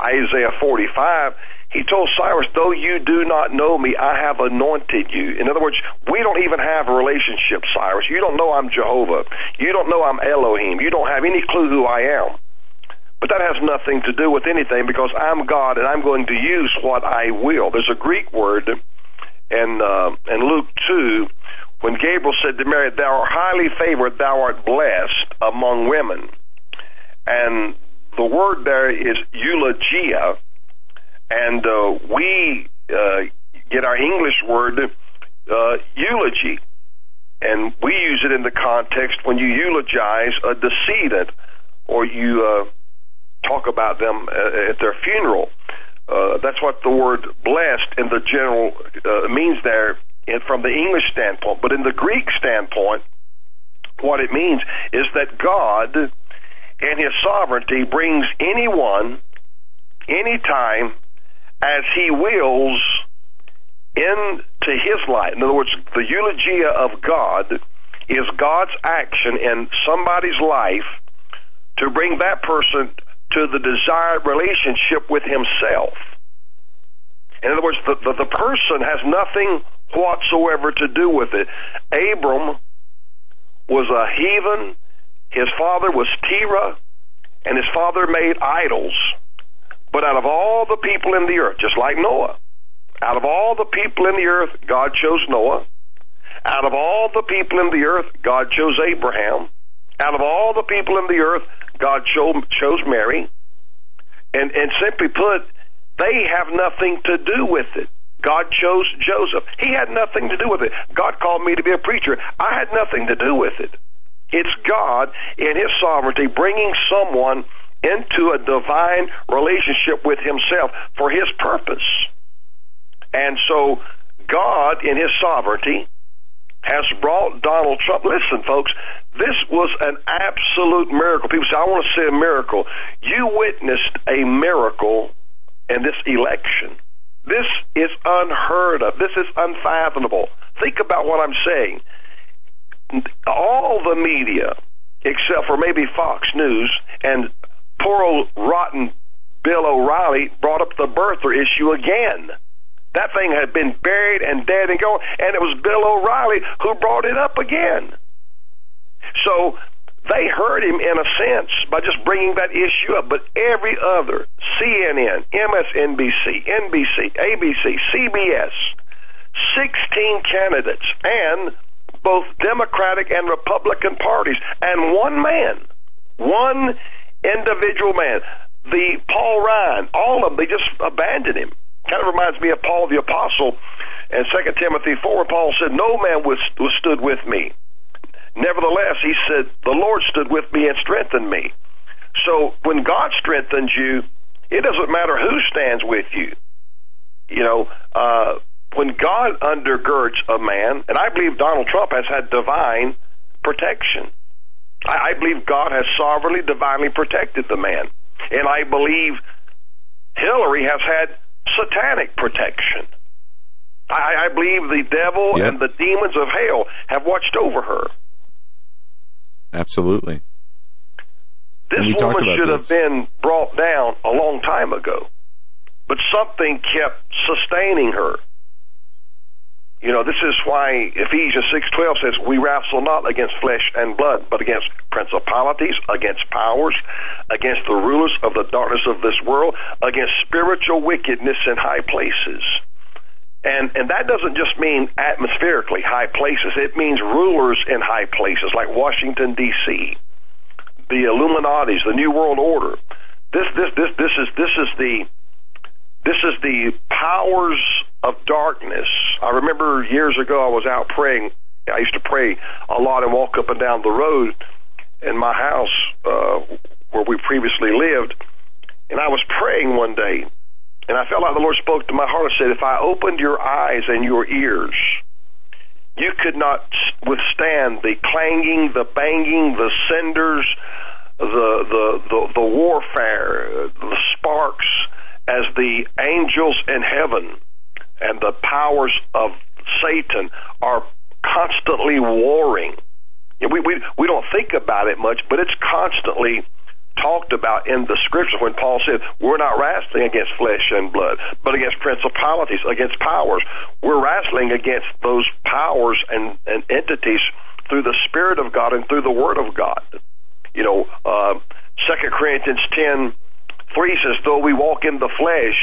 Isaiah 45, he told Cyrus, though you do not know me, I have anointed you. In other words, we don't even have a relationship, Cyrus. You don't know I'm Jehovah. You don't know I'm Elohim. You don't have any clue who I am. But that has nothing to do with anything because I'm God and I'm going to use what I will. There's a Greek word in, uh, in Luke 2 when Gabriel said to Mary, Thou art highly favored, thou art blessed among women. And the word there is eulogia, and uh, we uh, get our English word uh, eulogy. And we use it in the context when you eulogize a decedent or you uh, talk about them uh, at their funeral. Uh, that's what the word blessed in the general uh, means there from the English standpoint. But in the Greek standpoint, what it means is that God, in His sovereignty, brings anyone, anytime, as He wills, into His life. In other words, the eulogia of God is God's action in somebody's life to bring that person to the desired relationship with himself. In other words, the, the, the, person has nothing whatsoever to do with it. Abram was a heathen. His father was Terah, and his father made idols. But out of all the people in the earth, just like Noah, out of all the people in the earth, God chose Noah. Out of all the people in the earth, God chose Abraham. Out of all the people in the earth, God chose, Mary. And, and simply put, they have nothing to do with it. God chose Joseph. He had nothing to do with it. God called me to be a preacher. I had nothing to do with it. It's God in His sovereignty bringing someone into a divine relationship with Himself for His purpose. And so, God in His sovereignty has brought Donald Trump. Listen, folks, this was an absolute miracle. People say, I want to see a miracle. You witnessed a miracle in this election. This is unheard of. This is unfathomable. Think about what I'm saying. All the media, except for maybe Fox News and poor old rotten Bill O'Reilly, brought up the birther issue again. That thing had been buried and dead and gone, and it was Bill O'Reilly who brought it up again. So they hurt him in a sense by just bringing that issue up, but every other CNN, MSNBC, NBC, ABC, CBS, 16 candidates, and both Democratic and Republican parties, and one man, one individual man, the Paul Ryan, all of them, they just abandoned him. Kind of reminds me of Paul the Apostle in 2 Timothy 4. Paul said, No man was, was stood with me. Nevertheless, he said, The Lord stood with me and strengthened me. So when God strengthens you, it doesn't matter who stands with you. You know, uh, when God undergirds a man, and I believe Donald Trump has had divine protection. I, I believe God has sovereignly, divinely protected the man. And I believe Hillary has had satanic protection. I, I believe the devil Yep. and the demons of hell have watched over her. Absolutely. This And we talked woman should this. have been brought down a long time ago, but something kept sustaining her. You know, this is why Ephesians six twelve says, "We wrestle not against flesh and blood, but against principalities, against powers, against the rulers of the darkness of this world, against spiritual wickedness in high places." And and that doesn't just mean atmospherically high places. It means rulers in high places like Washington D.C the Illuminati's, the New World Order. This this this this is this is the this is the powers of darkness. I remember years ago I was out praying. I used to pray a lot and walk up and down the road in my house uh, where we previously lived, and I was praying one day, and I felt like the Lord spoke to my heart and said, "If I opened your eyes and your ears." you could not withstand the clanging, the banging, the cinders, the the the, the warfare, the sparks, as the angels in heaven and the powers of Satan are constantly warring. We we we don't think about it much, but it's constantly talked about in the scriptures when Paul said, We're not wrestling against flesh and blood, but against principalities, against powers. We're wrestling against those powers and, and entities through the Spirit of God and through the Word of God. You know, uh, 2 Corinthians ten three says, Though we walk in the flesh,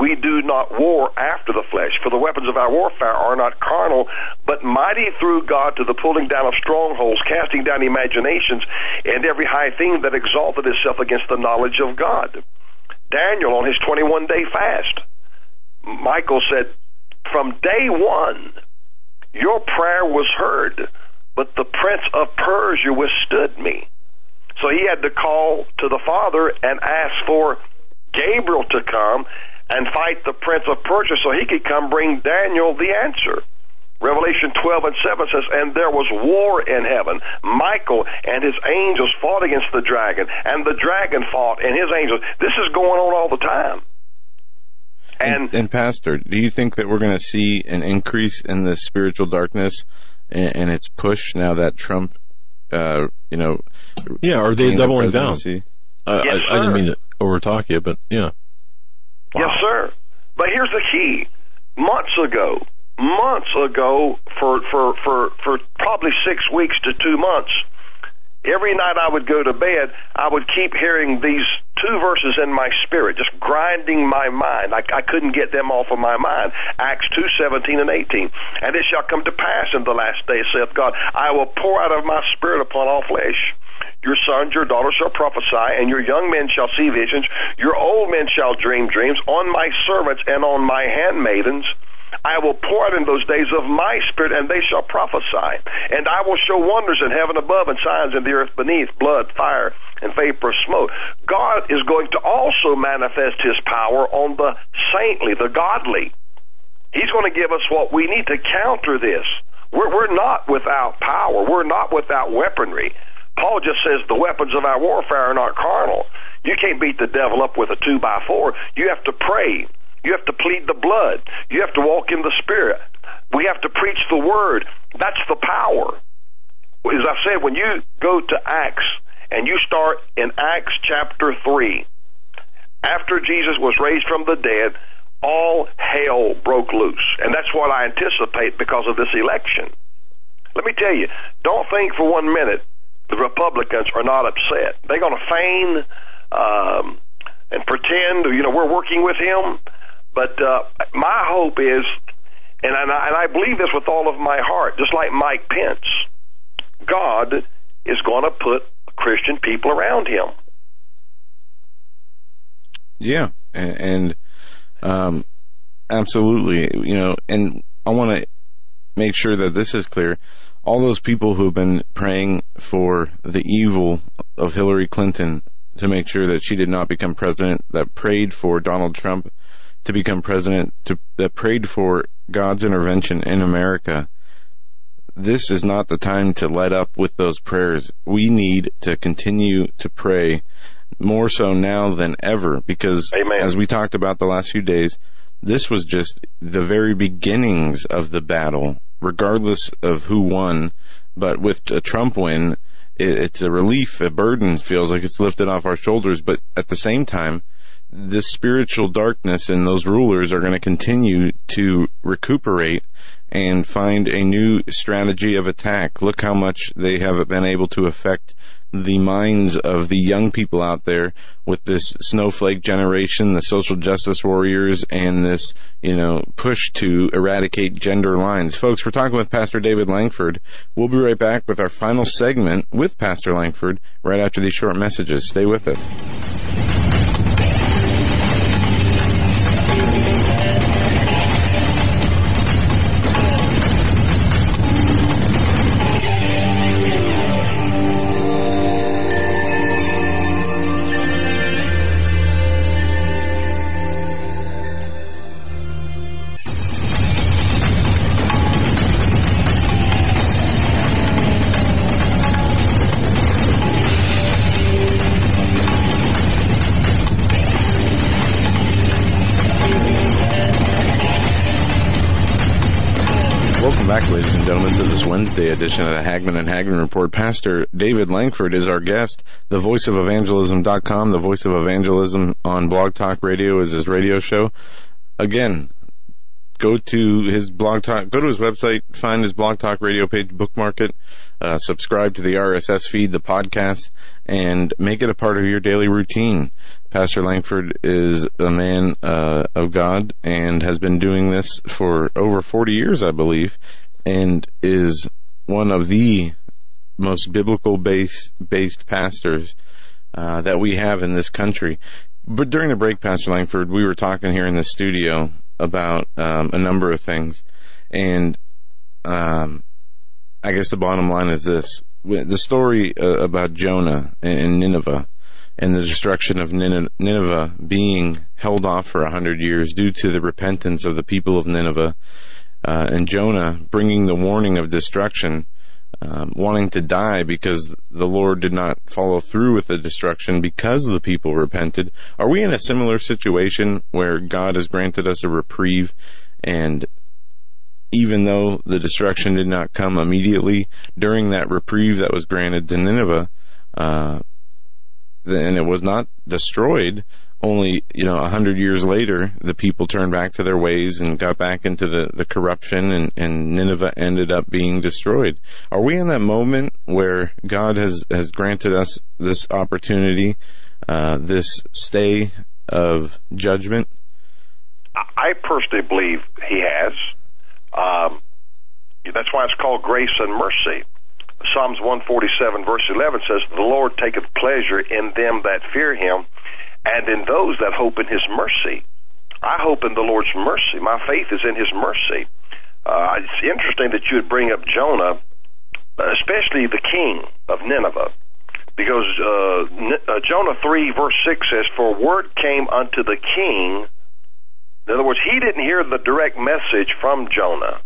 we do not war after the flesh, for the weapons of our warfare are not carnal, but mighty through God to the pulling down of strongholds, casting down imaginations, and every high thing that exalted itself against the knowledge of God. Daniel on his 21 day fast, Michael said, From day one, your prayer was heard, but the prince of Persia withstood me. So he had to call to the Father and ask for Gabriel to come and fight the prince of Persia so he could come bring Daniel the answer. Revelation 12 and 7 says, And there was war in heaven. Michael and his angels fought against the dragon, and the dragon fought and his angels. This is going on all the time. And, And, and Pastor, do you think that we're going to see an increase in the spiritual darkness and, and its push now that Trump, uh, you know, Yeah, are they gained the doubling down? presidency? Uh, Yes, I, I didn't mean to overtalk you, but yeah. Yes, sir. But here's the key. Months ago, months ago, for, for, for, for probably six weeks to two months, every night I would go to bed, I would keep hearing these two verses in my spirit, just grinding my mind. I, I couldn't get them off of my mind. Acts two seventeen and 18. And it shall come to pass in the last day, saith God, I will pour out of my spirit upon all flesh. Your sons, your daughters shall prophesy, and your young men shall see visions. Your old men shall dream dreams. On my servants and on my handmaidens, I will pour out in those days of my spirit, and they shall prophesy. And I will show wonders in heaven above and signs in the earth beneath, blood, fire, and vapor of smoke. God is going to also manifest his power on the saintly, the godly. He's going to give us what we need to counter this. We're, we're not without power. We're not without weaponry. Paul just says the weapons of our warfare are not carnal. You can't beat the devil up with a two by four. You have to pray. You have to plead the blood. You have to walk in the spirit. We have to preach the word. That's the power. As I said, when you go to Acts and you start in Acts chapter 3, after Jesus was raised from the dead, all hell broke loose. And that's what I anticipate because of this election. Let me tell you, don't think for one minute the Republicans are not upset. They're going to feign um, and pretend, you know, we're working with him. But uh, my hope is, and I, and I believe this with all of my heart, just like Mike Pence, God is going to put Christian people around him. Yeah, and, and um, absolutely, you know, and I want to make sure that this is clear. All those people who have been praying for the evil of Hillary Clinton to make sure that she did not become president, that prayed for Donald Trump to become president, to, that prayed for God's intervention in America, this is not the time to let up with those prayers. We need to continue to pray more so now than ever because Amen. as we talked about the last few days, this was just the very beginnings of the battle, regardless of who won. But with a Trump win, it, it's a relief, a burden feels like it's lifted off our shoulders. But at the same time, this spiritual darkness and those rulers are going to continue to recuperate and find a new strategy of attack. Look how much they have been able to affect the minds of the young people out there with this snowflake generation, the social justice warriors, and this, you know, push to eradicate gender lines. Folks, we're talking with Pastor David Lankford. We'll be right back with our final segment with Pastor Lankford right after these short messages. Stay with us. Wednesday edition of the Hagmann and Hagmann Report. Pastor David Lankford is our guest. The voice of evangelism.com, the voice of evangelism on Blog Talk Radio is his radio show. Again, go to his blog talk, go to his website, find his blog talk radio page, bookmark it, uh, subscribe to the RSS feed, the podcast, and make it a part of your daily routine. Pastor Lankford is a man uh, of God and has been doing this for over 40 years, I believe, and is one of the most biblical based based pastors uh, that we have in this country. But during the break, Pastor Lankford, we were talking here in the studio about um, a number of things, and um, I guess the bottom line is this: the story uh, about Jonah and Nineveh and the destruction of Nineveh being held off for a hundred years due to the repentance of the people of Nineveh, uh, and Jonah bringing the warning of destruction, um, wanting to die because the Lord did not follow through with the destruction because the people repented. Are we in a similar situation where God has granted us a reprieve and even though the destruction did not come immediately during that reprieve that was granted to Nineveh, uh, and it was not destroyed. Only, you know, a hundred years later, the people turned back to their ways and got back into the, the corruption and, and Nineveh ended up being destroyed. Are we in that moment where God has, has granted us this opportunity, uh, this stay of judgment? I personally believe he has. Um, that's why it's called grace and mercy. Psalms 147 verse 11 says, The Lord taketh pleasure in them that fear him and in those that hope in his mercy. I hope in the Lord's mercy. My faith is in his mercy. Uh, it's interesting that you would bring up Jonah, especially the king of Nineveh, because uh, uh, Jonah 3 verse 6 says, For word came unto the king. In other words, he didn't hear the direct message from Jonah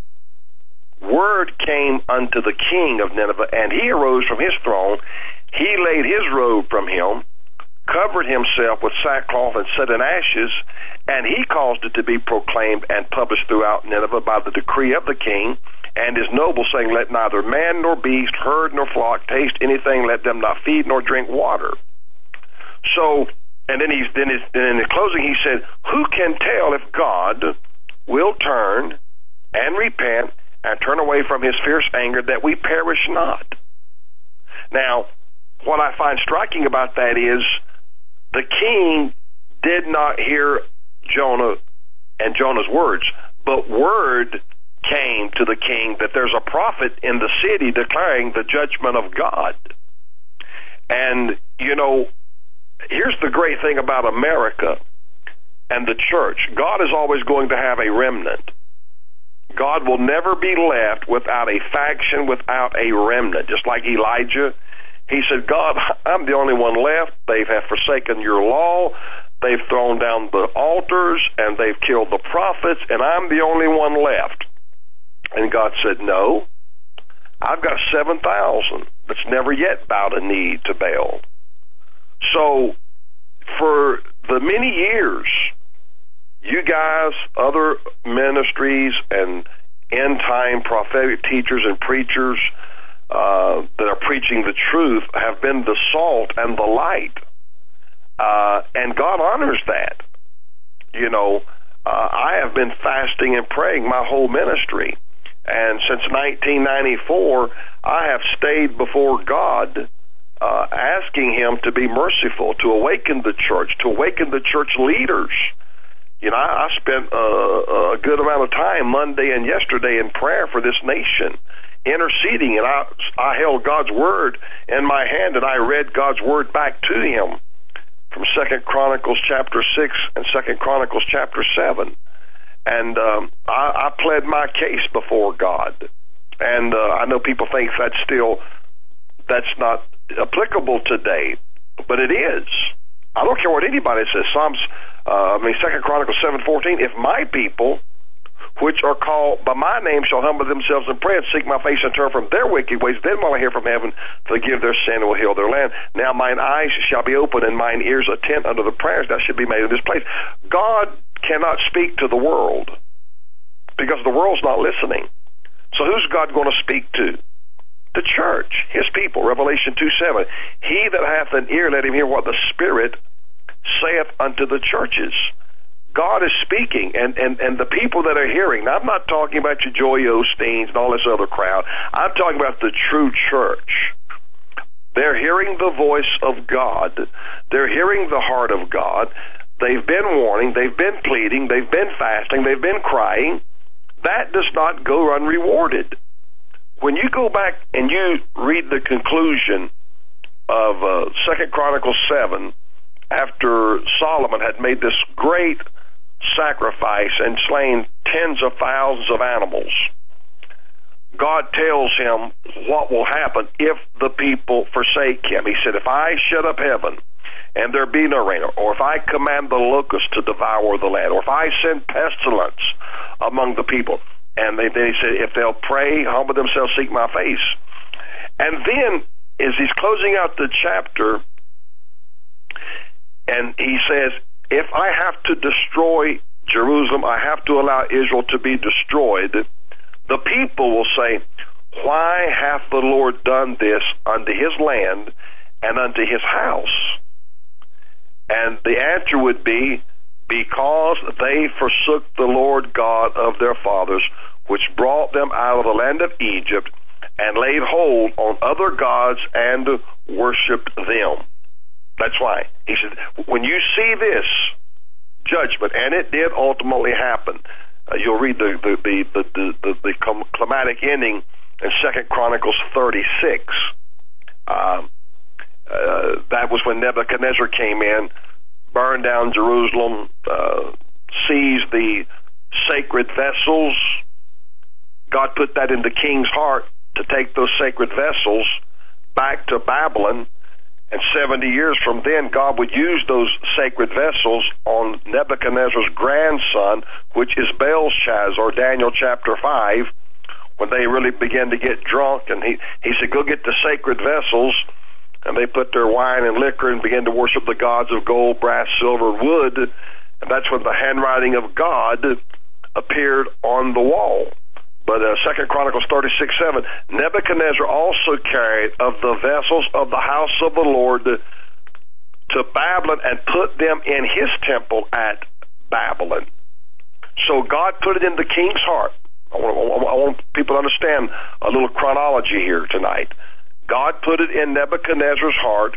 word came unto the king of Nineveh, and he arose from his throne. He laid his robe from him, covered himself with sackcloth and set in ashes, and he caused it to be proclaimed and published throughout Nineveh by the decree of the king and his nobles, saying, Let neither man nor beast, herd nor flock taste anything, let them not feed nor drink water. So, and then he's then, then in the closing he said, Who can tell if God will turn and repent and turn away from his fierce anger that we perish not. Now, what I find striking about that is the king did not hear Jonah and Jonah's words, but word came to the king that there's a prophet in the city declaring the judgment of God. And, you know, here's the great thing about America and the church God is always going to have a remnant. God will never be left without a faction, without a remnant. Just like Elijah, he said, God, I'm the only one left. They have forsaken your law. They've thrown down the altars and they've killed the prophets, and I'm the only one left. And God said, No. I've got 7,000 that's never yet bowed a knee to Baal. So, for the many years, you guys, other ministries, and end time prophetic teachers and preachers uh, that are preaching the truth have been the salt and the light. Uh, and God honors that. You know, uh, I have been fasting and praying my whole ministry. And since 1994, I have stayed before God, uh, asking Him to be merciful, to awaken the church, to awaken the church leaders. You know, I, I spent uh, a good amount of time Monday and yesterday in prayer for this nation, interceding, and I, I held God's word in my hand, and I read God's word back to Him from Second Chronicles chapter six and Second Chronicles chapter seven and um, I, I pled my case before God. And uh, I know people think that's still that's not applicable today, but it is. I don't care what anybody says. Psalms, uh, I mean, Second Chronicles seven fourteen. If my people, which are called by my name, shall humble themselves and pray and seek my face and turn from their wicked ways, then will I hear from heaven, to forgive their sin, and will heal their land. Now mine eyes shall be open and mine ears attent unto the prayers that should be made in this place. God cannot speak to the world because the world's not listening. So who's God going to speak to? The church, his people. Revelation 2 7. He that hath an ear, let him hear what the Spirit saith unto the churches. God is speaking, and, and, and the people that are hearing. Now, I'm not talking about your Joel Osteens and all this other crowd. I'm talking about the true church. They're hearing the voice of God. They're hearing the heart of God. They've been warning, they've been pleading, they've been fasting, they've been crying. That does not go unrewarded. When you go back and you read the conclusion of uh, Second Chronicles seven, after Solomon had made this great sacrifice and slain tens of thousands of animals, God tells him what will happen if the people forsake him. He said, If I shut up heaven and there be no rain, or if I command the locusts to devour the land, or if I send pestilence among the people. And they, they said, if they'll pray, humble themselves, seek my face. And then, as he's closing out the chapter, and he says, if I have to destroy Jerusalem, I have to allow Israel to be destroyed, the people will say, Why hath the Lord done this unto his land and unto his house? And the answer would be, because they forsook the Lord God of their fathers, which brought them out of the land of Egypt, and laid hold on other gods and worshipped them. That's why. He said, when you see this judgment, and it did ultimately happen, uh, you'll read the the the the, the, the, the climatic ending in Second Chronicles 36. Um, uh, that was when Nebuchadnezzar came in, burned down Jerusalem, uh, seized the sacred vessels. God put that into the king's heart to take those sacred vessels back to Babylon. And 70 years from then, God would use those sacred vessels on Nebuchadnezzar's grandson, which is Belshazzar, Daniel chapter 5, when they really began to get drunk. And he, he said, Go get the sacred vessels and they put their wine and liquor and began to worship the gods of gold, brass, silver, wood. And that's when the handwriting of God appeared on the wall. But uh, Second Chronicles thirty six seven, Nebuchadnezzar also carried of the vessels of the house of the Lord to Babylon and put them in his temple at Babylon. So God put it in the king's heart. I want, I want people to understand a little chronology here tonight. God put it in Nebuchadnezzar's heart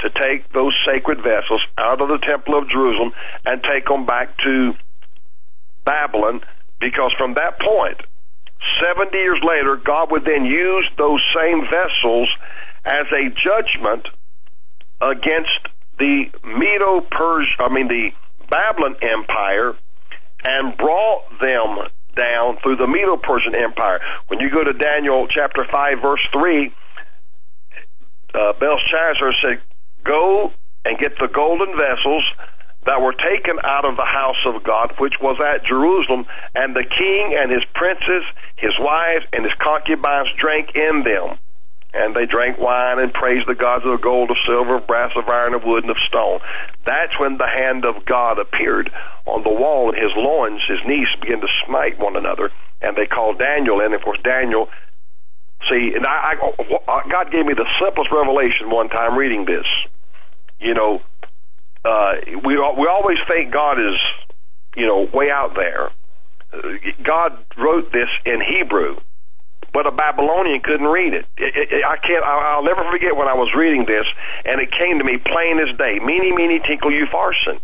to take those sacred vessels out of the temple of Jerusalem and take them back to Babylon because from that point, 70 years later, God would then use those same vessels as a judgment against the Medo Persian, I mean the Babylon Empire, and brought them down through the Medo Persian Empire. When you go to Daniel chapter 5, verse 3, uh, Belshazzar said, Go and get the golden vessels that were taken out of the house of God, which was at Jerusalem, and the king and his princes, his wives, and his concubines drank in them. And they drank wine and praised the gods of gold, of silver, of brass, of iron, of wood, and of stone. That's when the hand of God appeared on the wall, and his loins, his knees began to smite one another. And they called Daniel, and of course Daniel See, and I, I, God gave me the simplest revelation one time reading this. You know, uh, we we always think God is, you know, way out there. God wrote this in Hebrew, but a Babylonian couldn't read it. it, it, I can't. I'll, I'll never forget when I was reading this, and it came to me plain as day. Mene, mene, tekel, upharsin,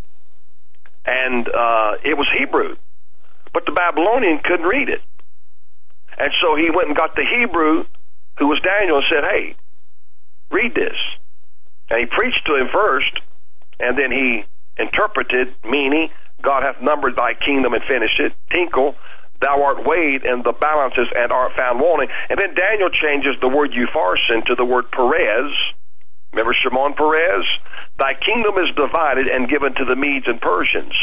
and uh, it was Hebrew, but the Babylonian couldn't read it. And so he went and got the Hebrew, who was Daniel, and said, Hey, read this. And he preached to him first, and then he interpreted, meaning, God hath numbered thy kingdom and finished it. Tekel, thou art weighed in the balances and art found wanting. And then Daniel changes the word upharsin to the word Perez. Remember Shimon Peres? Thy kingdom is divided and given to the Medes and Persians.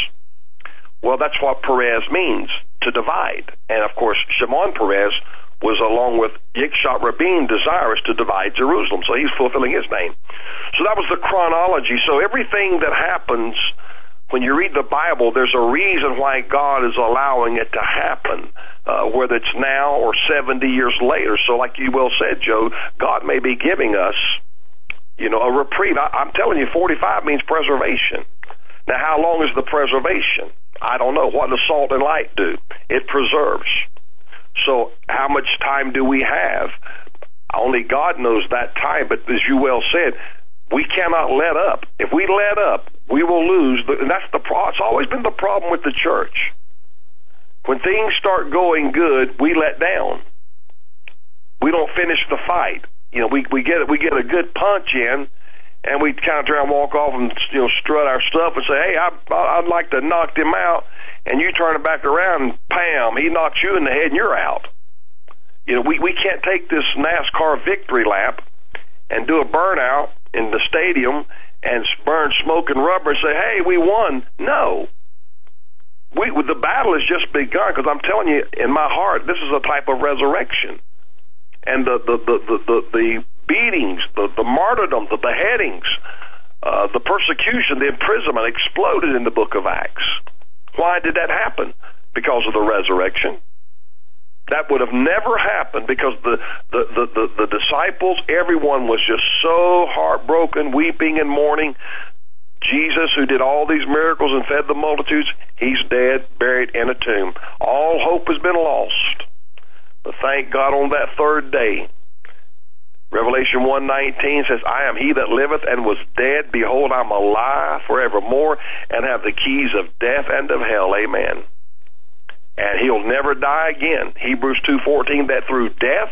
Well, that's what Perez means to divide. And of course, Shimon Peres was along with Yitzhak Rabin desirous to divide Jerusalem. So he's fulfilling his name. So that was the chronology. So everything that happens when you read the Bible, there's a reason why God is allowing it to happen, uh, whether it's now or 70 years later. So, like you well said, Joe, God may be giving us, you know, a reprieve. I, I'm telling you, 45 means preservation. Now, how long is the preservation? I don't know. What does salt and light do? It preserves. So, how much time do we have? Only God knows that time. But as you well said, we cannot let up. If we let up, we will lose. And that's the pro- it's always been the problem with the church. When things start going good, we let down. We don't finish the fight. You know, we we get we get a good punch in, and we kind of try and walk off and you know strut our stuff and say, "Hey, I, I'd like to knock him out," and you turn it back around and pam, he knocks you in the head and you're out. You know, we we can't take this NASCAR victory lap and do a burnout in the stadium and burn smoke and rubber and say, "Hey, we won." No. We, the battle has just begun because I'm telling you, in my heart, this is a type of resurrection, and the the the the, the, the beatings, the, the martyrdom, the beheadings, uh, the persecution, the imprisonment exploded in the book of Acts. Why did that happen? Because of the resurrection. That would have never happened because the, the, the, the, the disciples, everyone was just so heartbroken, weeping and mourning. Jesus, who did all these miracles and fed the multitudes, he's dead, buried in a tomb. All hope has been lost. But thank God on that third day, Revelation 119 says, I am he that liveth and was dead. Behold, I'm alive forevermore and have the keys of death and of hell. Amen. And he'll never die again. Hebrews 2.14, that through death,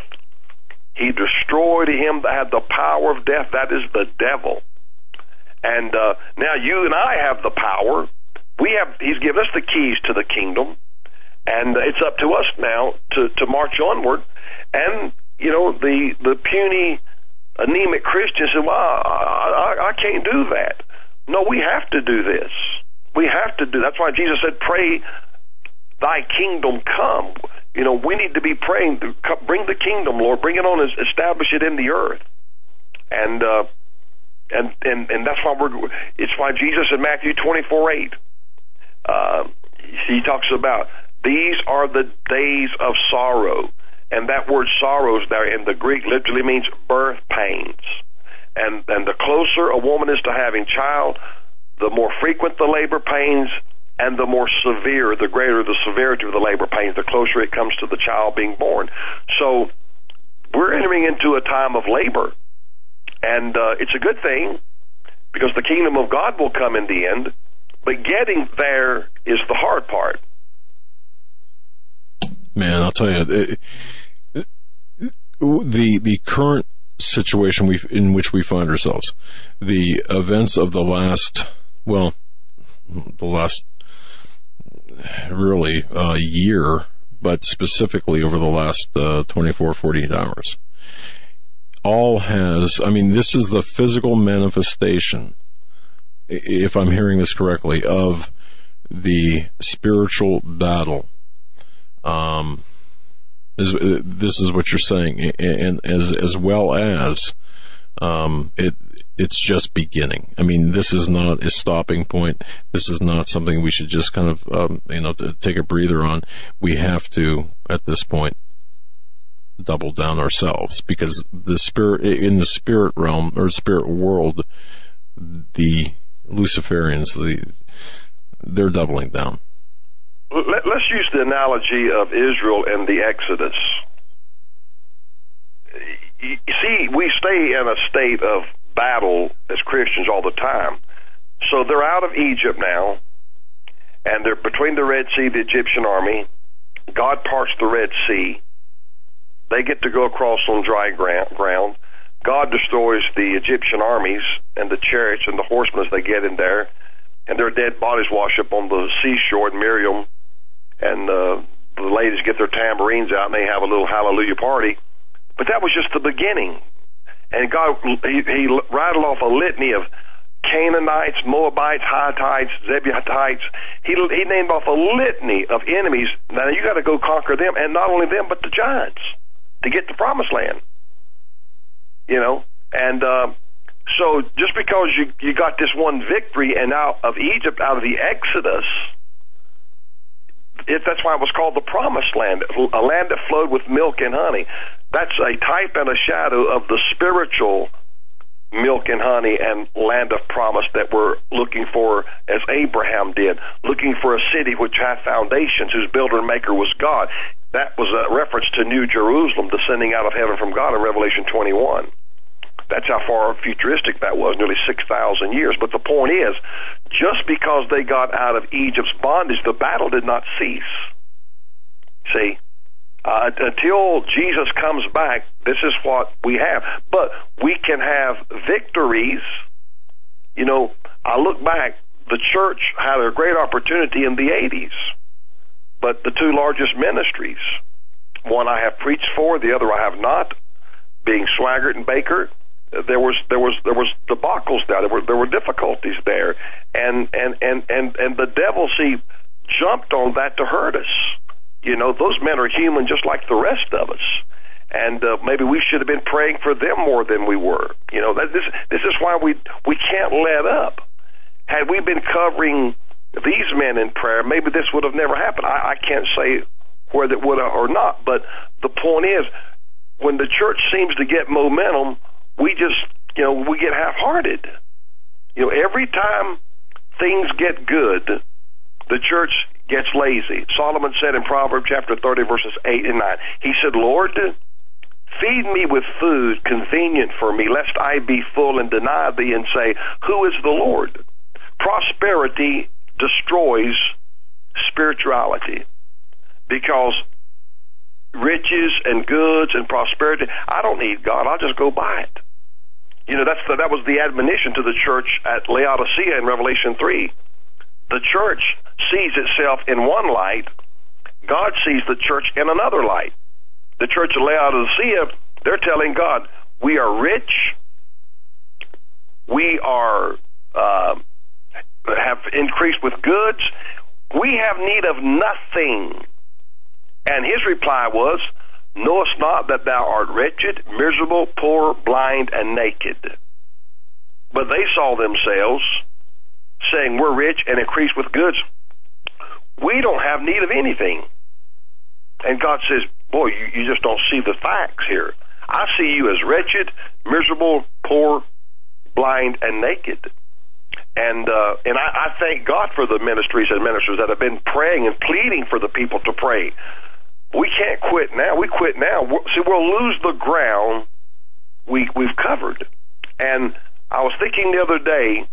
he destroyed him that had the power of death. That is the devil. And uh, now you and I have the power. We have. He's given us the keys to the kingdom, and it's up to us now to to march onward. And you know, the the puny, anemic Christian said, "Well, I, I, I can't do that." No, we have to do this. We have to do. That's why Jesus said, "Pray, Thy kingdom come." You know, we need to be praying. To bring the kingdom, Lord. Bring it on and establish it in the earth. And uh, and and and that's why we're. It's why Jesus in Matthew twenty four eight. Uh, he talks about these are the days of sorrow and that word sorrows there in the Greek literally means birth pains. And and the closer a woman is to having child, the more frequent the labor pains and the more severe, the greater the severity of the labor pains, the closer it comes to the child being born. So we're entering into a time of labor. And uh, it's a good thing because the kingdom of God will come in the end, but getting there is the hard part. Man, I'll tell you, it, the the current situation we in which we find ourselves, the events of the last well, the last really uh, year, but specifically over the last uh, 24, 48 hours, all has. I mean, this is the physical manifestation if I'm hearing this correctly, of the spiritual battle. Um, is, this is what you're saying, and as as well as um, it it's just beginning. I mean, this is not a stopping point. This is not something we should just kind of um, you know take a breather on. We have to at this point double down ourselves because the spirit in the spirit realm or spirit world, the Luciferians, the they're doubling down. Let, us use the analogy of Israel and the Exodus. You see, we stay in a state of battle as Christians all the time. So they're out of Egypt now, and they're between the Red Sea, the Egyptian army. God parts the Red Sea. They get to go across on dry ground. God destroys the Egyptian armies and the chariots and the horsemen as they get in there and their dead bodies wash up on the seashore. And Miriam and uh, the ladies get their tambourines out and they have a little hallelujah party. But that was just the beginning. And God, he, he rattled off a litany of Canaanites, Moabites, Hittites, Jebusites. He, he named off a litany of enemies. Now you got to go conquer them, and not only them, but the giants to get the promised land. You know, and uh, so just because you you got this one victory and out of Egypt, out of the Exodus, it, that's why it was called the Promised Land, a land that flowed with milk and honey. That's a type and a shadow of the spiritual milk and honey and land of promise that we're looking for as Abraham did, looking for a city which hath foundations, whose builder and maker was God. That was a reference to New Jerusalem descending out of heaven from God in Revelation 21. That's how far futuristic that was, nearly 6,000 years. But the point is, just because they got out of Egypt's bondage, the battle did not cease. See? Uh, until Jesus comes back, this is what we have. But we can have victories. You know, I look back, the church had a great opportunity in the 80s. But the two largest ministries, one I have preached for, the other I have not, being Swaggart and Bakker, there was there was there was debacles there. There were there were difficulties there, and and and and and the devil see jumped on that to hurt us. You know, those men are human just like the rest of us, and uh, maybe we should have been praying for them more than we were. You know, that this this is why we we can't let up. Had we been covering these men in prayer, maybe this would have never happened. I, I can't say whether it would or not, but the point is, when the church seems to get momentum, we just, you know, we get half hearted. You know, every time things get good, the church gets lazy. Solomon said in Proverbs chapter 30, verses 8 and 9, he said, Lord, feed me with food convenient for me, lest I be full and deny thee and say, Who is the Lord? Prosperity destroys spirituality because riches and goods and prosperity. I don't need God. I'll just go buy it. You know, that's the, that was the admonition to the church at Laodicea in Revelation 3. The church sees itself in one light. God sees the church in another light. The church of Laodicea, they're telling God, we are rich. We are, uh, have increased with goods. We have need of nothing and his reply was, Knowest not that thou art wretched, miserable, poor, blind, and naked? But they saw themselves, saying, We're rich and increased with goods. We don't have need of anything. And God says, Boy, you, you just don't see the facts here. I see you as wretched, miserable, poor, blind, and naked. And uh, and I, I thank God for the ministries and ministers that have been praying and pleading for the people to pray we can't quit now. We quit now. See, we'll lose the ground we we've covered. And I was thinking the other day,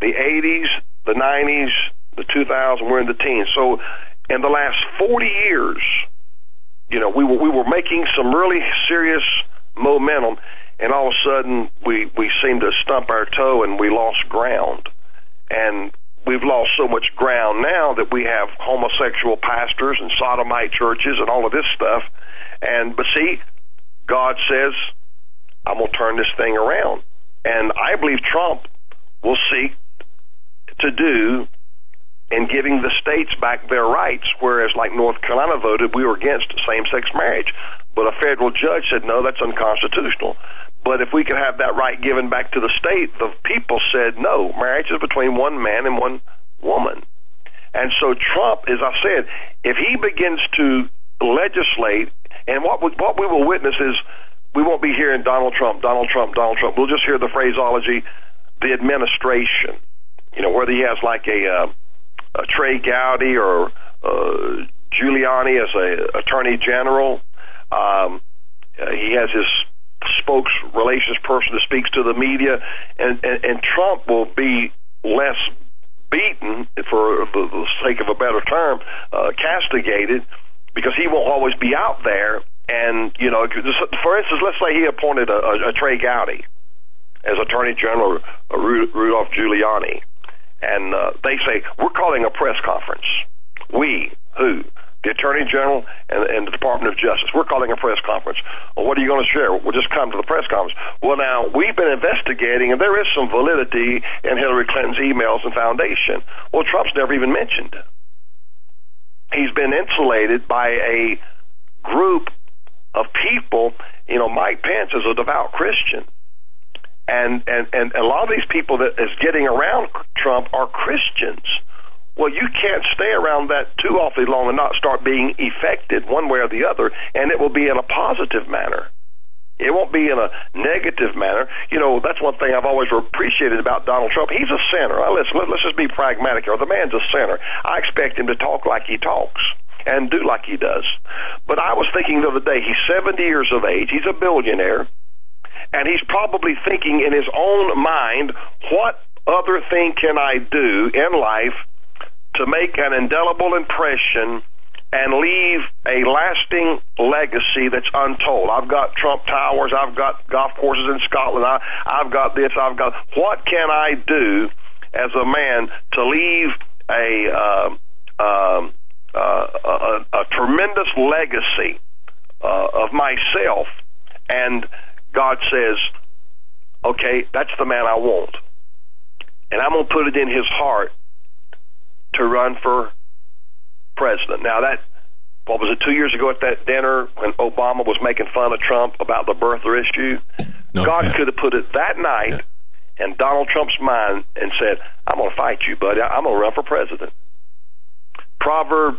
the '80s, the '90s, the 2000s, we're in the teens. So, in the last 40 years, you know, we were we were making some really serious momentum, and all of a sudden we we seemed to stump our toe and we lost ground. And we've lost so much ground now that we have homosexual pastors and sodomite churches and all of this stuff. And but see, God says, I'm gonna turn this thing around. And I believe Trump will seek to do in giving the states back their rights, whereas like North Carolina voted, we were against same-sex marriage. But a federal judge said, no, that's unconstitutional. But if we could have that right given back to the state, the people said, no, marriage is between one man and one woman. And so Trump, as I said, if he begins to legislate, and what we, what we will witness is we won't be hearing Donald Trump, Donald Trump, Donald Trump. We'll just hear the phraseology, the administration. You know, whether he has like a, uh, a Trey Gowdy or uh, Giuliani as a attorney general. Um, uh, he has his spokes relations person that speaks to the media, and, and, and Trump will be less beaten, for the sake of a better term, uh, castigated, because he won't always be out there. And you know, for instance, let's say he appointed a, a, a Trey Gowdy as Attorney General uh, Rudolph Giuliani, and uh, they say we're calling a press conference. We who the Attorney General and, and the Department of Justice. We're calling a press conference. Well, what are you going to share? We'll just come to the press conference. Well, now, we've been investigating, and there is some validity in Hillary Clinton's emails and foundation. Well, Trump's never even mentioned. He's been insulated by a group of people. You know, Mike Pence is a devout Christian. And, and, and a lot of these people that is getting around Trump are Christians well, you can't stay around that too awfully long and not start being affected one way or the other, and it will be in a positive manner. It won't be in a negative manner. You know, that's one thing I've always appreciated about Donald Trump. He's a sinner. Let's, let's just be pragmatic here. The man's a sinner. I expect him to talk like he talks and do like he does. But I was thinking the other day, he's 70 years of age. He's a billionaire. And he's probably thinking in his own mind, what other thing can I do in life to make an indelible impression and leave a lasting legacy that's untold. I've got Trump Towers, I've got golf courses in Scotland, I, I've got this, I've got. What can I do as a man to leave a uh, uh, uh, a, a, tremendous legacy uh, of myself? And God says, "Okay, that's the man I want, and I'm going to put it in his heart to run for president. Now that what was it two years ago at that dinner when Obama was making fun of Trump about the birther issue? No, God yeah. could have put it that night yeah. in Donald Trump's mind and said, "I'm going to fight you, buddy. I'm going to run for president." Proverb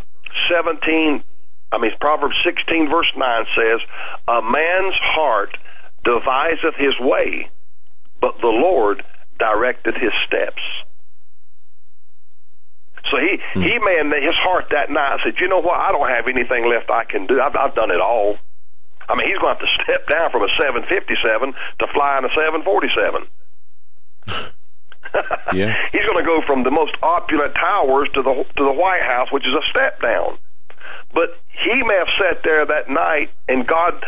17, I mean Proverbs 16 verse 9 says, "A man's heart deviseth his way, but the Lord directeth his steps." So he hmm. he may in his heart that night said, you know what? I don't have anything left I can do. I've, I've done it all. I mean, he's going to have to step down from a 757 to flying a 747. yeah. He's going to go from the most opulent towers to the to the White House, which is a step down. But he may have sat there that night, and God,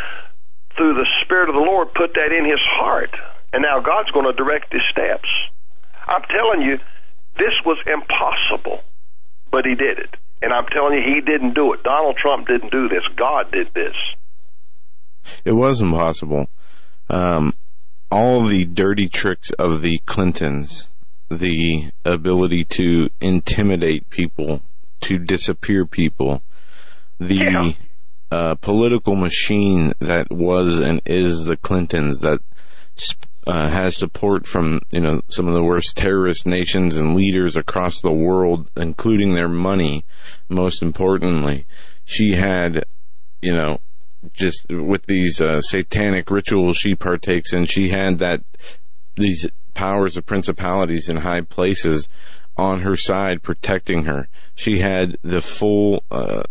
through the Spirit of the Lord, put that in his heart, and now God's going to direct his steps. I'm telling you, this was impossible, but he did it. And I'm telling you, he didn't do it. Donald Trump didn't do this. God did this. It was impossible. Um, all the dirty tricks of the Clintons, the ability to intimidate people, to disappear people, the yeah. Uh, political machine that was and is the Clintons that uh, has support from you know some of the worst terrorist nations and leaders across the world, including their money. Most importantly, she had, you know, just with these uh, satanic rituals she partakes in, she had that these powers of principalities in high places on her side protecting her. She had the full uh,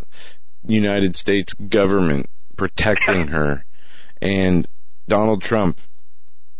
United States government protecting her, and Donald Trump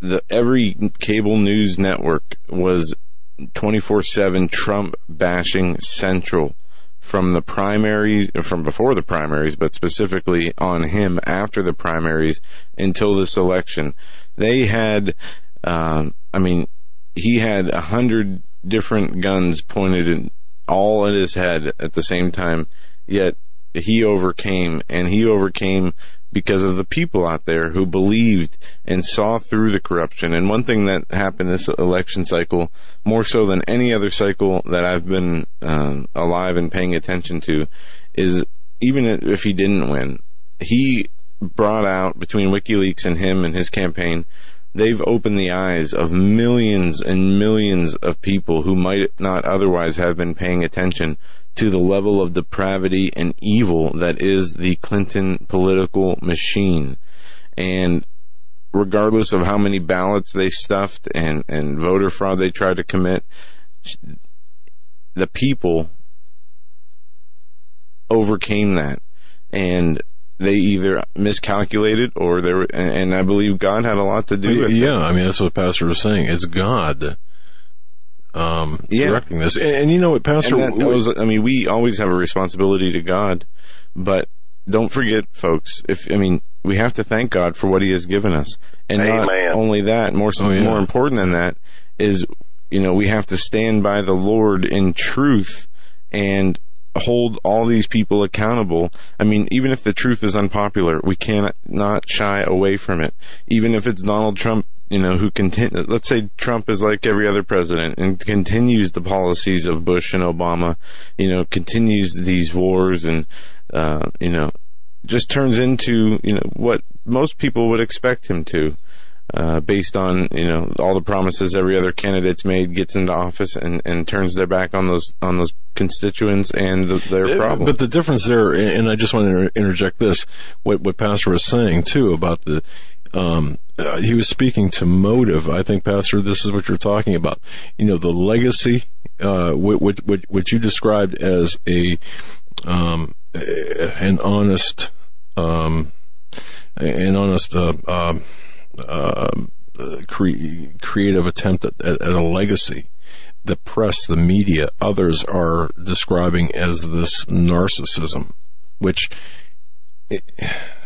the every cable news network was 24/7 Trump bashing central from the primaries from before the primaries but specifically on him after the primaries until this election. They had um, I mean he had a hundred different guns pointed in, all at his head at the same time yet he overcame and he overcame because of the people out there who believed and saw through the corruption. And one thing that happened this election cycle, more so than any other cycle that I've been uh, alive and paying attention to, is even if he didn't win, he brought out between WikiLeaks and him and his campaign, they've opened the eyes of millions and millions of people who might not otherwise have been paying attention to the level of depravity and evil that is the Clinton political machine. And regardless of how many ballots they stuffed and, and voter fraud they tried to commit, the people overcame that. And they either miscalculated or they were, and I believe God had a lot to do with it. Yeah, I mean, that's what Pastor was saying. It's God um, yeah. directing this. And, and, you know what, Pastor? That, that was, I mean, we always have a responsibility to God, but don't forget, folks. If I mean, we have to thank God for what He has given us, and Amen. not only that. More oh, yeah. more important than that is, you know, we have to stand by the Lord in truth and hold all these people accountable. I mean, even if the truth is unpopular, we cannot not shy away from it. Even if it's Donald Trump you know, who continue, let's say Trump is like every other president and continues the policies of Bush and Obama, you know, continues these wars and, uh, you know, just turns into, you know, what most people would expect him to, uh, based on, you know, all the promises every other candidate's made, gets into office and, and turns their back on those, on those constituents and the, their problem. But the difference there, and I just want to interject this, what, what Pastor was saying too about the, um, uh, he was speaking to motive. I think, Pastor, this is what you're talking about. You know, the legacy, uh, what, what, what you described as a, um, an honest, um, an honest, uh, um, uh, cre- creative attempt at, at, a legacy. The press, the media, others are describing as this narcissism, which,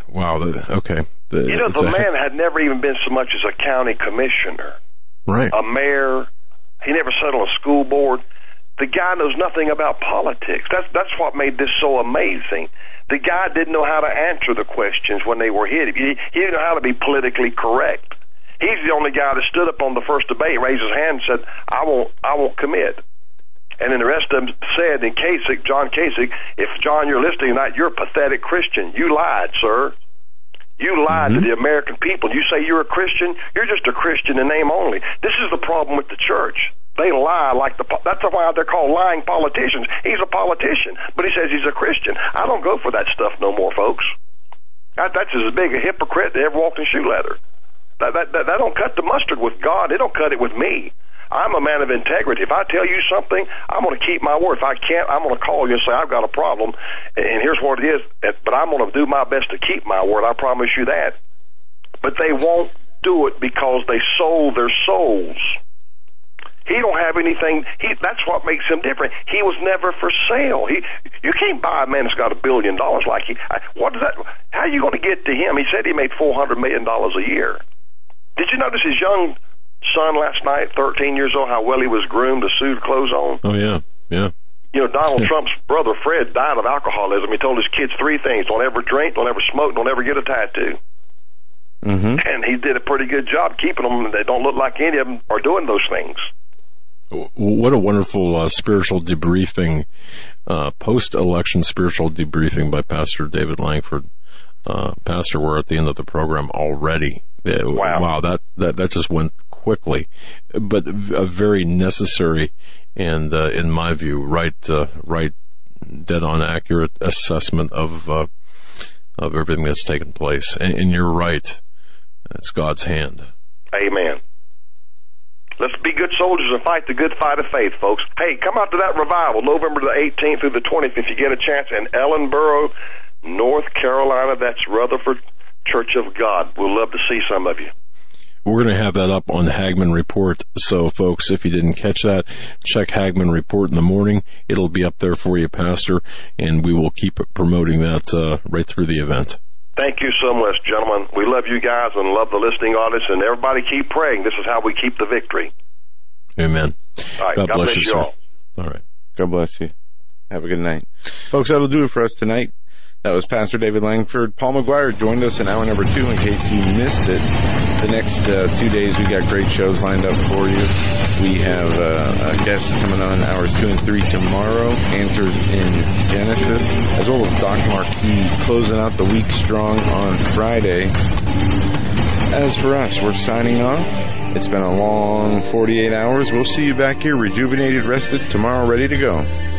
wow, okay, the, you know, the man had never even been so much as a county commissioner, right? A mayor. He never sat on a school board. The guy knows nothing about politics. That's that's what made this so amazing. The guy didn't know how to answer the questions when they were hit. He, he didn't know how to be politically correct. He's the only guy that stood up on the first debate, raised his hand, and said, "I won't, I won't commit." And then the rest of them said, in Kasich, John Kasich, if John, you're listening tonight, you're a pathetic Christian. You lied, sir. You lied mm-hmm. to the American people. You say you're a Christian. You're just a Christian in name only. This is the problem with the church. They lie like the. That's why they're called lying politicians. He's a politician, but he says he's a Christian. I don't go for that stuff no more, folks. That, that's as big a hypocrite that ever walked in shoe leather. That, that, that, that don't cut the mustard with God. It don't cut it with me. I'm a man of integrity. If I tell you something, I'm going to keep my word. If I can't, I'm going to call you and say I've got a problem, and here's what it is. But I'm going to do my best to keep my word. I promise you that. But they won't do it because they sold their souls. He don't have anything. He that's what makes him different. He was never for sale. He you can't buy a man that's got a billion dollars like he. What does that? How are you going to get to him? He said he made four hundred million dollars a year. Did you notice his young son last night, 13 years old, how well he was groomed, the suit, clothes on. Oh yeah, yeah. You know, Donald Trump's brother Fred died of alcoholism. He told his kids three things: don't ever drink, don't ever smoke, don't ever get a tattoo. Mm-hmm. And he did a pretty good job keeping them. They don't look like any of them are doing those things. What a wonderful uh, spiritual debriefing, uh, post-election spiritual debriefing by Pastor David Lankford. Uh, Pastor, we're at the end of the program already. Wow. wow, that, that, that just went quickly, but a very necessary and, uh, in my view, right, uh, right, dead on accurate assessment of, uh, of everything that's taken place. And, and you're right. It's God's hand. Amen. Let's be good soldiers and fight the good fight of faith, folks. Hey, come out to that revival, November the 18th through the 20th, if you get a chance, in Ellenboro, North Carolina. That's Rutherford Church of God. We'll love to see some of you. We're going to have that up on Hagmann Report. So, folks, if you didn't catch that, check Hagmann Report in the morning. It'll be up there for you, Pastor, and we will keep promoting that uh, right through the event. Thank you so much, gentlemen. We love you guys and love the listening audience, and everybody keep praying. This is how we keep the victory. Amen. All right. God, God bless, bless, you, all. All right. God bless you. Have a good night. Folks, that'll do it for us tonight. That was Pastor David Lankford. Paul McGuire joined us in hour number two in case you missed it. The next uh, two days we got great shows lined up for you. We have uh, a guest coming on hours two and three tomorrow, Answers in Genesis, as well as Doc Marquis closing out the week strong on Friday. As for us, we're signing off. It's been a long 48 hours. We'll see you back here rejuvenated, rested, tomorrow ready to go.